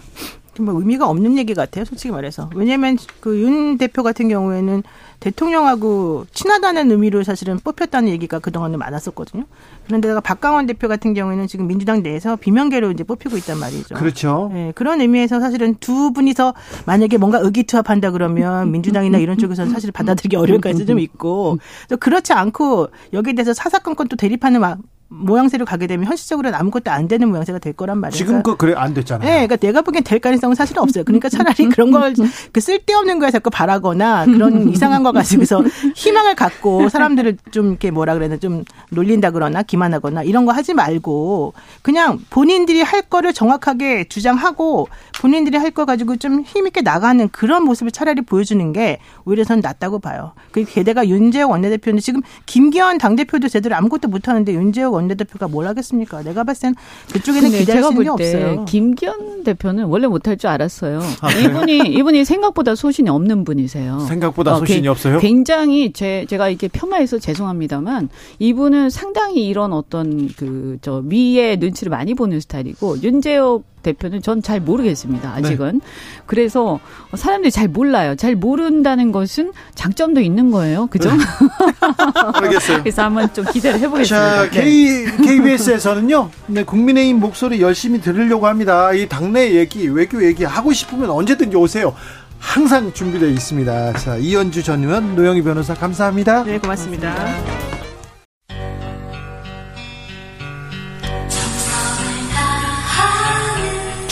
뭐 의미가 없는 얘기 같아요, 솔직히 말해서. 왜냐하면 그 윤 대표 같은 경우에는 대통령하고 친하다는 의미로 사실은 뽑혔다는 얘기가 그동안은 많았었거든요. 그런데다가 박강원 대표 같은 경우에는 지금 민주당 내에서 비명계로 이제 뽑히고 있단 말이죠. 그렇죠. 네, 그런 의미에서 사실은 두 분이서 만약에 뭔가 의기투합한다 그러면 민주당이나 이런 쪽에서는 사실 받아들이기 어려울 가능성이 좀 있고 또 그렇지 않고 여기에 대해서 사사건건 또 대립하는 모양새로 가게 되면 현실적으로는 아무것도 안 되는 모양새가 될 거란 말이에요. 지금 그 그래 안 됐잖아요. 네, 그러니까 내가 보기엔 될 가능성은 사실 없어요. 그러니까 차라리 그런 걸 그 쓸데없는 거에 자꾸 바라거나 그런 <laughs> 이상한 거 가지고서 희망을 갖고 사람들을 좀 이렇게 뭐라 그래야 좀 놀린다 그러나 기만하거나 이런 거 하지 말고 그냥 본인들이 할 거를 정확하게 주장하고 본인들이 할 거 가지고 좀 힘있게 나가는 그런 모습을 차라리 보여주는 게 오히려 전 낫다고 봐요. 그 게다가 윤재욱 원내대표는 지금 김기현 당대표도 제대로 아무것도 못하는데 윤재욱 원내대표가 뭘 하겠습니까? 내가 봤을 땐 그쪽에는 기대할 수 있는 게 없어요. 김기현 대표는 원래 못할 줄 알았어요. 아, 이분이 이분이 생각보다 소신이 없는 분이세요. 생각보다 어, 소신이 게, 없어요? 굉장히 제 제가 이렇게 폄하해서 죄송합니다만 이분은 상당히 이런 어떤 그저 위의 눈치를 많이 보는 스타일이고 윤재욱 대표는 전 잘 모르겠습니다. 아직은. 네. 그래서 사람들이 잘 몰라요. 잘 모른다는 것은 장점도 있는 거예요. 그죠? 네. <laughs> 알겠어요. 그래서 한번 좀 기대를 해보겠습니다. 자, K, KBS에서는요, 네, 국민의힘 목소리 열심히 들으려고 합니다. 이 당내 얘기, 외교 얘기 하고 싶으면 언제든지 오세요. 항상 준비되어 있습니다. 자, 이현주 전 의원, 노영희 변호사 감사합니다. 네, 고맙습니다. 고맙습니다.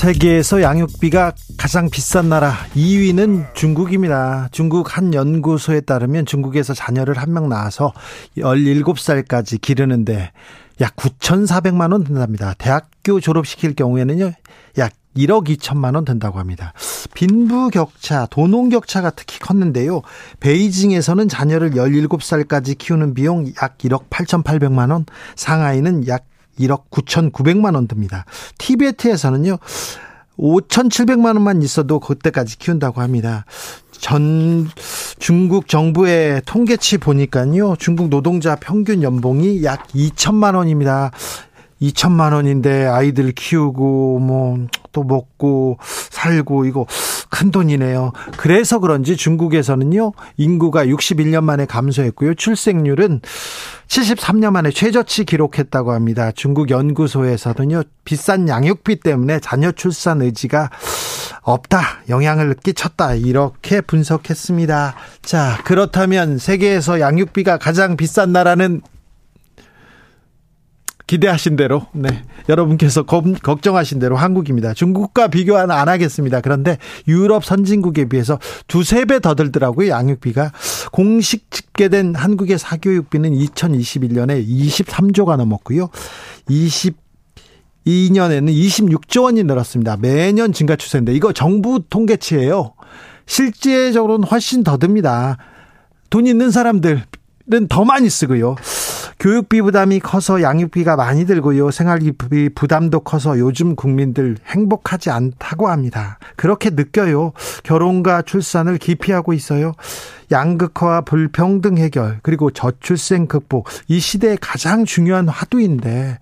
세계에서 양육비가 가장 비싼 나라 2위는 중국입니다. 중국 한 연구소에 따르면 중국에서 자녀를 한 명 낳아서 17살까지 기르는데 약 9,400만 원 든답니다. 대학교 졸업시킬 경우에는요. 약 1억 2천만 원 든다고 합니다. 빈부 격차, 도농 격차가 특히 컸는데요. 베이징에서는 자녀를 17살까지 키우는 비용 약 1억 8,800만 원, 상하이는 약 1억 9,900만 원 듭니다. 티베트에서는요. 5,700만 원만 있어도 그때까지 키운다고 합니다. 전 중국 정부의 통계치 보니까요. 중국 노동자 평균 연봉이 약 2천만 원입니다. 2천만 원인데 아이들 키우고 뭐 또 먹고 살고 이거 큰 돈이네요. 그래서 그런지 중국에서는요. 인구가 61년 만에 감소했고요. 출생률은 73년 만에 최저치 기록했다고 합니다. 중국 연구소에서는요. 비싼 양육비 때문에 자녀 출산 의지가 없다. 영향을 끼쳤다. 이렇게 분석했습니다. 자, 그렇다면 세계에서 양육비가 가장 비싼 나라는 기대하신 대로, 네. 여러분께서 검, 걱정하신 대로 한국입니다. 중국과 비교는 안 하겠습니다. 그런데 유럽 선진국에 비해서 두세 배 더 들더라고요. 양육비가. 공식 집계된 한국의 사교육비는 2021년에 23조가 넘었고요. 22년에는 26조 원이 늘었습니다. 매년 증가 추세인데 이거 정부 통계치예요. 실제적으로는 훨씬 더 듭니다. 돈 있는 사람들은 더 많이 쓰고요. 교육비 부담이 커서 양육비가 많이 들고요. 생활비 부담도 커서 요즘 국민들 행복하지 않다고 합니다. 그렇게 느껴요. 결혼과 출산을 기피하고 있어요. 양극화와 불평등 해결 그리고 저출생 극복 이 시대의 가장 중요한 화두인데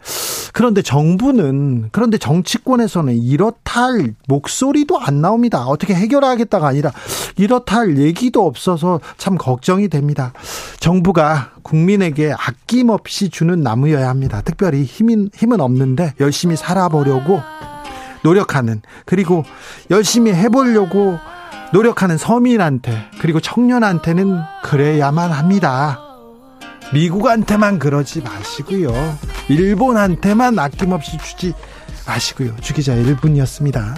그런데 정부는 그런데 정치권에서는 이렇다 할 목소리도 안 나옵니다. 어떻게 해결하겠다가 아니라 이렇다 할 얘기도 없어서 참 걱정이 됩니다. 정부가 국민에게 아낌없이 주는 나무여야 합니다. 특별히 힘은 힘은 없는데 열심히 살아보려고 노력하는 그리고 열심히 해보려고 노력하는 서민한테 그리고 청년한테는 그래야만 합니다. 미국한테만 그러지 마시고요. 일본한테만 아낌없이 주지 마시고요. 주기자 1분이었습니다.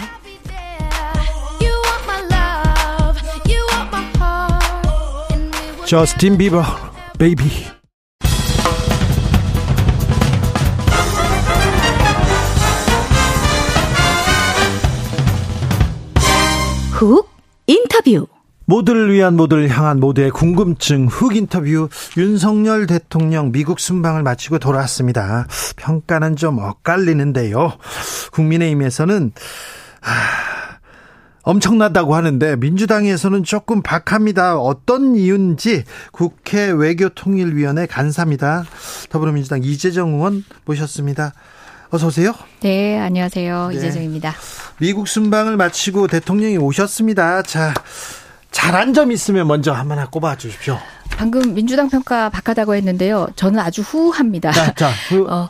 저스틴 비버 Baby 훅 인터뷰 모두를 위한 모두를 향한 모두의 궁금증 흑 인터뷰 윤석열 대통령 미국 순방을 마치고 돌아왔습니다. 평가는 좀 엇갈리는데요. 국민의힘에서는 아, 엄청나다고 하는데 민주당에서는 조금 박합니다. 어떤 이유인지 국회 외교통일위원회 간사입니다. 더불어민주당 이재정 의원 모셨습니다. 어서 오세요. 네, 안녕하세요. 네. 이재정입니다. 미국 순방을 마치고 대통령이 오셨습니다. 자, 잘한 점 있으면 먼저 한번 꼽아 주십시오. 방금 민주당 평가 박하다고 했는데요. 저는 아주 후합니다. 자, 자 후. <laughs> 어,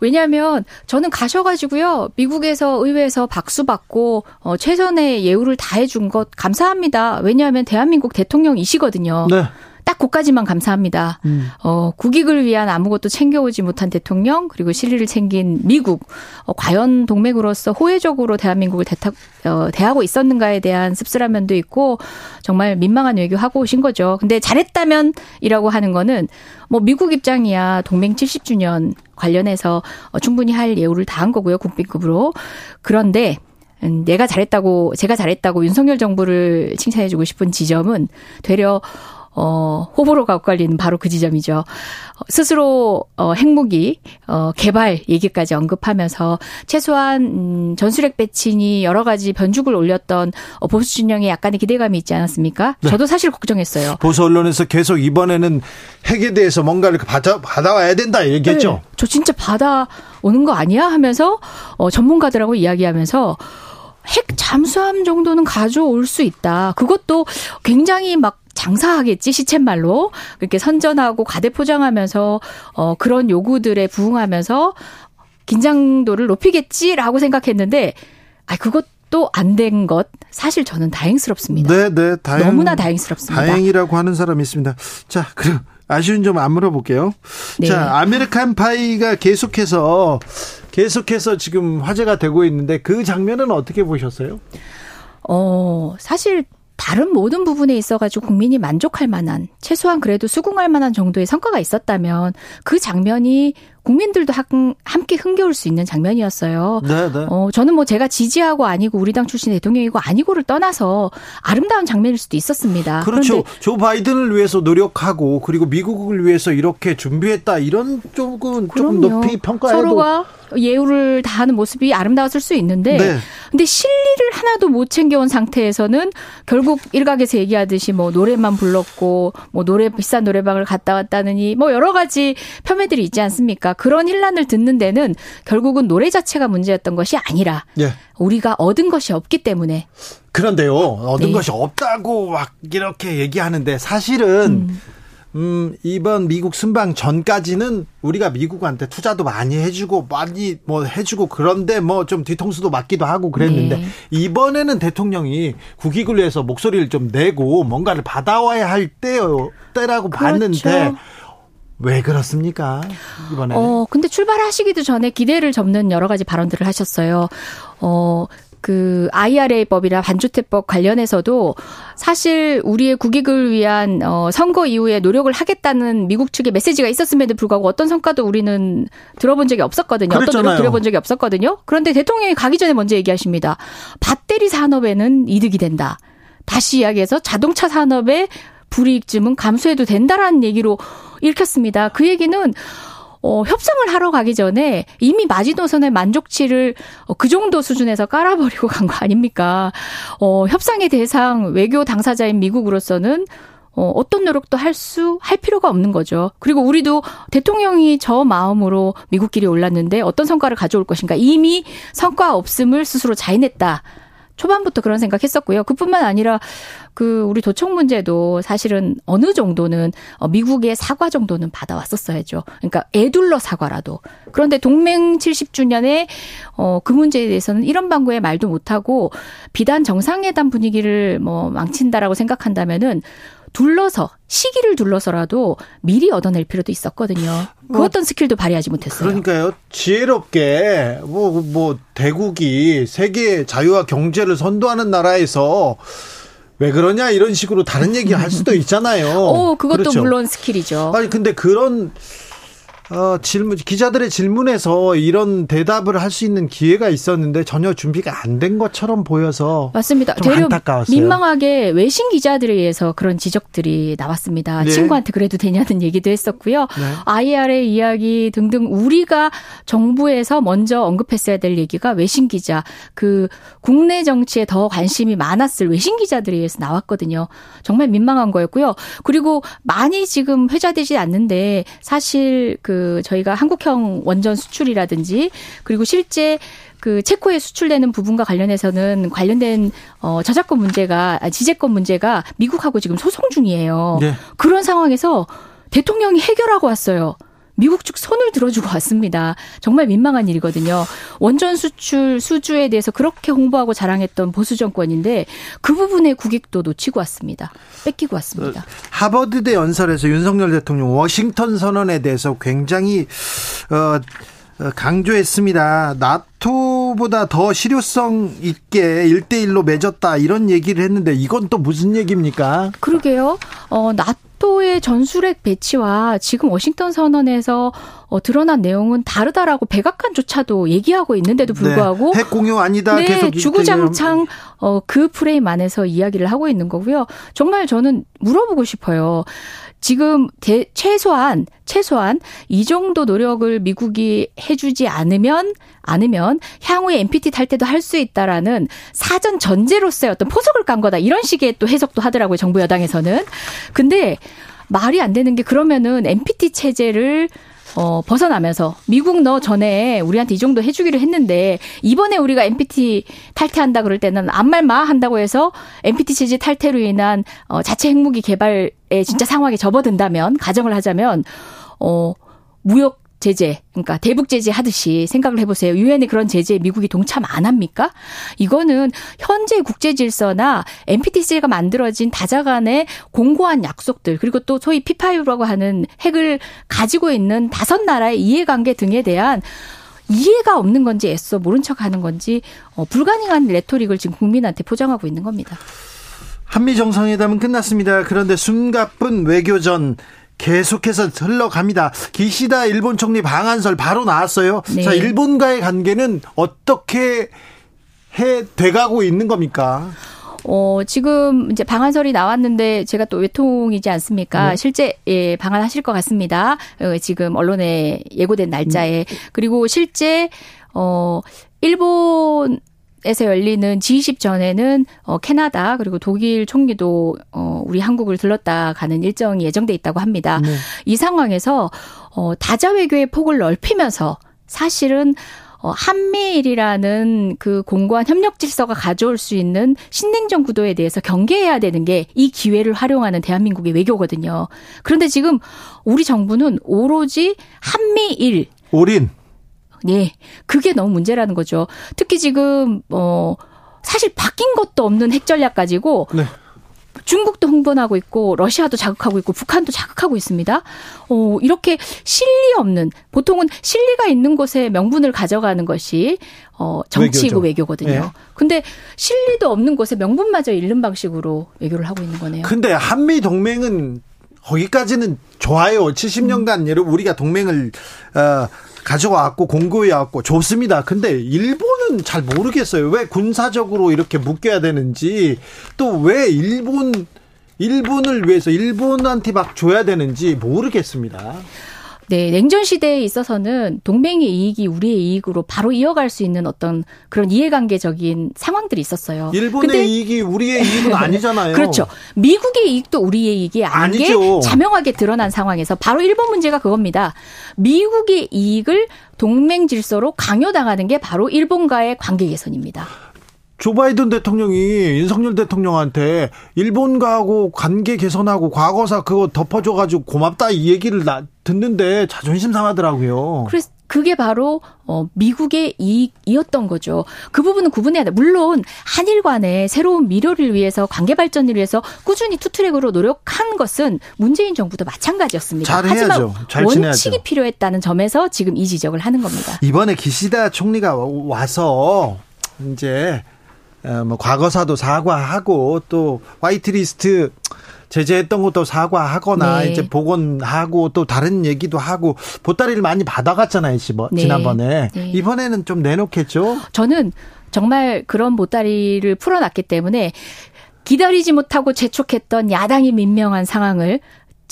왜냐하면 저는 가셔가지고요 미국에서 의회에서 박수 받고 어, 최선의 예우를 다해준 것 감사합니다. 왜냐하면 대한민국 대통령이시거든요. 네. 딱 그까지만 감사합니다. 음. 어, 국익을 위한 아무것도 챙겨오지 못한 대통령 그리고 실리를 챙긴 미국 어, 과연 동맹으로서 호혜적으로 대한민국을 대타, 어, 대하고 있었는가에 대한 씁쓸한 면도 있고 정말 민망한 외교하고 오신 거죠. 근데 잘했다면이라고 하는 거는 뭐 미국 입장이야 동맹 70주년 관련해서 어, 충분히 할 예우를 다한 거고요. 국빈급으로. 그런데 음, 내가 잘했다고 제가 잘했다고 윤석열 정부를 칭찬해주고 싶은 지점은 되려 어, 호불호가 엇갈리는 바로 그 지점이죠. 스스로 어, 핵무기 어, 개발 얘기까지 언급하면서 최소한 음, 전술핵 배친이 여러 가지 변죽을 올렸던 어, 보수 진영에 약간의 기대감이 있지 않았습니까? 네. 저도 사실 걱정했어요. 보수 언론에서 계속 이번에는 핵에 대해서 뭔가를 받아 받아와야 된다 얘기했죠. 네. 저 진짜 받아 오는 거 아니야 하면서 어, 전문가들하고 이야기하면서 핵 잠수함 정도는 가져올 수 있다. 그것도 굉장히 막 장사하겠지 시쳇말로 그렇게 선전하고 과대 포장하면서 어 그런 요구들에 부응하면서 긴장도를 높이겠지라고 생각했는데 아 그것도 안된 것 사실 저는 다행스럽습니다. 네, 네, 다행, 너무나 다행스럽습니다. 다행이라고 하는 사람이 있습니다. 자, 그럼 아쉬운 점 안 물어볼게요. 네. 자, American Pie가 계속해서 계속해서 지금 화제가 되고 있는데 그 장면은 어떻게 보셨어요? 어, 사실 다른 모든 부분에 있어가지고 국민이 만족할 만한 최소한 그래도 수긍할 만한 정도의 성과가 있었다면 그 장면이 국민들도 함께 흥겨울 수 있는 장면이었어요. 네, 네. 어, 저는 뭐 제가 지지하고 아니고 우리 당 출신 대통령이고 아니고를 떠나서 아름다운 장면일 수도 있었습니다. 그렇죠. 조 바이든을 위해서 노력하고 그리고 미국을 위해서 이렇게 준비했다 이런 쪽은 조금 높이 평가해도 서로가 예우를 다하는 모습이 아름다웠을 수 있는데 네. 근데 실리를 하나도 못 챙겨온 상태에서는 결국 일각에서 얘기하듯이 뭐 노래만 불렀고 뭐 노래 비싼 노래방을 갔다 왔다느니 뭐 여러 가지 폄훼들이 있지 않습니까? 그런 혼란을 듣는 데는 결국은 노래 자체가 문제였던 것이 아니라 네. 우리가 얻은 것이 없기 때문에 그런데요 얻은 네. 것이 없다고 막 이렇게 얘기하는데 사실은 음. 음, 이번 미국 순방 전까지는 우리가 미국한테 투자도 많이 해주고 많이 뭐 해주고 그런데 뭐 좀 뒤통수도 맞기도 하고 그랬는데 네. 이번에는 대통령이 국익을 위해서 목소리를 좀 내고 뭔가를 받아와야 할 때요 때라고 그렇죠. 봤는데 왜 그렇습니까? 이번에. 어, 근데 출발하시기도 전에 기대를 접는 여러 가지 발언들을 하셨어요. 어, 그 IRA법이나 반주택법 관련해서도 사실 우리의 국익을 위한 어 선거 이후에 노력을 하겠다는 미국 측의 메시지가 있었음에도 불구하고 어떤 성과도 우리는 들어본 적이 없었거든요. 그랬잖아요. 어떤 노력 들어본 적이 없었거든요. 그런데 대통령이 가기 전에 먼저 얘기하십니다. 배터리 산업에는 이득이 된다. 다시 이야기해서 자동차 산업의 불이익쯤은 감수해도 된다라는 얘기로 읽혔습니다. 그 얘기는 어, 협상을 하러 가기 전에 이미 마지노선의 만족치를 어, 그 정도 수준에서 깔아버리고 간 거 아닙니까? 어, 협상의 대상 외교 당사자인 미국으로서는 어, 어떤 노력도 할 수, 할 필요가 없는 거죠. 그리고 우리도 대통령이 저 마음으로 미국끼리 올랐는데 어떤 성과를 가져올 것인가. 이미 성과 없음을 스스로 자인했다. 초반부터 그런 생각했었고요. 그뿐만 아니라 그 우리 도청 문제도 사실은 어느 정도는 어, 미국의 사과 정도는 받아왔었어야죠. 그러니까 애둘러 사과라도. 그런데 동맹 70주년에 어, 그 문제에 대해서는 이런 방구에 말도 못하고 비단 정상회담 분위기를 뭐 망친다라고 생각한다면은 둘러서 시기를 둘러서라도 미리 얻어낼 필요도 있었거든요. 그 뭐, 어떤 skill도 발휘하지 못했어요. 그러니까요. 지혜롭게 뭐뭐 뭐 대국이 세계 자유와 경제를 선도하는 나라에서 왜 그러냐 이런 식으로 다른 얘기 할 수도 <laughs> 있잖아요. 오, 그것도 그렇죠. 물론 skill이죠. 아니 근데 그런 어, 질문 기자들의 질문에서 이런 대답을 할 수 있는 기회가 있었는데 전혀 준비가 안 된 것처럼 보여서 맞습니다. 되려 안타까웠어요. 민망하게 외신 기자들에 의해서 그런 지적들이 나왔습니다. 네. 친구한테 그래도 되냐는 <laughs> 얘기도 했었고요. 네. IRA 이야기 등등 우리가 정부에서 먼저 언급했어야 될 얘기가 외신 기자 그 국내 정치에 더 관심이 많았을 외신 기자들에 의해서 나왔거든요. 정말 민망한 거였고요. 그리고 많이 지금 회자되지 않는데 사실 그 저희가 한국형 원전 수출이라든지 그리고 실제 그 체코에 수출되는 부분과 관련해서는 관련된 어 저작권 문제가 아, 지재권 문제가 미국하고 지금 소송 중이에요. 네. 그런 상황에서 대통령이 해결하고 왔어요. 미국 측 손을 들어주고 왔습니다. 정말 민망한 일이거든요. 원전 수출 수주에 대해서 그렇게 홍보하고 자랑했던 보수 정권인데 그 부분의 국익도 놓치고 왔습니다. 뺏기고 왔습니다. 어, 하버드대 연설에서 윤석열 대통령 워싱턴 선언에 대해서 굉장히 어 어, 강조했습니다. 나토보다 더 실효성 있게 일대일로 맺었다 이런 얘기를 했는데 이건 또 무슨 얘기입니까? 그러게요. 어, 나토 의 전술핵 배치와 지금 워싱턴 선언에서 어, 드러난 내용은 다르다라고 백악관조차도 얘기하고 있는데도 네. 불구하고 네, 핵 공유 아니다 네, 계속 주구장창 어, 그 프레임 안에서 이야기를 하고 있는 거고요. 정말 저는 물어보고 싶어요. 지금 대, 최소한 최소한 이 정도 노력을 미국이 해주지 않으면 않으면 향후에 NPT 탈 때도 할 수 있다라는 사전 전제로서의 어떤 포석을 깐 거다 이런 식의 또 해석도 하더라고요 정부 여당에서는 근데 말이 안 되는 게 그러면은 NPT 체제를 어, 벗어나면서 미국 너 전에 우리한테 이 정도 해주기로 했는데 이번에 우리가 NPT 탈퇴한다 그럴 때는 안말마 한다고 해서 NPT 체제 탈퇴로 인한 어, 자체 핵무기 개발의 진짜 상황에 접어든다면 가정을 하자면 어 무역 제재, 그러니까 대북 제재 하듯이 생각을 해보세요. 유엔의 그런 제재에 미국이 동참 안 합니까? 이거는 현재 국제 질서나 NPTC가 만들어진 다자간의 공고한 약속들 그리고 또 소위 P5라고 하는 핵을 가지고 있는 다섯 나라의 이해관계 등에 대한 이해가 없는 건지 애써 모른 척 하는 건지 어, 불가능한 레토릭을 지금 국민한테 포장하고 있는 겁니다. 한미 정상회담은 끝났습니다. 그런데 숨가쁜 외교전 계속해서 흘러갑니다. 기시다 일본 총리 방한설 바로 나왔어요. 네. 자, 일본과의 관계는 어떻게 해 돼가고 있는 겁니까? 어, 지금 이제 방한설이 나왔는데 제가 또 외통이지 않습니까? 네. 실제 예, 방한하실 것 같습니다. 어, 지금 언론에 예고된 날짜에. 음. 그리고 실제 어 일본 에서 열리는 G20 전에는 어 캐나다 그리고 독일 총리도 어 우리 한국을 들렀다 가는 일정이 예정돼 있다고 합니다. 네. 이 상황에서 어 다자 외교의 폭을 넓히면서 사실은 어, 한미일이라는 그 공고한 협력 질서가 가져올 수 있는 신냉전 구도에 대해서 경계해야 되는 게 이 기회를 활용하는 대한민국의 외교거든요. 그런데 지금 우리 정부는 오로지 한미일 올인 예. 그게 너무 문제라는 거죠. 특히 지금 어 사실 바뀐 것도 없는 핵 전략 가지고 네. 중국도 흥분하고 있고 러시아도 자극하고 있고 북한도 자극하고 있습니다. 어 이렇게 실리 없는 보통은 실리가 있는 곳에 명분을 가져가는 것이 어 정치고 외교거든요. 네. 근데 실리도 없는 곳에 명분마저 잃는 방식으로 외교를 하고 있는 거네요. 근데 한미 동맹은 거기까지는 좋아요. 70년간 여러분 우리가 동맹을 어 가져왔고 공고해 왔고 좋습니다. 근데 일본은 잘 모르겠어요. 왜 군사적으로 이렇게 묶여야 되는지 또 왜 일본 일본을 위해서 일본한테 막 줘야 되는지 모르겠습니다. 네, 냉전 시대에 있어서는 동맹의 이익이 우리의 이익으로 바로 이어갈 수 있는 어떤 그런 이해관계적인 상황들이 있었어요. 일본의 근데, 이익이 우리의 이익은 아니잖아요. <laughs> 그렇죠. 미국의 이익도 우리의 이익이 아닌 아니죠. 게 자명하게 드러난 상황에서 바로 일본 문제가 그겁니다. 미국의 이익을 동맹 질서로 강요당하는 게 바로 일본과의 관계 개선입니다. 조 바이든 대통령이 윤석열 대통령한테 일본과하고 관계 개선하고 과거사 그거 덮어줘가지고 고맙다 이 얘기를 나, 듣는데 자존심 상하더라고요. 그래서 그게 바로 어 미국의 이익이었던 거죠. 그 부분은 구분해야 돼. 물론 한일 간의 새로운 미래를 위해서 관계 발전을 위해서 꾸준히 투트랙으로 노력한 것은 문재인 정부도 마찬가지였습니다. 잘해야죠. 하지만 잘 원칙이 필요했다는 점에서 지금 이 지적을 하는 겁니다. 이번에 기시다 총리가 와서 이제 어, 뭐 과거사도 사과하고 또 화이트리스트 제재했던 것도 사과하거나 네. 이제 복원하고 또 다른 얘기도 하고 보따리를 많이 받아갔잖아요, 네. 지난번에. 네. 이번에는 좀 내놓겠죠? 저는 정말 그런 보따리를 풀어놨기 때문에 기다리지 못하고 재촉했던 야당이 민명한 상황을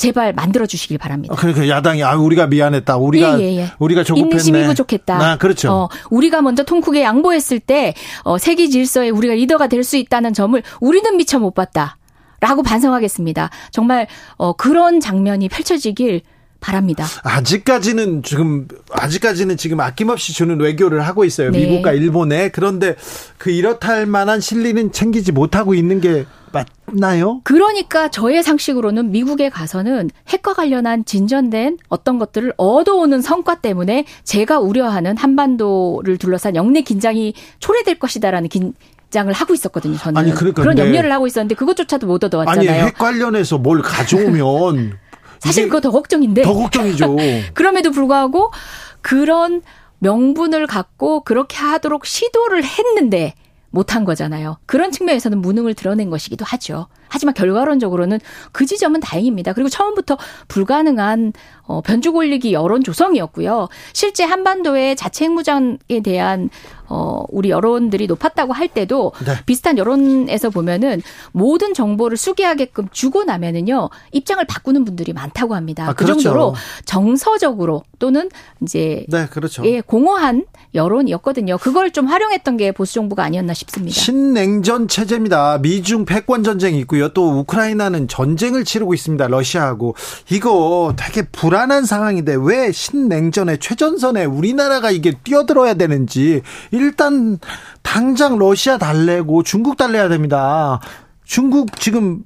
제발 만들어 주시길 바랍니다. 그러니까 야당이 아 우리가 미안했다. 우리가 예, 예, 예. 우리가 조급했네. 인내심이 부족했다. 아, 그렇죠. 어, 우리가 먼저 통쿡에 양보했을 때 어, 세계 질서의 우리가 리더가 될 수 있다는 점을 우리는 미처 못 봤다. 라고 반성하겠습니다. 정말 어, 그런 장면이 펼쳐지길 바랍니다. 아직까지는 지금 아직까지는 지금 아낌없이 주는 외교를 하고 있어요. 네. 미국과 일본에 그런데 그 이렇다 할 만한 실리는 챙기지 못하고 있는 게 맞나요? 그러니까 저의 상식으로는 미국에 가서는 핵과 관련한 진전된 어떤 것들을 얻어오는 성과 때문에 제가 우려하는 한반도를 둘러싼 영내 긴장이 초래될 것이다라는 긴, 장을 하고 있었거든요. 저는 아니, 그러니까 그런 염려를 하고 있었는데 그것조차도 못 얻어왔잖아요. 아니 핵 관련해서 뭘 가져오면 <laughs> 사실 그거 더 걱정인데. 더 걱정이죠. <laughs> 그럼에도 불구하고 그런 명분을 갖고 그렇게 하도록 시도를 했는데 못한 거잖아요. 그런 측면에서는 무능을 드러낸 것이기도 하죠. 하지만 결과론적으로는 그 지점은 다행입니다. 그리고 처음부터 불가능한 어, 변죽 올리기 여론 조성이었고요. 실제 한반도의 자체 핵무장에 대한 어, 우리 여론들이 높았다고 할 때도 네. 비슷한 여론에서 보면은 모든 정보를 수기하게끔 주고 나면은요 입장을 바꾸는 분들이 많다고 합니다. 아, 그 그렇죠. 정도로 정서적으로 또는 이제 네, 그렇죠. 예, 공허한 여론이었거든요. 그걸 좀 활용했던 게 보수 정부가 아니었나 싶습니다. 신냉전 체제입니다. 미중 패권 전쟁이 있고요. 또 우크라이나는 전쟁을 치르고 있습니다. 러시아하고 이거 되게 불안한 상황인데 왜 신냉전의 최전선에 우리나라가 이게 뛰어들어야 되는지 일단 당장 러시아 달래고 중국 달래야 됩니다. 중국 지금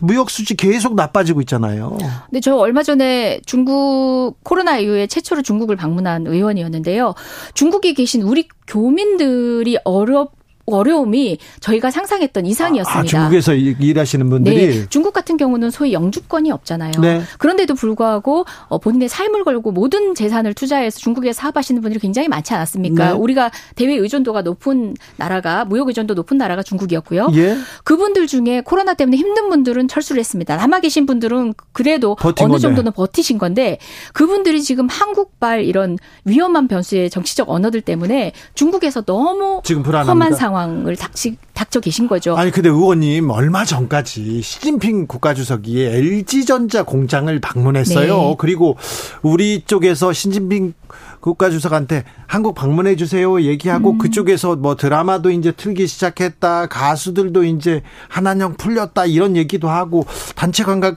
무역 수지 계속 나빠지고 있잖아요. 근데 저 얼마 전에 중국 코로나 이후에 최초로 중국을 방문한 의원이었는데요. 중국에 계신 우리 교민들이 어렵 어려움이 저희가 상상했던 이상이었습니다. 아, 중국에서 일하시는 분들이 네, 중국 같은 경우는 소위 영주권이 없잖아요. 네. 그런데도 불구하고 어, 본인의 삶을 걸고 모든 재산을 투자해서 중국에 사업하시는 분들이 굉장히 많지 않았습니까? 네. 우리가 대외 의존도가 높은 나라가 무역 의존도 높은 나라가 중국이었고요. 예. 그분들 중에 코로나 때문에 힘든 분들은 철수를 했습니다. 남아 계신 분들은 그래도 어느 건데. 정도는 버티신 건데 그분들이 지금 한국발 이런 위험한 변수의 정치적 언어들 때문에 중국에서 너무 지금 불안합니다. 험한 상황 상황을 닥치, 닥쳐 계신 거죠. 아니 근데 의원님 얼마 전까지 시진핑 국가주석이 LG전자 공장을 방문했어요. 네. 그리고 우리 쪽에서 시진핑 국가주석한테 한국 방문해 주세요 얘기하고 음. 그쪽에서 뭐 드라마도 이제 틀기 시작했다 가수들도 이제 한한령 풀렸다 이런 얘기도 하고 단체 관광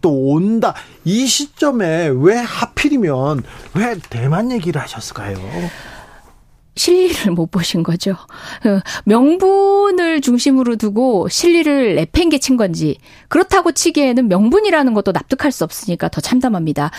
또 온다. 이 시점에 왜 하필이면 왜 대만 얘기를 하셨을까요? 실리를 못 보신 거죠. 어, 명분을 중심으로 두고 실리를 내팽개친 건지 그렇다고 치기에는 명분이라는 것도 납득할 수 없으니까 더 참담합니다.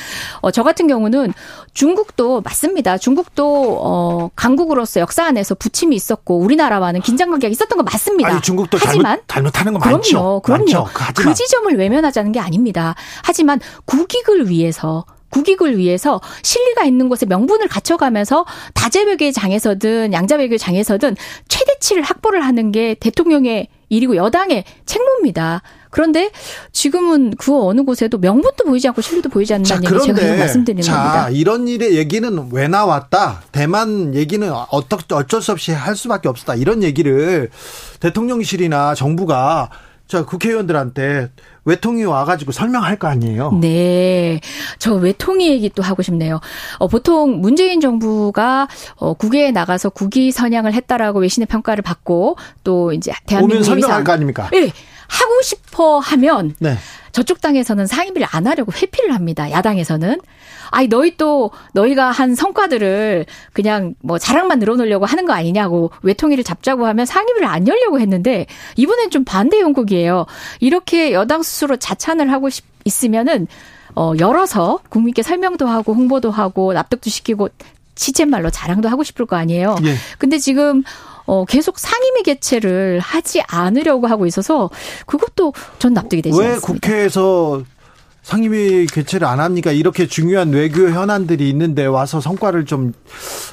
어, 저 같은 경우는 중국도 맞습니다. 중국도 어, 강국으로서 역사 안에서 부침이 있었고 우리나라와는 긴장 관계가 있었던 거 맞습니다. 아니, 중국도 하지만 잘못, 하는거 많죠. 그럼요. 그럼요. 많죠. 그 지점을 외면하자는 게 아닙니다. 하지만 국익을 위해서 국익을 위해서 실리가 있는 곳에 명분을 갖춰가면서 다재외교의 장에서든 양자외교의 장에서든 최대치를 확보를 하는 게 대통령의 일이고 여당의 책무입니다. 그런데 지금은 그 어느 곳에도 명분도 보이지 않고 실리도 보이지 않는다는 자, 얘기 제가 말씀드리는 자, 겁니다. 이런 일의 얘기는 왜 나왔다? 대만 얘기는 어떻 어쩔 수 없이 할 수밖에 없었다. 이런 얘기를 대통령실이나 정부가 자 국회의원들한테 외통이 와가지고 설명할 거 아니에요. 네, 저 외통위 얘기 또 하고 싶네요. 어, 보통 문재인 정부가 어, 국외에 나가서 국위 선양을 했다라고 외신의 평가를 받고 또 이제 대한민국 오면 설명할 거 아닙니까? 네, 하고 싶어 하면 네. 저쪽 당에서는 상임위를 안 하려고 회피를 합니다. 야당에서는. 아니 너희 또 너희가 한 성과들을 그냥 뭐 자랑만 늘어놓으려고 하는 거 아니냐고 외통위를 잡자고 하면 상임위를 안 열려고 했는데 이번엔 좀 반대 용국이에요. 이렇게 여당 스스로 자찬을 하고 싶, 있으면은 어 열어서 국민께 설명도 하고 홍보도 하고 납득도 시키고 치쳇말로 자랑도 하고 싶을 거 아니에요. 예. 근데 지금 어, 계속 상임위 개최를 하지 않으려고 하고 있어서 그것도 전 납득이 되지 왜 않습니다. 국회에서 상임위 개최를 안 합니까? 이렇게 중요한 외교 현안들이 있는데 와서 성과를 좀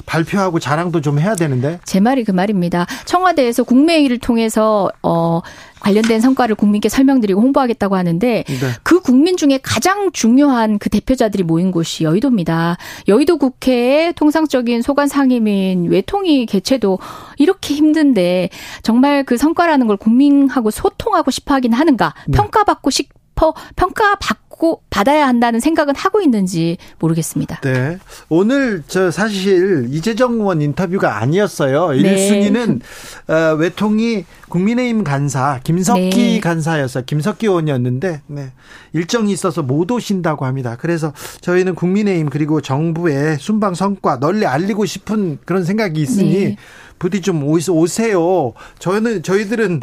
발표하고 자랑도 좀 해야 되는데. 제 말이 그 말입니다. 청와대에서 국무회의를 통해서 어 관련된 성과를 국민께 설명드리고 홍보하겠다고 하는데 네. 그 국민 중에 가장 중요한 그 대표자들이 모인 곳이 여의도입니다. 여의도 국회의 통상적인 소관 상임인 외통위 개최도 이렇게 힘든데 정말 그 성과라는 걸 국민하고 소통하고 싶어 하긴 하는가? 네. 평가받고 싶어 평가받고 받고 받아야 한다는 생각은 하고 있는지 모르겠습니다. 네. 오늘 저 사실 이재정 의원 인터뷰가 아니었어요. 네. 1순위는 어, 외통이 국민의힘 간사 김석기 네. 간사였어요. 김석기 의원이었는데 네. 일정이 있어서 못 오신다고 합니다. 그래서 저희는 국민의힘 그리고 정부의 순방 성과 널리 알리고 싶은 그런 생각이 있으니 네. 부디 좀 오세요. 저는 저희들은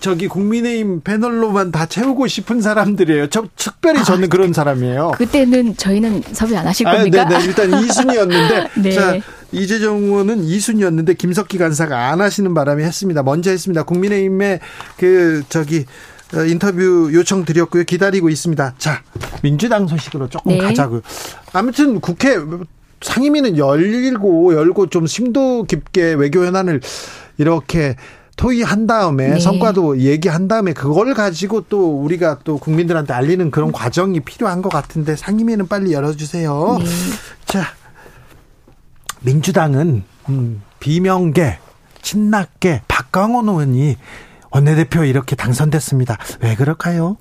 저기 국민의힘 패널로만 다 채우고 싶은 사람들이에요. 저, 특별히 아, 저는 아, 그런 사람이에요. 그때는 저희는 섭외 안 하실 아, 겁니까? 네, 네. 일단 2순위였는데 <laughs> 네. 자, 이재정 의원은 2순위였는데 김석기 간사가 안 하시는 바람에 했습니다. 먼저 했습니다. 국민의힘의 그 저기 어, 인터뷰 요청 드렸고요. 기다리고 있습니다. 자, 민주당 소식으로 조금 네. 가자고요. 아무튼 국회 상임위는 열고 열고 좀 심도 깊게 외교 현안을 이렇게 토의한 다음에 네. 성과도 얘기한 다음에 그걸 가지고 또 우리가 또 국민들한테 알리는 그런 과정이 필요한 것 같은데 상임위는 빨리 열어주세요. 네. 자, 민주당은 음, 비명계, 친낙계 박광원 의원이 원내대표 이렇게 당선됐습니다. 왜 그럴까요?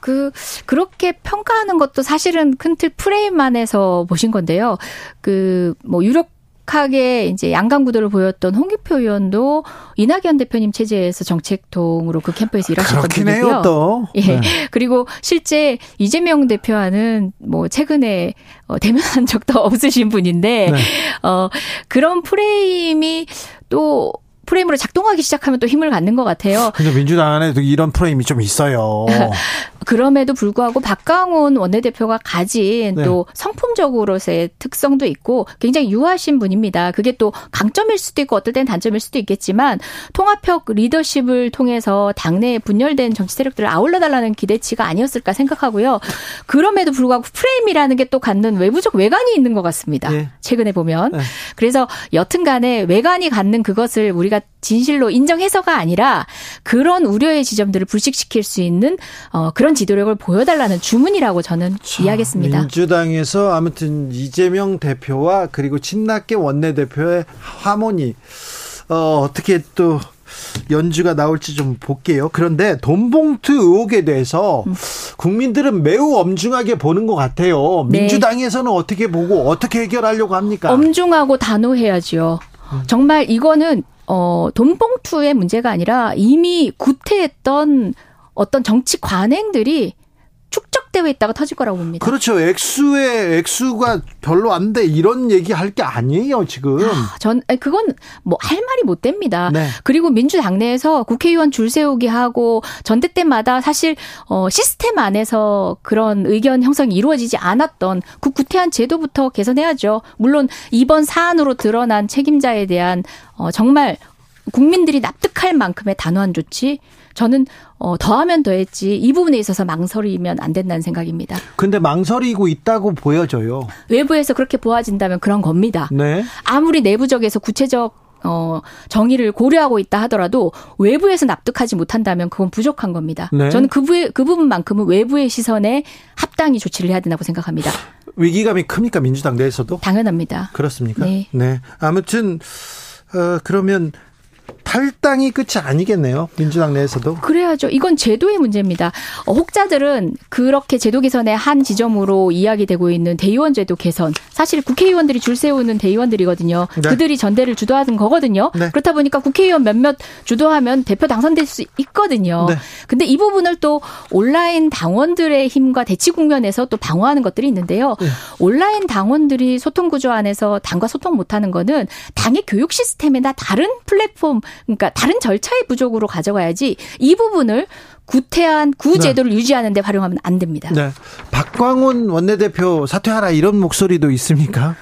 그 그렇게 평가하는 것도 사실은 큰 틀 프레임 안에서 보신 건데요. 그 뭐 유력 강력하게 이제 양강 구도를 보였던 홍기표 의원도 이낙연 대표님 체제에서 정책통으로 그 캠프에서 일하셨던 분이고요. 또. 예. 네. <laughs> 그리고 실제 이재명 대표와는 뭐 최근에 어 대면한 <laughs> 적도 없으신 분인데 네. 어 그런 프레임이 또 프레임으로 작동하기 시작하면 또 힘을 갖는 것 같아요. 근데 민주당 안에도 이런 프레임이 좀 있어요. <laughs> 그럼에도 불구하고 박강훈 원내대표가 가진 네. 또 성품적으로서의 특성도 있고 굉장히 유하신 분입니다. 그게 또 강점일 수도 있고 어떨 땐 단점일 수도 있겠지만 통합형 리더십을 통해서 당내에 분열된 정치 세력들을 아울러 달라는 기대치가 아니었을까 생각하고요. 그럼에도 불구하고 프레임이라는 게 또 갖는 외부적 외관이 있는 것 같습니다. 네. 최근에 보면. 네. 그래서 여튼간에 외관이 갖는 그것을 우리가 진실로 인정해서가 아니라 그런 우려의 지점들을 불식시킬 수 있는 어, 그런 지도력을 보여달라는 주문이라고 저는 자, 이해하겠습니다. 민주당에서 아무튼 이재명 대표와 그리고 친낙계 원내대표의 하모니 어, 어떻게 또 연주가 나올지 좀 볼게요. 그런데 돈봉투 의혹에 대해서 음. 국민들은 매우 엄중하게 보는 것 같아요. 네. 민주당에서는 어떻게 보고 어떻게 해결하려고 합니까? 엄중하고 단호해야죠. 음. 정말 이거는 어, 돈봉투의 문제가 아니라 이미 구태했던 어떤 정치 관행들이 축적되어 있다가 터질 거라고 봅니다. 그렇죠. 액수의 액수가 별로 안 돼. 이런 얘기 할 게 아니에요, 지금. 아, 전 그건 뭐 할 말이 못 됩니다. 네. 그리고 민주당 내에서 국회의원 줄 세우기 하고 전대 때마다 사실 어 시스템 안에서 그런 의견 형성이 이루어지지 않았던 그 구태한 제도부터 개선해야죠. 물론 이번 사안으로 드러난 책임자에 대한 어 정말 국민들이 납득할 만큼의 단호한 조치 저는 어, 더하면 더했지 이 부분에 있어서 망설이면 안 된다는 생각입니다. 근데 망설이고 있다고 보여져요. 외부에서 그렇게 보아진다면 그런 겁니다. 네. 아무리 내부적에서 구체적 어, 정의를 고려하고 있다 하더라도 외부에서 납득하지 못한다면 그건 부족한 겁니다. 네. 저는 그, 부, 그 부분만큼은 외부의 시선에 합당히 조치를 해야 된다고 생각합니다. 위기감이 큽니까 민주당 내에서도? 당연합니다. 그렇습니까? 네. 네. 아무튼 어, 그러면 탈당이 끝이 아니겠네요. 민주당 내에서도. 그래야죠. 이건 제도의 문제입니다. 어, 혹자들은 그렇게 제도 개선의 한 지점으로 이야기되고 있는 대의원 제도 개선. 사실 국회의원들이 줄 세우는 대의원들이거든요. 네. 그들이 전대를 주도하는 거거든요. 네. 그렇다 보니까 국회의원 몇몇 주도하면 대표 당선될 수 있거든요. 네. 근데 이 부분을 또 온라인 당원들의 힘과 대치 국면에서 또 방어하는 것들이 있는데요. 네. 온라인 당원들이 소통 구조 안에서 당과 소통 못하는 거는 당의 교육 시스템이나 다른 플랫폼 그러니까 다른 절차의 부족으로 가져가야지 이 부분을 구태한 구제도를 네. 유지하는 데 활용하면 안 됩니다. 네. 박광훈 원내대표 사퇴하라 이런 목소리도 있습니까?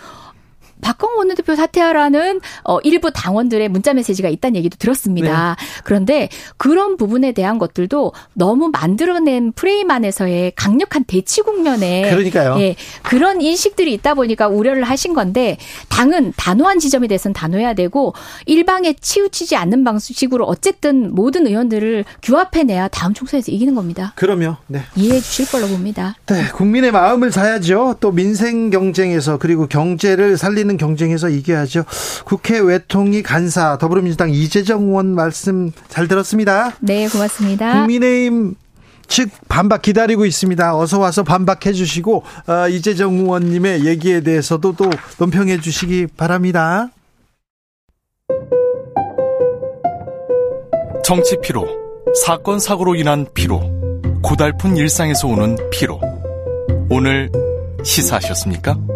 박광 원내대표 사퇴하라는 어, 일부 당원들의 문자 메시지가 있다는 얘기도 들었습니다. 네. 그런데 그런 부분에 대한 것들도 너무 만들어낸 프레임 안에서의 강력한 대치 국면에 그러니까요. 예, 그런 인식들이 있다 보니까 우려를 하신 건데 당은 단호한 지점에 대해서는 단호해야 되고 일방에 치우치지 않는 방식으로 어쨌든 모든 의원들을 규합해내야 다음 총선에서 이기는 겁니다. 그러면 네. 이해해 주실 걸로 봅니다. 네, 국민의 마음을 사야죠. 또 민생 경쟁에서 그리고 경제를 살리는 경쟁에서 이겨야죠. 국회 외통위 간사 더불어민주당 이재정 의원 말씀 잘 들었습니다. 네, 고맙습니다. 국민의힘 측 반박 기다리고 있습니다. 어서 와서 반박해 주시고 어, 이재정 의원님의 얘기에 대해서도 또 논평해 주시기 바랍니다. 정치 피로, 사건 사고로 인한 피로, 고달픈 일상에서 오는 피로. 오늘 시사하셨습니까?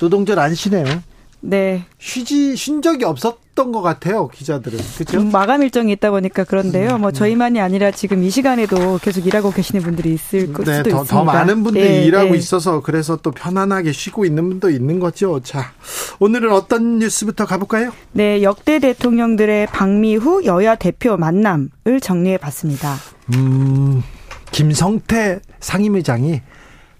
노동절 안 쉬네요. 네. 쉬지 쉰 적이 없었던 것 같아요 기자들은 그렇죠? 음, 마감 일정이 있다 보니까 그런데요. 뭐 음. 저희만이 아니라 지금 이 시간에도 계속 일하고 계시는 분들이 있을 네, 수도 더, 있습니다. 더 많은 분들이 네, 일하고 네. 있어서 그래서 또 편안하게 쉬고 있는 분도 있는 거죠. 자 오늘은 어떤 뉴스부터 가볼까요? 네, 역대 대통령들의 방미 후 여야 대표 만남을 정리해봤습니다. 음, 김성태 상임의장이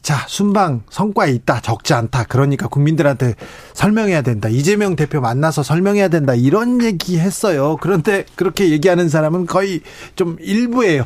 자, 순방 성과 있다, 적지 않다. 그러니까 국민들한테 설명해야 된다. 이재명 대표 만나서 설명해야 된다. 이런 얘기 했어요. 그런데 그렇게 얘기하는 사람은 거의 좀 일부예요.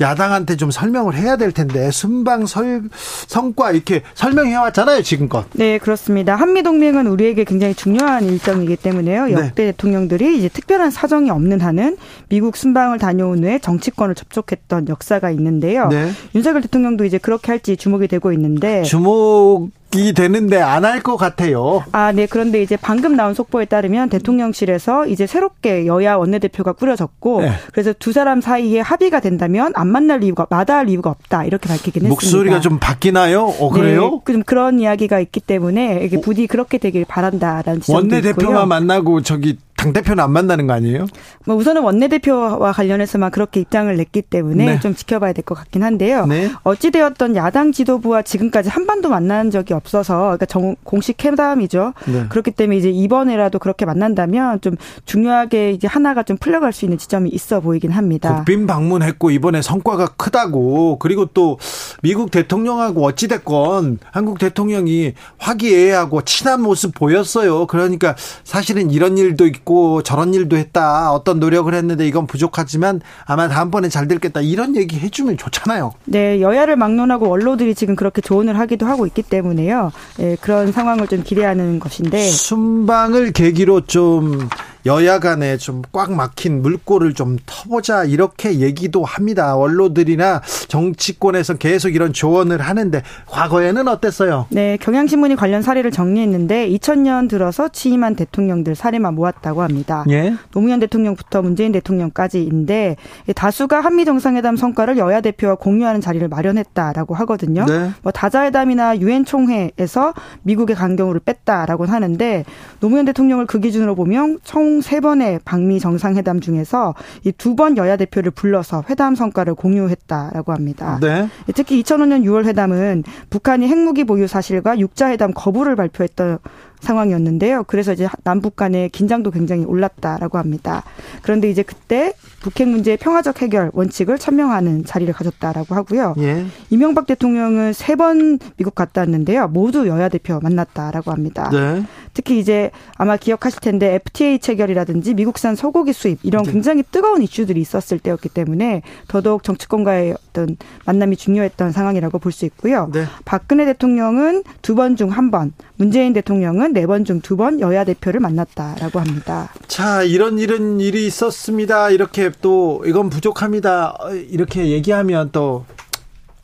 야당한테 좀 설명을 해야 될 텐데 순방 설, 성과 이렇게 설명해 왔잖아요, 지금껏. 네, 그렇습니다. 한미 동맹은 우리에게 굉장히 중요한 일정이기 때문에요. 네. 역대 네. 대통령들이 이제 특별한 사정이 없는 한은 미국 순방을 다녀온 후에 정치권을 접촉했던 역사가 있는데요. 네. 윤석열 대통령도 이제 그렇게 할지 주목 주목이 되고 있는데 주목 이 되는데 안 할 것 같아요. 아, 네. 그런데 이제 방금 나온 속보에 따르면 대통령실에서 이제 새롭게 여야 원내대표가 꾸려졌고 네. 그래서 두 사람 사이에 합의가 된다면 안 만날 이유가 마다할 이유가 없다 이렇게 밝히긴 목소리가 했습니다. 목소리가 좀 바뀌나요? 어, 그래요? 네, 좀 그런 이야기가 있기 때문에 이게 부디 그렇게 되길 바란다라는 지적도 원내대표만 있고요. 만나고 저기 당 대표는 안 만나는 거 아니에요? 뭐 우선은 원내대표와 관련해서만 그렇게 입장을 냈기 때문에 네. 좀 지켜봐야 될 것 같긴 한데요. 네. 어찌 되었던 야당 지도부와 지금까지 한 번도 만난 적이 없어서 그러니까 정, 공식 회담이죠. 네. 그렇기 때문에 이제 이번에라도 그렇게 만난다면 좀 중요하게 이제 하나가 좀 풀려갈 수 있는 지점이 있어 보이긴 합니다. 국빈 방문했고 이번에 성과가 크다고 그리고 또 미국 대통령하고 어찌 됐건 한국 대통령이 화기애애하고 친한 모습 보였어요. 그러니까 사실은 이런 일도 있고 있고 저런 일도 했다. 어떤 노력을 했는데 이건 부족하지만 아마 다음번에 잘 될겠다. 이런 얘기 해주면 좋잖아요. 네, 여야를 막론하고 언론들이 지금 그렇게 조언을 하기도 하고 있기 때문에요. 네, 그런 상황을 좀 기대하는 것인데 순방을 계기로 좀 여야 간에 좀 꽉 막힌 물꼬를 좀 터보자 이렇게 얘기도 합니다. 원로들이나 정치권에서 계속 이런 조언을 하는데 과거에는 어땠어요? 네, 경향신문이 관련 사례를 정리했는데 2000년 들어서 취임한 대통령들 사례만 모았다고 합니다. 예? 노무현 대통령부터 문재인 대통령까지인데 다수가 한미 정상회담 성과를 여야 대표와 공유하는 자리를 마련했다라고 하거든요. 네. 뭐 다자회담이나 유엔 총회에서 미국의 강경우를 뺐다라고 하는데 노무현 대통령을 그 기준으로 보면 총총 세 번의 방미 정상회담 중에서 이 두 번 여야 대표를 불러서 회담 성과를 공유했다라고 합니다. 네. 특히 2005년 6월 회담은 북한이 핵무기 보유 사실과 육자회담 거부를 발표했던 상황이었는데요. 그래서 이제 남북 간의 긴장도 굉장히 올랐다라고 합니다. 그런데 이제 그때 북핵 문제의 평화적 해결 원칙을 천명하는 자리를 가졌다라고 하고요. 예. 이명박 대통령은 세 번 미국 갔다 왔는데요. 모두 여야 대표 만났다라고 합니다. 네. 특히 이제 아마 기억하실 텐데 FTA 체결이라든지 미국산 소고기 수입 이런 네. 굉장히 뜨거운 이슈들이 있었을 때였기 때문에 더더욱 정치권과의 어떤 만남이 중요했던 상황이라고 볼 수 있고요. 네. 박근혜 대통령은 두 번 중 한 번, 문재인 대통령은 네 번 중 두 번 여야 대표를 만났다라고 합니다. 자, 이런 이런 일이 있었습니다. 이렇게 또 이건 부족합니다. 이렇게 얘기하면 또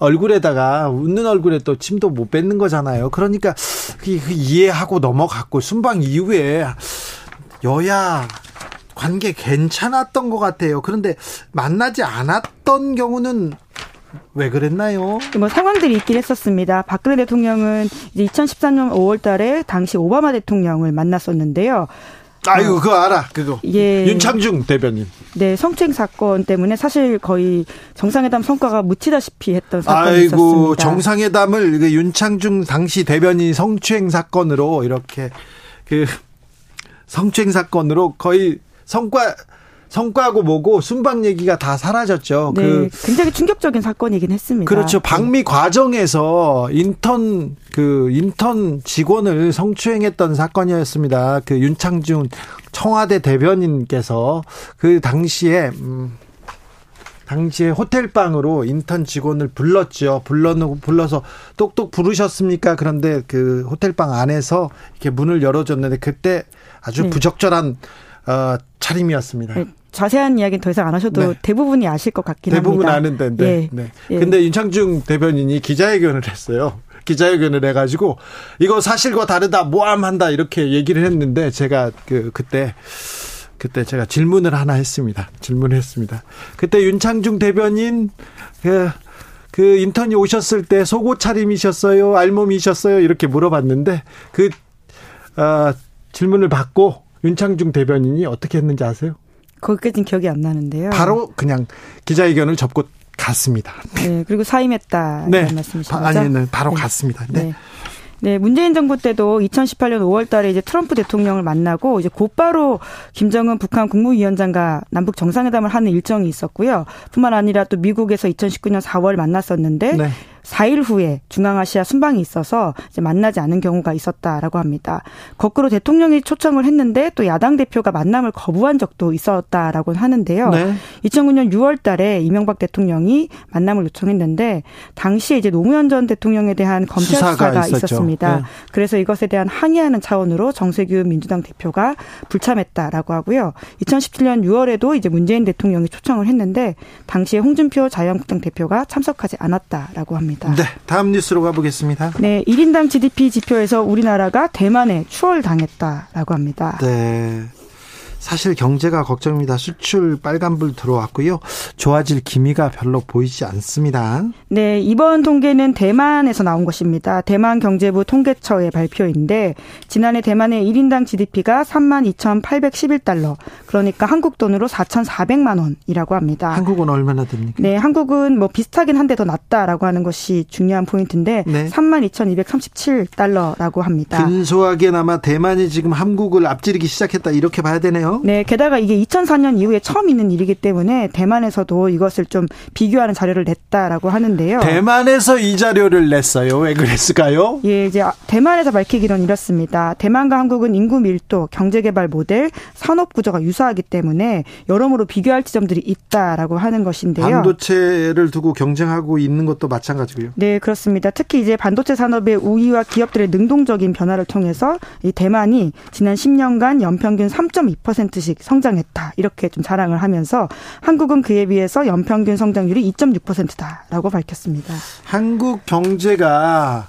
얼굴에다가 웃는 얼굴에 또 침도 못 뱉는 거잖아요. 그러니까 이해하고 넘어갔고 순방 이후에 여야 관계 괜찮았던 것 같아요. 그런데 만나지 않았던 경우는 왜 그랬나요? 뭐 상황들이 있긴 했었습니다. 박근혜 대통령은 이제 2014년 5월 달에 당시 오바마 대통령을 만났었는데요. 아유, 어, 그거 알아. 그거. 예. 윤창중 대변인. 네, 성추행 사건 때문에 사실 거의 정상회담 성과가 묻히다시피 했던 사건이 아이고, 있었습니다. 정상회담을 그 윤창중 당시 대변인 성추행 사건으로 이렇게 그 성추행 사건으로 거의 성과 성과고 뭐고 순방 얘기가 다 사라졌죠. 네, 그 굉장히 충격적인 사건이긴 했습니다. 그렇죠. 네. 방미 과정에서 인턴 그 인턴 직원을 성추행했던 사건이었습니다. 그 윤창중 청와대 대변인께서 그 당시에 음 당시에 호텔방으로 인턴 직원을 불렀죠. 불러놓고 불러서 똑똑 부르셨습니까? 그런데 그 호텔방 안에서 이렇게 문을 열어줬는데 그때 아주 네. 부적절한 어, 차림이었습니다. 네, 자세한 이야기는 더 이상 안 하셔도 네. 대부분이 아실 것 같긴 대부분 합니다. 대부분 아는데. 네. 네. 예. 근데 윤창중 대변인이 기자회견을 했어요. 기자회견을 해가지고 이거 사실과 다르다 모함한다 이렇게 얘기를 했는데 제가 그 그때 그때 제가 질문을 하나 했습니다. 질문을 했습니다. 그때 윤창중 대변인 그, 그 인턴이 오셨을 때 속옷 차림이셨어요? 알몸이셨어요? 이렇게 물어봤는데 그 어, 질문을 받고 윤창중 대변인이 어떻게 했는지 아세요? 거기까지는 기억이 안 나는데요. 바로 그냥 기자회견을 접고 갔습니다. 네, 그리고 사임했다 네. 말씀이신 거죠? 아니는 바로 네. 갔습니다. 네. 네. 네, 문재인 정부 때도 2018년 5월 달에 이제 트럼프 대통령을 만나고 이제 곧바로 김정은 북한 국무위원장과 남북 정상회담을 하는 일정이 있었고요. 뿐만 아니라 또 미국에서 2019년 4월 만났었는데 네. 4일 후에 중앙아시아 순방이 있어서 만나지 않은 경우가 있었다라고 합니다. 거꾸로 대통령이 초청을 했는데 또 야당 대표가 만남을 거부한 적도 있었다라고 하는데요. 네. 2009년 6월 달에 이명박 대통령이 만남을 요청했는데 당시에 이제 노무현 전 대통령에 대한 검찰 수사가, 수사가 있었습니다. 네. 그래서 이것에 대한 항의하는 차원으로 정세균 민주당 대표가 불참했다라고 하고요. 2017년 6월에도 이제 문재인 대통령이 초청을 했는데 당시에 홍준표 자유한국당 대표가 참석하지 않았다라고 합니다. 있습니다. 네, 다음 뉴스로 가보겠습니다. 네, 1인당 GDP 지표에서 우리나라가 대만에 추월당했다라고 합니다. 네. 사실 경제가 걱정입니다. 수출 빨간불 들어왔고요. 좋아질 기미가 별로 보이지 않습니다. 네, 이번 통계는 대만에서 나온 것입니다. 대만 경제부 통계처의 발표인데 지난해 대만의 1인당 GDP가 32,811달러, 그러니까 한국 돈으로 4,400만 원이라고 합니다. 한국은 얼마나 됩니까? 네, 한국은 뭐 비슷하긴 한데 더 낮다라고 하는 것이 중요한 포인트인데 네. 32,237달러라고 합니다. 근소하게나마 대만이 지금 한국을 앞지르기 시작했다 이렇게 봐야 되네요. 그렇죠. 네, 게다가 이게 2004년 이후에 처음 있는 일이기 때문에 대만에서도 이것을 좀 비교하는 자료를 냈다라고 하는데요. 대만에서 이 자료를 냈어요. 왜 그랬을까요? 예, 이제 대만에서 밝히기는 이렇습니다. 대만과 한국은 인구 밀도, 경제 개발 모델, 산업 구조가 유사하기 때문에 여러모로 비교할 지점들이 있다라고 하는 것인데요. 반도체를 두고 경쟁하고 있는 것도 마찬가지고요. 네, 그렇습니다. 특히 이제 반도체 산업의 우위와 기업들의 능동적인 변화를 통해서 이 대만이 지난 10년간 연평균 3.2% 2.6%씩 성장했다. 이렇게 좀 자랑을 하면서 한국은 그에 비해서 연평균 성장률이 2.6%다라고 밝혔습니다. 한국 경제가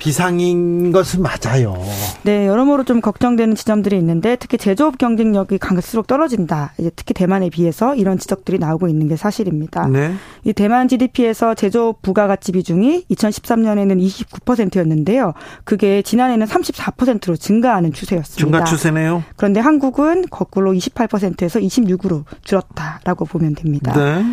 비상인 것은 맞아요. 네, 여러모로 좀 걱정되는 지점들이 있는데 특히 제조업 경쟁력이 갈수록 떨어진다. 이제 특히 대만에 비해서 이런 지적들이 나오고 있는 게 사실입니다. 네. 이 대만 GDP에서 제조업 부가가치 비중이 2013년에는 29%였는데요. 그게 지난해는 34%로 증가하는 추세였습니다. 증가 추세네요. 그런데 한국은 거꾸로 28%에서 26으로 줄었다라고 보면 됩니다. 네.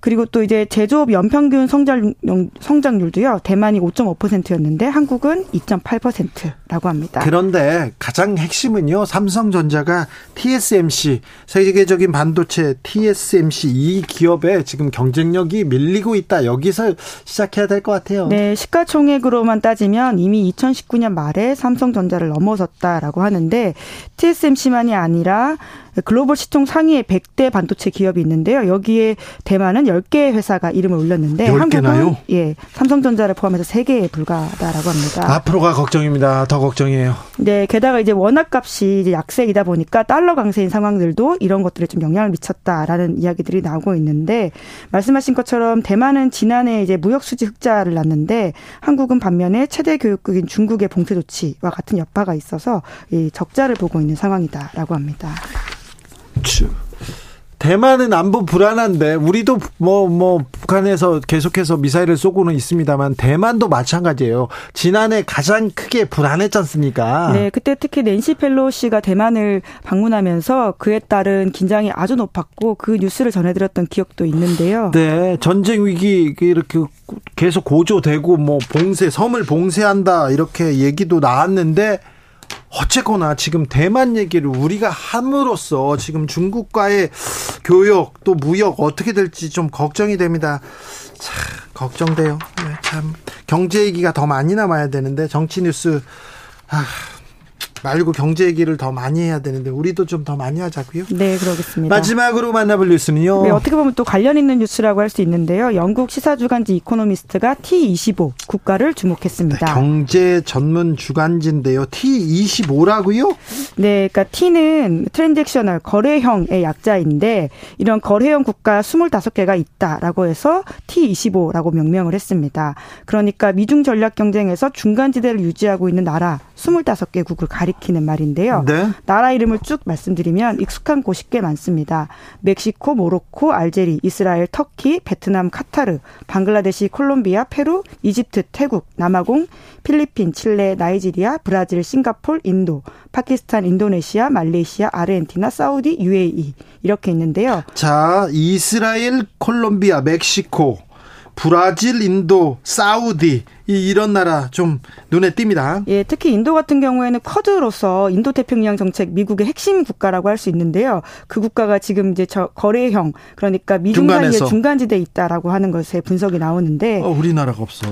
그리고 또 이제 제조업 연평균 성장, 성장률도요. 대만이 5.5%였는데 한국은 2.8%라고 합니다. 그런데 가장 핵심은요. 삼성전자가 TSMC 세계적인 반도체 TSMC 이 기업에 지금 경쟁력이 밀리고 있다. 여기서 시작해야 될 것 같아요. 네, 시가총액으로만 따지면 이미 2019년 말에 삼성전자를 넘어섰다라고 하는데 TSMC만이 아니라 글로벌 시총 상위에 100대 반도체 기업이 있는데요. 여기에 대만은 10개 회사가 이름을 올렸는데 10개나요? 한국은 예, 삼성전자를 포함해서 3개에 불과하다라고 합니다. 앞으로가 걱정입니다. 더 걱정이에요. 네, 게다가 이제 원화 값이 이제 약세이다 보니까 달러 강세인 상황들도 이런 것들에 좀 영향을 미쳤다라는 이야기들이 나오고 있는데 말씀하신 것처럼 대만은 지난해 이제 무역 수지 흑자를 났는데 한국은 반면에 최대 교육국인 중국의 봉쇄 조치와 같은 여파가 있어서 이 적자를 보고 있는 상황이다라고 합니다. 대만은 안보 불안한데 우리도 뭐뭐 뭐 북한에서 계속해서 미사일을 쏘고는 있습니다만 대만도 마찬가지예요. 지난해 가장 크게 불안했지 않습니까? 네, 그때 특히 낸시 펠로시가 대만을 방문하면서 그에 따른 긴장이 아주 높았고 그 뉴스를 전해드렸던 기억도 있는데요. 네, 전쟁 위기 이렇게 계속 고조되고 뭐 봉쇄 섬을 봉쇄한다 이렇게 얘기도 나왔는데 어쨌거나 지금 대만 얘기를 우리가 함으로써 지금 중국과의 교역 또 무역 어떻게 될지 좀 걱정이 됩니다. 참 걱정돼요. 네, 참 경제 얘기가 더 많이 남아야 되는데 정치 뉴스 아, 말고 경제 얘기를 더 많이 해야 되는데 우리도 좀 더 많이 하자고요. 네, 그러겠습니다. 마지막으로 만나볼 뉴스는요. 네, 어떻게 보면 또 관련 있는 뉴스라고 할 수 있는데요. 영국 시사 주간지 이코노미스트가 T25 국가를 주목했습니다. 네, 경제 전문 주간지인데요. T25라고요? 네, 그러니까 T는 transactional 거래형의 약자인데 이런 거래형 국가 25개가 있다라고 해서 T25라고 명명을 했습니다. 그러니까 미중 전략 경쟁에서 중간지대를 유지하고 있는 나라 25개국을 가리키는 말인데요. 네. 나라 이름을 쭉 말씀드리면 익숙한 곳이 꽤 많습니다. 멕시코, 모로코, 알제리, 이스라엘, 터키, 베트남, 카타르, 방글라데시, 콜롬비아, 페루, 이집트, 태국, 남아공, 필리핀, 칠레, 나이지리아, 브라질, 싱가폴, 인도, 파키스탄, 인도네시아, 말레이시아, 아르헨티나, 사우디, UAE 이렇게 있는데요. 자, 이스라엘, 콜롬비아, 멕시코, 브라질, 인도, 사우디 이 런 나라 좀 눈에 띕니다. 예, 특히 인도 같은 경우에는 쿼드로서 인도 태평양 정책 미국의 핵심 국가라고 할 수 있는데요. 그 국가가 지금 이제 저 거래형 그러니까 미중 사이에 중간지대에 있다라고 하는 것에 분석이 나오는데 어, 우리나라가 없어.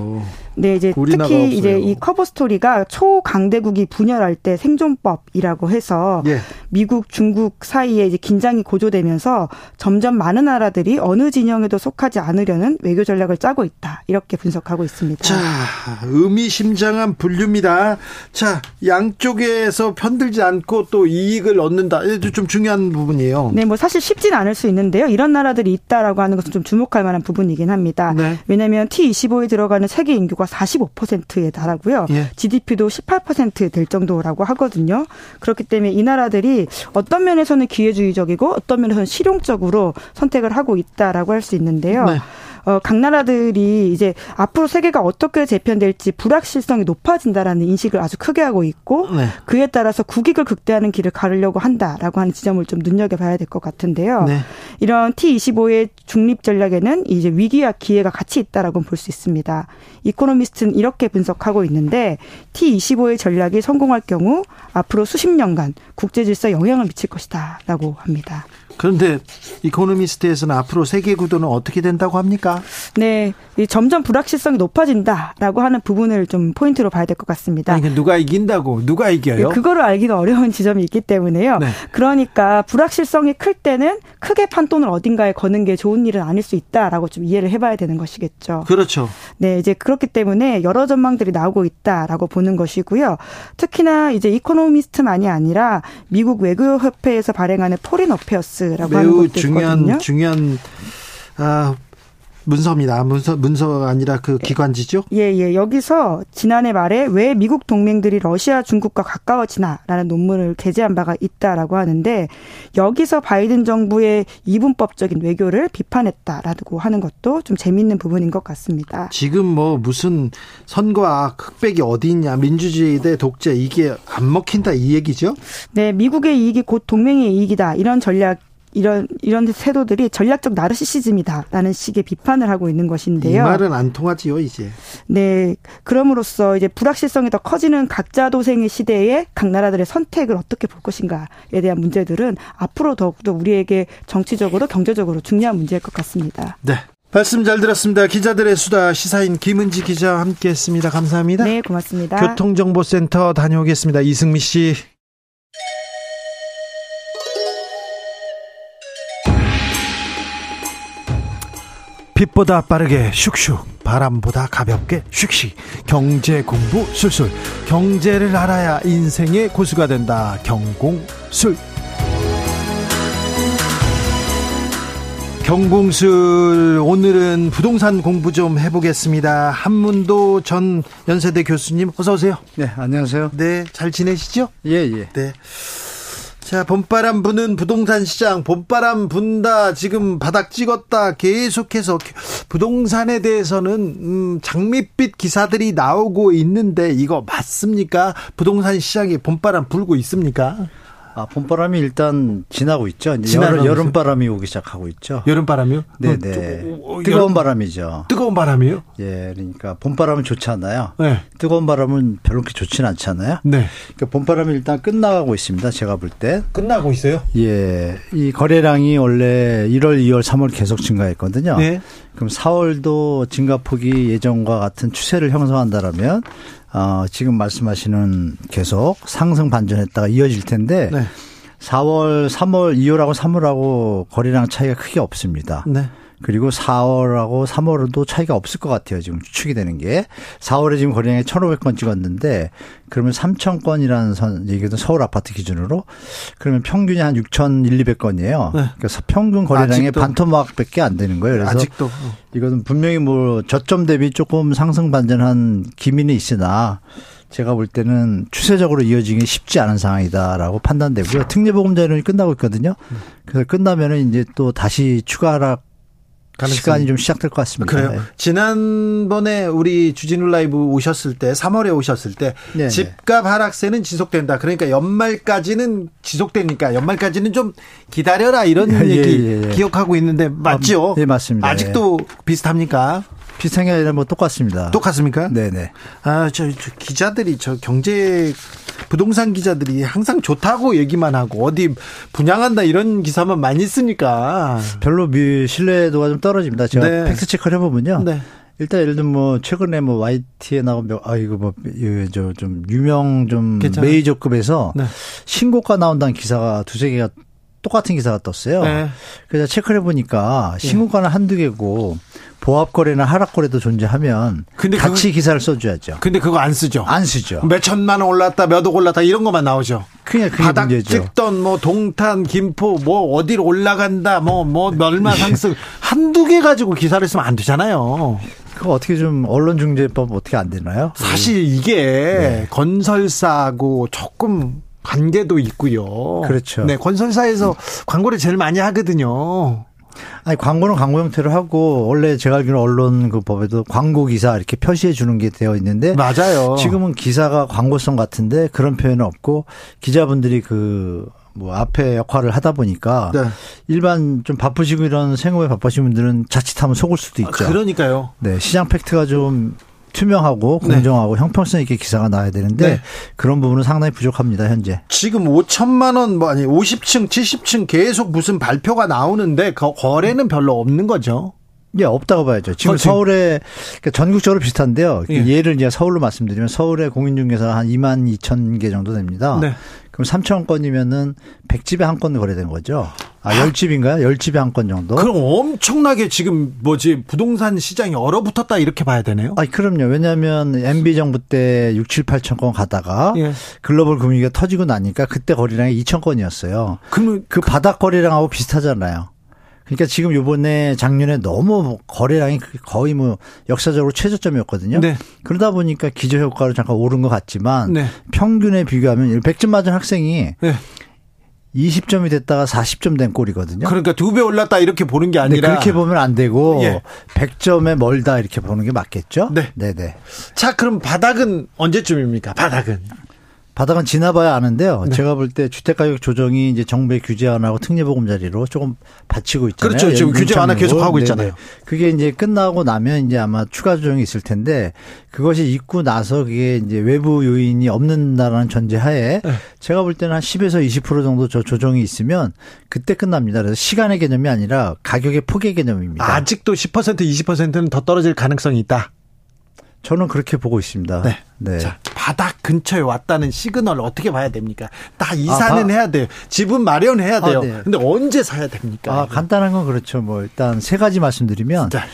네, 이제 특히. 이제 이 커버 스토리가 초강대국이 분열할 때 생존법이라고 해서 예. 미국, 중국 사이에 이제 긴장이 고조되면서 점점 많은 나라들이 어느 진영에도 속하지 않으려는 외교 전략을 짜고 있다. 이렇게 분석하고 있습니다. 자, 의미심장한 분류입니다. 자, 양쪽에서 편들지 않고 또 이익을 얻는다. 이도 좀 중요한 부분이에요. 네, 뭐 사실 쉽진 않을 수 있는데요. 이런 나라들이 있다라고 하는 것은 좀 주목할 만한 부분이긴 합니다. 네. 왜냐하면 T25에 들어가는 세계 인구가 45%에 달하고요. 예. GDP도 18%될 정도라고 하거든요. 그렇기 때문에 이 나라들이 어떤 면에서는 기회주의적이고 어떤 면에서는 실용적으로 선택을 하고 있다라고 할 수 있는데요. 네. 어, 각 나라들이 이제 앞으로 세계가 어떻게 재편될지 불확실성이 높아진다라는 인식을 아주 크게 하고 있고 네. 그에 따라서 국익을 극대화하는 길을 가르려고 한다라고 하는 지점을 좀 눈여겨봐야 될 것 같은데요. 네. 이런 T25의 중립 전략에는 이제 위기와 기회가 같이 있다라고 볼 수 있습니다. 이코노미스트는 이렇게 분석하고 있는데 T25의 전략이 성공할 경우 앞으로 수십 년간 국제 질서에 영향을 미칠 것이다라고 합니다. 그런데 이코노미스트에서는 앞으로 세계 구도는 어떻게 된다고 합니까? 네, 점점 불확실성이 높아진다라고 하는 부분을 좀 포인트로 봐야 될 것 같습니다. 아니, 누가 이긴다고 누가 이겨요? 네, 그거를 알기가 어려운 <laughs> 지점이 있기 때문에요. 네. 그러니까 불확실성이 클 때는 크게 판돈을 어딘가에 거는 게 좋은 일은 아닐 수 있다라고 좀 이해를 해봐야 되는 것이겠죠. 그렇죠. 네, 이제 그렇기 때문에 여러 전망들이 나오고 있다라고 보는 것이고요. 특히나 이제 이코노미스트만이 아니라 미국 외교협회에서 발행하는 Foreign Affairs 라고 하는 것도 중요한 있거든요. 중요한 아, 문서입니다. 문서 문서가 아니라 그 기관지죠? 예, 예. 여기서 지난해 말에 왜 미국 동맹들이 러시아, 중국과 가까워지나라는 논문을 게재한 바가 있다라고 하는데 여기서 바이든 정부의 이분법적인 외교를 비판했다라고 하는 것도 좀 재미있는 부분인 것 같습니다. 지금 뭐 무슨 선거와 흑백이 어디 있냐, 민주주의 대 독재 이게 안 먹힌다 이 얘기죠? 네, 미국의 이익이 곧 동맹의 이익이다 이런 전략 이런 이런 태도들이 전략적 나르시시즘이다라는 식의 비판을 하고 있는 것인데요. 이 말은 안 통하지요, 이제. 네. 그럼으로써 이제 불확실성이 더 커지는 각자 도생의 시대에 각 나라들의 선택을 어떻게 볼 것인가에 대한 문제들은 앞으로 더욱더 우리에게 정치적으로 경제적으로 중요한 문제일 것 같습니다. 네. 말씀 잘 들었습니다. 기자들의 수다 시사인 김은지 기자와 함께했습니다. 감사합니다. 네, 고맙습니다. 교통정보센터 다녀오겠습니다. 이승미 씨. 빛보다 빠르게 슉슉 바람보다 가볍게 슉슉. 경제 공부 술술. 경제를 알아야 인생의 고수가 된다. 경공술. 경공술. 오늘은 부동산 공부 좀 해보겠습니다. 한문도 전 연세대 교수님 어서 오세요. 네 안녕하세요. 네 잘 지내시죠? 예예. 예. 네 자, 봄바람 부는 부동산 시장, 봄바람 분다, 지금 바닥 찍었다, 계속해서 부동산에 대해서는, 음, 장밋빛 기사들이 나오고 있는데, 이거 맞습니까? 부동산 시장에 봄바람 불고 있습니까? 아, 봄바람이 일단 지나고 있죠. 이제 여름, 여름 바람이 오기 시작하고 있죠. 여름바람이요? 네네. 네. 어, 뜨거운 여름, 바람이죠. 뜨거운 바람이요? 예, 그러니까 봄바람은 좋지 않아요. 네. 뜨거운 바람은 별로 그렇게 좋지는 않잖아요. 네. 그러니까 봄바람이 일단 끝나가고 있습니다. 제가 볼 때. 끝나고 있어요? 예. 이 거래량이 원래 1월, 2월, 3월 계속 증가했거든요. 네. 그럼 4월도 증가폭이 예전과 같은 추세를 형성한다라면 어, 지금 말씀하시는 계속 상승 반전했다가 이어질 텐데 네. 4월, 3월, 2월하고 3월하고 거래량 차이가 크게 없습니다. 네. 그리고 4월하고 3월도 차이가 없을 것 같아요. 지금 추측이 되는 게. 4월에 지금 거래량이 1,500건 찍었는데 그러면 3,000건이라는 선, 얘기도 서울 아파트 기준으로 그러면 평균이 한 6,100건이에요. 네. 그래서 평균 거래량의 반토막밖에 안 되는 거예요. 그래서 아직도 이거는 분명히 뭐 저점 대비 조금 상승 반전한 기미는 있으나 제가 볼 때는 추세적으로 이어지기 쉽지 않은 상황이다라고 판단되고요. 특례보금자료는 끝나고 있거든요. 그래서 끝나면은 이제 또 다시 추가 하락 가능성이. 시간이 좀 시작될 것 같습니다. 그래요. 네. 지난번에 우리 주진우 라이브 오셨을 때 3월에 오셨을 때 네네. 집값 하락세는 지속된다. 그러니까 연말까지는 지속되니까 연말까지는 좀 기다려라 이런 <laughs> 예, 얘기 예, 예. 기억하고 있는데 맞죠? 네, 맞습니다. 아직도 비슷합니까? 비슷한 게 아니라 뭐 똑같습니다. 똑같습니까? 네네. 아, 저, 저 기자들이 저 경제 부동산 기자들이 항상 좋다고 얘기만 하고 어디 분양한다 이런 기사만 많이 쓰니까 별로 미, 신뢰도가 좀 떨어집니다. 제가 네. 팩트 체크를 해보면요. 네. 일단 예를 들면 뭐 최근에 뭐 YT에 나온 아 이거 뭐저 좀 유명 좀 괜찮아요. 메이저급에서 네. 신고가 나온다는 기사가 두세 개가 똑같은 기사가 떴어요. 네. 그래서 체크를 해보니까 신고가는 한두 개고 보합거래나 하락거래도 존재하면 근데 같이 그거, 기사를 써줘야죠. 근데 그거 안 쓰죠. 안 쓰죠. 몇 천만 원 올랐다, 몇 억 올랐다 이런 것만 나오죠. 그냥 그게 바닥 문제죠. 찍던 뭐 동탄, 김포 뭐 어디로 올라간다, 뭐뭐 뭐 얼마 상승 <laughs> 한두 개 가지고 기사를 쓰면 안 되잖아요. 그거 어떻게 좀 언론중재법 어떻게 안 되나요? 사실 이게 네. 건설사하고 조금 관계도 있고요. 그렇죠. 네, 건설사에서 광고를 제일 많이 하거든요. 아니 광고는 광고 형태로 하고 원래 제가 알기로 언론 그 법에도 광고 기사 이렇게 표시해 주는 게 되어 있는데 맞아요. 지금은 기사가 광고성 같은데 그런 표현은 없고 기자분들이 그 뭐 앞에 역할을 하다 보니까 네. 일반 좀 바쁘시고 이런 생업에 바쁘신 분들은 자칫하면 속을 수도 있죠. 아, 그러니까요. 네, 시장 팩트가 좀 투명하고 네. 공정하고 네. 형평성 있게 기사가 나야 되는데 네. 그런 부분은 상당히 부족합니다 현재. 지금 5천만 원뭐 아니 50층 70층 계속 무슨 발표가 나오는데 거래는 별로 없는 거죠. 예, 없다고 봐야죠. 지금 어, 서울에 그러니까 전국적으로 비슷한데요. 예. 를 이제 서울로 말씀드리면 서울의 공인중개사 한 2만 2천 개 정도 됩니다. 네. 그럼 3천 건이면은 100집에 한 건 거래된 거죠. 아, 10집인가요? 10집에 한 건 정도? 그럼 엄청나게 지금 뭐지 부동산 시장이 얼어붙었다 이렇게 봐야 되네요? 아, 그럼요. 왜냐하면 MB 정부 때 6, 7, 8천 건 가다가 예. 글로벌 금융위기가 터지고 나니까 그때 거래량이 2천 건이었어요. 그러면 그 바닥 거래량하고 비슷하잖아요. 그러니까 지금 요번에 작년에 너무 거래량이 거의 뭐 역사적으로 최저점이었거든요. 네. 그러다 보니까 기저 효과로 잠깐 오른 것 같지만 네. 평균에 비교하면 100점 맞은 학생이 네. 20점이 됐다가 40점 된 꼴이거든요. 그러니까 두 배 올랐다 이렇게 보는 게 아니라 그렇게 보면 안 되고 예. 100점에 멀다 이렇게 보는 게 맞겠죠? 네. 네, 네. 자, 그럼 바닥은 언제쯤입니까? 바닥은. 바닥은 지나봐야 아는데요. 네. 제가 볼 때 주택가격 조정이 이제 정부의 규제 완화하고 특례보금자리로 조금 받치고 있잖아요. 그렇죠. 지금 규제 완화 계속 하고 있잖아요. 네네. 그게 이제 끝나고 나면 이제 아마 추가 조정이 있을 텐데 그것이 있고 나서 그게 이제 외부 요인이 없는다라는 전제하에 네. 제가 볼 때는 한 10에서 20% 정도 저 조정이 있으면 그때 끝납니다. 그래서 시간의 개념이 아니라 가격의 폭의 개념입니다. 아직도 10% 20%는 더 떨어질 가능성이 있다. 저는 그렇게 보고 있습니다. 네. 네. 자, 바닥 근처에 왔다는 시그널 어떻게 봐야 됩니까? 다 이사는 아, 해야 돼요. 집은 마련해야 돼요. 아, 네. 근데 언제 사야 됩니까? 아, 간단한 건 그렇죠. 뭐 일단 세 가지 말씀드리면 자.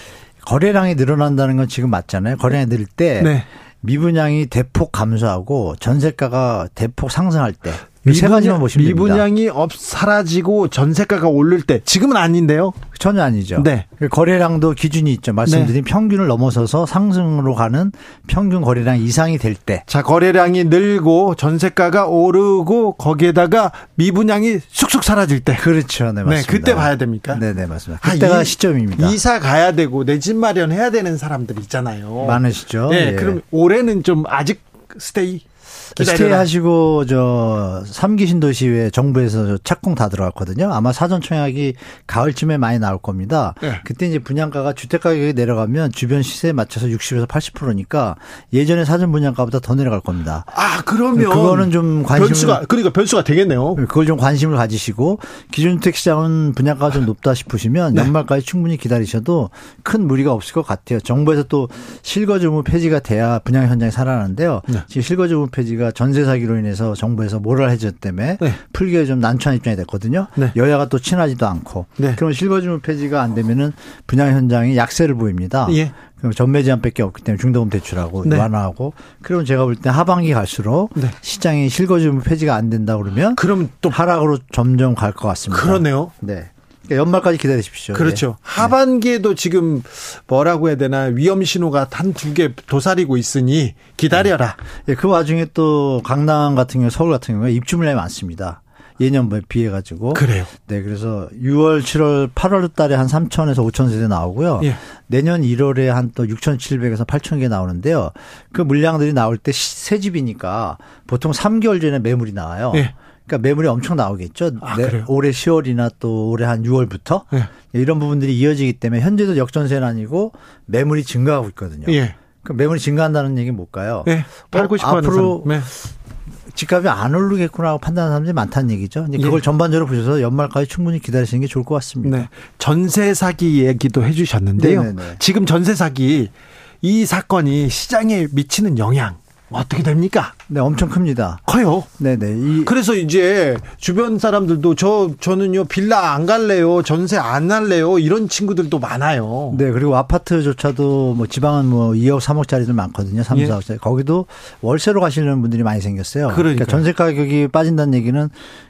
거래량이 늘어난다는 건 지금 맞잖아요. 거래량이 늘 때. 네. 미분양이 대폭 감소하고 전세가가 대폭 상승할 때 세 가지만 보시면 미분양이 없 사라지고 전세가가 오를 때 지금은 아닌데요. 전혀 아니죠. 네. 거래량도 기준이 있죠. 말씀드린 네. 평균을 넘어서서 상승으로 가는 평균 거래량 이상이 될 때. 자, 거래량이 늘고 전세가가 오르고 거기에다가 미분양이 쑥쑥 사라질 때. 그렇죠. 네, 맞습니다. 네, 그때 봐야 됩니까? 네, 네, 맞습니다. 그때가 아, 시점입니다. 이사 가야 되고 내 집 마련해야 되는 사람들 있잖아요. 많으시죠. 네, 예. 그럼 올해는 좀 아직 스테이 스테이 하시고 저 3기 신도시에 정부에서 착공 다 들어갔거든요. 아마 사전 청약이 가을쯤에 많이 나올 겁니다. 네. 그때 이제 분양가가 주택 가격이 내려가면 주변 시세에 맞춰서 60에서 80%니까 예전에 사전 분양가보다 더 내려갈 겁니다. 아, 그러면 그거는 좀 관심을 변수가 그러니까 변수가 되겠네요. 그걸 좀 관심을 가지시고 기존 주택 시장은 분양가가 좀 높다 싶으시면 네. 연말까지 충분히 기다리셔도 큰 무리가 없을 것 같아요. 정부에서 또 실거주 무 폐지가 돼야 분양 현장이 살아나는데요. 네. 지금 실거주 무 폐지가 전세 사기로 인해서 정부에서 모랄 해제 때문에 네. 풀기에 좀 난처한 입장이 됐거든요. 네. 여야가 또 친하지도 않고. 네. 그럼 실거주물 폐지가 안 되면은 분양 현장이 약세를 보입니다. 예. 그럼 전매 제한밖에 없기 때문에 중도금 대출하고 네. 완화하고 그러면 제가 볼 때 하반기 갈수록 네. 시장이 실거주물 폐지가 안 된다 그러면 그럼 또 하락으로 점점 갈 것 같습니다. 그러네요. 네. 그러니까 연말까지 기다리십시오. 그렇죠. 네. 하반기에도 지금 뭐라고 해야 되나 위험 신호가 한 두 개 도사리고 있으니 기다려라. 네. 그 와중에 또 강남 같은 경우, 서울 같은 경우에 입주 물량이 많습니다. 예년에 비해 가지고. 그래요. 네, 그래서 6월, 7월, 8월 달에 한 3천에서 5천 세대 나오고요. 예. 내년 1월에 한 또 6,700에서 8천 개 나오는데요. 그 물량들이 나올 때 새 집이니까 보통 3개월 전에 매물이 나와요. 예. 그러니까 매물이 엄청 나오겠죠. 아, 네, 올해 10월이나 또 올해 한 6월부터 네. 이런 부분들이 이어지기 때문에 현재도 역전세는 아니고 매물이 증가하고 있거든요. 예. 그 매물이 증가한다는 얘기는 뭘까요? 예. 팔고 싶어 앞으로 네. 집값이 안 오르겠구나 하고 판단하는 사람들이 많다는 얘기죠. 이제 그걸 예. 전반적으로 보셔서 연말까지 충분히 기다리시는 게 좋을 것 같습니다. 네. 전세 사기 얘기도 해 주셨는데요. 네네네. 지금 전세 사기 이 사건이 시장에 미치는 영향 어떻게 됩니까? 네, 엄청 큽니다. 커요. 네네. 이 그래서 이제 주변 사람들도 저 저는요 빌라 안 갈래요, 전세 안 할래요 이런 친구들도 많아요. 네, 그리고 아파트조차도 뭐 지방은 뭐 2억, 3억짜리들 많거든요. 3, 예. 4억짜리. 거기도 월세로 가시는 분들이 많이 생겼어요. 그러니까, 그러니까 전세 가격이 빠진다는 얘기는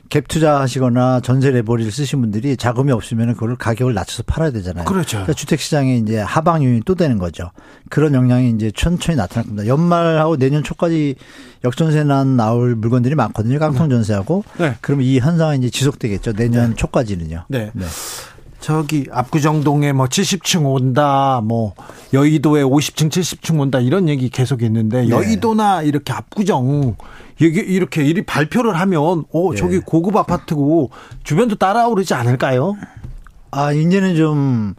갭 투자하시거나 전세 레버리를 쓰신 분들이 자금이 없으면 그걸 가격을 낮춰서 팔아야 되잖아요. 그렇죠. 그러니까 주택 시장에 이제 하방 요인이 또 되는 거죠. 그런 영향이 이제 천천히 나타날 겁니다. 연말하고 내년 초까지 역전세난 나올 물건들이 많거든요. 깡통 전세하고. 네. 그러면 이 현상은 이제 지속되겠죠. 내년 네. 초까지는요. 네. 네. 저기 압구정동에 뭐 70층 온다, 뭐 여의도에 50층, 70층 온다 이런 얘기 계속 있는데 네. 여의도나 이렇게 압구정 이게 이렇게 이리 발표를 하면 어 네. 저기 고급 아파트고 주변도 따라오르지 않을까요? 아 이제는 좀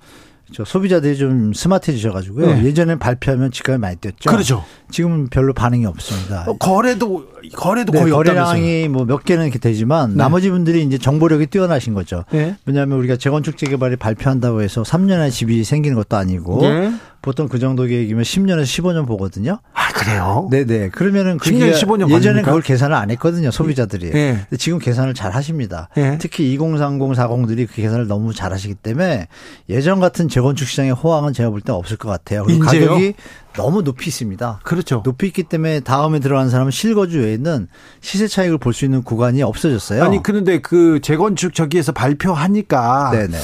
저 소비자들이 좀 스마트해지셔가지고요. 네. 예전에 발표하면 집값이 많이 뛰었죠. 그렇죠. 지금은 별로 반응이 없습니다. 어, 거래도 거래도 네, 거의 거래량이 뭐 몇 개는 이렇게 되지만 네. 나머지 분들이 이제 정보력이 뛰어나신 거죠. 네. 왜냐하면 우리가 재건축 재개발이 발표한다고 해서 3년에 집이 생기는 것도 아니고 네. 보통 그 정도 계획이면 10년에서 15년 보거든요. 아, 그래요? 네네. 그러면은 10년, 15년 예전에? 그걸 계산을 안 했거든요. 소비자들이. 네. 근데 지금 계산을 잘 하십니다. 네. 특히 2030, 40들이 그 계산을 너무 잘 하시기 때문에 예전 같은 재건축 시장의 호황은 제가 볼 때 없을 것 같아요. 그리고 인제요? 가격이 너무 높이 있습니다. 그렇죠. 높이 있기 때문에 다음에 들어간 사람은 실거주 외에는 시세 차익을 볼 수 있는 구간이 없어졌어요. 아니 그런데 그 재건축 저기에서 발표하니까 네네.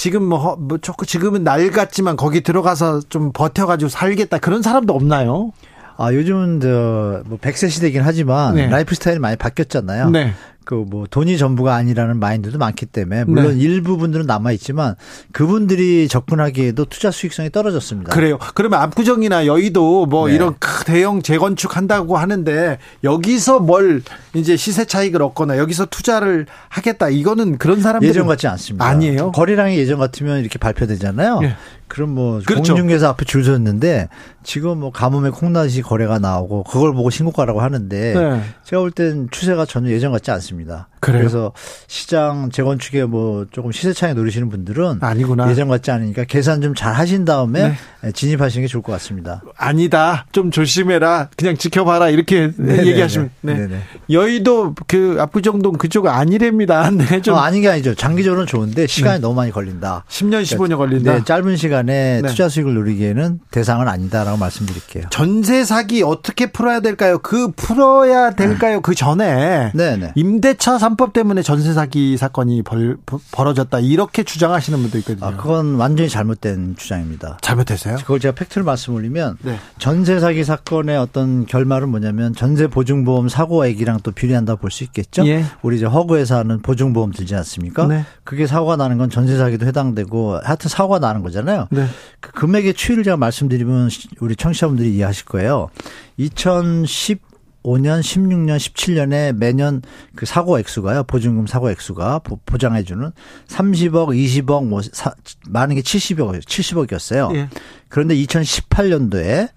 지금 뭐, 뭐 조금 지금은 날 같지만 거기 들어가서 좀 버텨가지고 살겠다 그런 사람도 없나요? 아, 요즘은 저 뭐 100세 시대긴 하지만 네. 라이프 스타일이 많이 바뀌었잖아요. 네. 그 뭐 돈이 전부가 아니라는 마인드도 많기 때문에 물론 네. 일부분들은 남아 있지만 그분들이 접근하기에도 투자 수익성이 떨어졌습니다. 그래요. 그러면 압구정이나 여의도 뭐 네. 이런 대형 재건축 한다고 하는데 여기서 뭘 이제 시세 차익을 얻거나 여기서 투자를 하겠다 이거는 그런 사람들 예전 같지 않습니다. 아니에요. 거래량이 예전 같으면 이렇게 발표되잖아요. 네. 그럼 뭐 그렇죠. 공중개사 앞에 줄 섰는데 지금 뭐 가뭄에 콩나시 거래가 나오고 그걸 보고 신고가라고 하는데 네. 제가 볼 땐 추세가 전혀 예전 같지 않습니다. 있습니다. 그래요? 그래서 시장 재건축에 뭐 조금 시세차익 노리시는 분들은 아니구나. 예전 같지 않으니까 계산 좀 잘 하신 다음에 네. 진입하시는 게 좋을 것 같습니다. 아니다. 좀 조심해라. 그냥 지켜봐라. 이렇게 네네네. 얘기하시면. 네. 네네. 여의도 그 압구정동 그쪽 아니랍니다. <laughs> 네. 좀 어, 아닌 게 아니죠. 장기적으로는 좋은데 시간이 네. 너무 많이 걸린다. 10년, 15년 그러니까, 걸린다. 네, 짧은 시간에 네. 투자 수익을 누리기에는 대상은 아니다라고 말씀드릴게요. 전세 사기 어떻게 풀어야 될까요? 그 풀어야 될까요? 그 전에 네네. 임대차 3법 때문에 전세 사기 사건이 벌, 벌어졌다. 이렇게 주장하시는 분도 있거든요. 아, 그건 완전히 잘못된 주장입니다. 잘못했어요? 그걸 제가 팩트를 말씀올리면 네. 전세 사기 사건의 어떤 결말은 뭐냐면 전세 보증보험 사고액이랑 또 비례한다 볼 수 있겠죠. 예. 우리 이제 허구회사는 보증보험 들지 않습니까? 네. 그게 사고가 나는 건 전세 사기도 해당되고 하여튼 사고가 나는 거잖아요. 네. 그 금액의 추이를 제가 말씀드리면 우리 청취자분들이 이해하실 거예요. 2010 5년, 16년, 17년에 매년 그 사고 액수가요. 보증금 사고 액수가 보장해 주는 30억, 20억 뭐 사, 많은 게 70억, 70억이었어요. 예. 그런데 2018년도에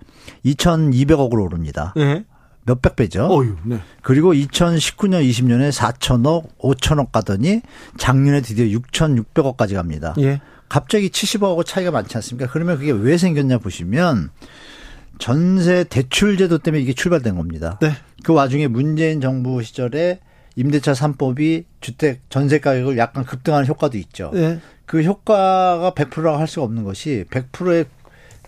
2,200억으로 오릅니다. 예. 몇백 배죠. 어휴, 네. 그리고 2019년, 20년에 4천억, 5천억 가더니 작년에 드디어 6,600억까지 갑니다. 예. 갑자기 70억하고 차이가 많지 않습니까? 그러면 그게 왜 생겼냐 보시면 전세 대출 제도 때문에 이게 출발된 겁니다. 네. 그 와중에 문재인 정부 시절에 임대차 3법이 주택 전세 가격을 약간 급등하는 효과도 있죠. 네. 그 효과가 100%라고 할 수가 없는 것이 100%의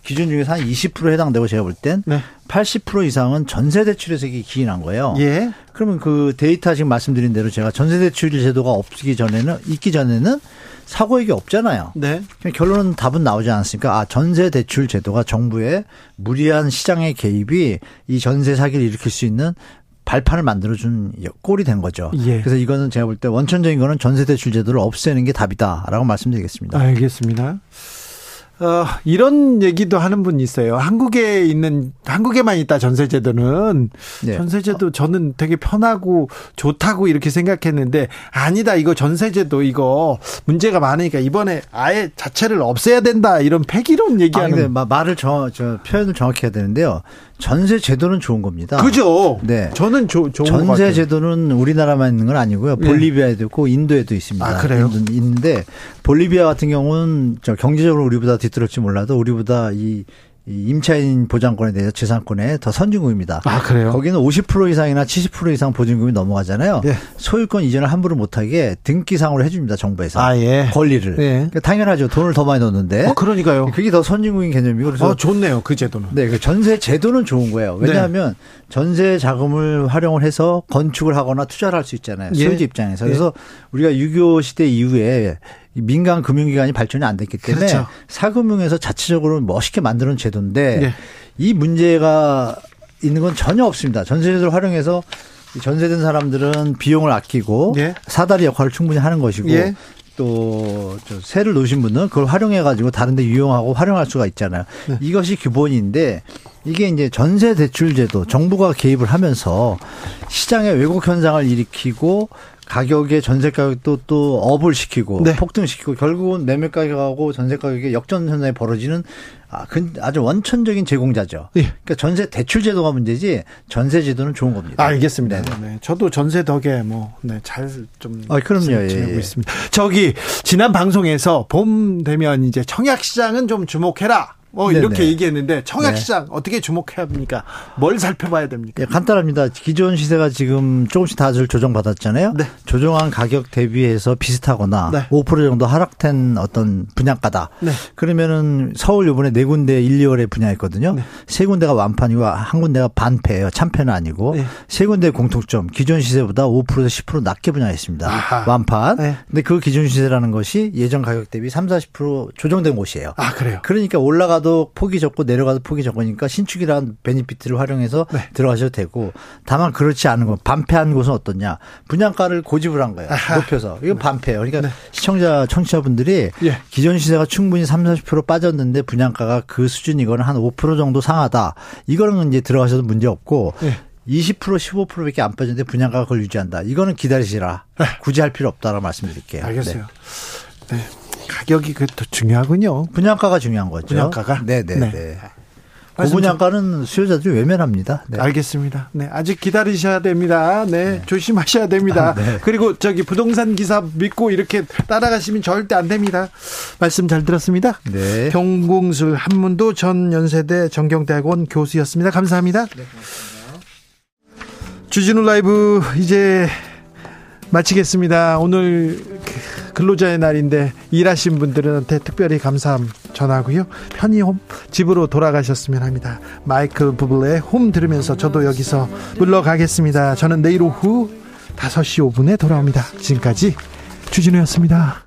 기준 중에서 한 20% 해당되고 제가 볼땐 네. 80% 이상은 전세 대출에서 이게 기인한 거예요. 예. 그러면 그 데이터 지금 말씀드린 대로 제가 전세 대출 제도가 없기 전에는 있기 전에는 사고액이 없잖아요. 네. 결론은 답은 나오지 않았으니까 아 전세 대출 제도가 정부의 무리한 시장의 개입이 이 전세 사기를 일으킬 수 있는 발판을 만들어준 꼴이 된 거죠. 예. 그래서 이거는 제가 볼 때 원천적인 거는 전세 대출 제도를 없애는 게 답이다라고 말씀드리겠습니다. 알겠습니다. 어, 이런 얘기도 하는 분이 있어요. 한국에 있는, 한국에만 있다 전세 제도는. 네. 전세 제도 저는 되게 편하고 좋다고 이렇게 생각했는데, 아니다. 이거 전세 제도 이거 문제가 많으니까 이번에 아예 자체를 없애야 된다. 이런 폐기론 얘기하는. 아, 말을 정, 저, 표현을 정확히 해야 되는데요. 전세 제도는 좋은 겁니다. 그죠? 네. 저는 조, 좋은 전세 제도는 우리나라만 있는 건 아니고요. 네. 볼리비아에도 있고 인도에도 있습니다. 아, 그래요? 있는데 볼리비아 같은 경우는 저 경제적으로 우리보다 뒤떨었지 몰라도 우리보다 이 임차인 보장권에 대해서 재산권에 더 선진국입니다. 아, 그래요? 거기는 50% 이상이나 70% 이상 보증금이 넘어가잖아요. 네. 소유권 이전을 함부로 못하게 등기상으로 해줍니다. 정부에서. 아, 예. 권리를. 예. 그러니까 당연하죠. 돈을 더 많이 넣는데. 어, 그러니까요. 그게 더 선진국인 개념이고. 그래서. 어, 좋네요. 그 제도는. 네. 그 전세 제도는 좋은 거예요. 왜냐하면 네. 전세 자금을 활용을 해서 건축을 하거나 투자를 할 수 있잖아요. 예. 소유주 입장에서. 그래서 예. 우리가 6.25 시대 이후에 민간 금융기관이 발전이 안 됐기 때문에 그렇죠. 사금융에서 자체적으로 멋있게 만드는 제도인데 네. 이 문제가 있는 건 전혀 없습니다. 전세제도를 활용해서 전세된 사람들은 비용을 아끼고 네. 사다리 역할을 충분히 하는 것이고 네. 또 세를 놓으신 분은 그걸 활용해 가지고 다른 데 유용하고 활용할 수가 있잖아요. 네. 이것이 기본인데 이게 이제 전세 대출 제도 정부가 개입을 하면서 시장의 왜곡 현상을 일으키고 가격의 전세 가격도 또 업을 시키고 네. 폭등시키고 결국은 매매 가격하고 전세 가격의 역전 현상이 벌어지는 아, 아주 원천적인 제공자죠. 네. 그러니까 전세 대출 제도가 문제지 전세 제도는 좋은 겁니다. 알겠습니다. 네. 네. 저도 전세 덕에 뭐 네, 잘좀 아, 그럼요. 예, 지내고 예. 있습니다. 저기 지난 방송에서 봄 되면 이제 청약 시장은 좀 주목해라. 뭐 네네. 이렇게 얘기했는데 청약 시장 네. 어떻게 주목해야 합니까? 뭘 살펴봐야 됩니까? 예, 간단합니다. 기존 시세가 지금 조금씩 다들 조정받았잖아요. 네. 조정한 가격 대비해서 비슷하거나 네. 5% 정도 하락된 어떤 분양가다. 네. 그러면은 서울 요번에 네 군데 1, 2월에 분양했거든요. 네. 세 군데가 완판이고 한 군데가 반패예요. 참패는 아니고 네. 세 군데 공통점 기존 시세보다 5%에서 10% 낮게 분양했습니다. 아하. 완판. 네. 근데 그 기존 시세라는 것이 예전 가격 대비 3, 40% 조정된 곳이에요. 아 그래요? 그러니까 올라가도 올라가도 폭이 적고 내려가도 폭이 적으니까 신축이라는 베니피트를 활용해서 네. 들어가셔도 되고 다만 그렇지 않은 건 반패한 곳은 어떻냐 분양가를 고집을 한 거예요 아하. 높여서 이건 반패예요 그러니까 네. 시청자 청취자분들이 예. 기존 시세가 충분히 3, 40% 빠졌는데 분양가가 그 수준이거나 한 5% 정도 상하다 이거는 이제 들어가셔도 문제 없고 예. 20% 15%밖에 안 빠졌는데 분양가가 그걸 유지한다. 이거는 기다리시라. 네. 굳이 할 필요 없다라고 말씀드릴게요. 알겠어요. 네. 네. 가격이 그것도 중요하군요. 분양가가 중요한 거죠. 분양가가? 네네. 네. 네. 그 분양가는 수요자들이 외면합니다. 네. 알겠습니다. 네, 아직 기다리셔야 됩니다. 네, 네. 조심하셔야 됩니다. 아, 네. 그리고 저기 부동산 기사 믿고 이렇게 따라가시면 절대 안 됩니다. 말씀 잘 들었습니다. 네. 경공술 한문도 전 연세대 정경대학원 교수였습니다. 감사합니다. 네, 고맙습니다. 주진우 라이브 이제 마치겠습니다. 오늘 근로자의 날인데 일하신 분들한테 특별히 감사함 전하고요. 편히 홈 집으로 돌아가셨으면 합니다. 마이클 부블의 홈 들으면서 저도 여기서 물러가겠습니다. 저는 내일 오후 5시 5분에 돌아옵니다. 지금까지 주진우였습니다.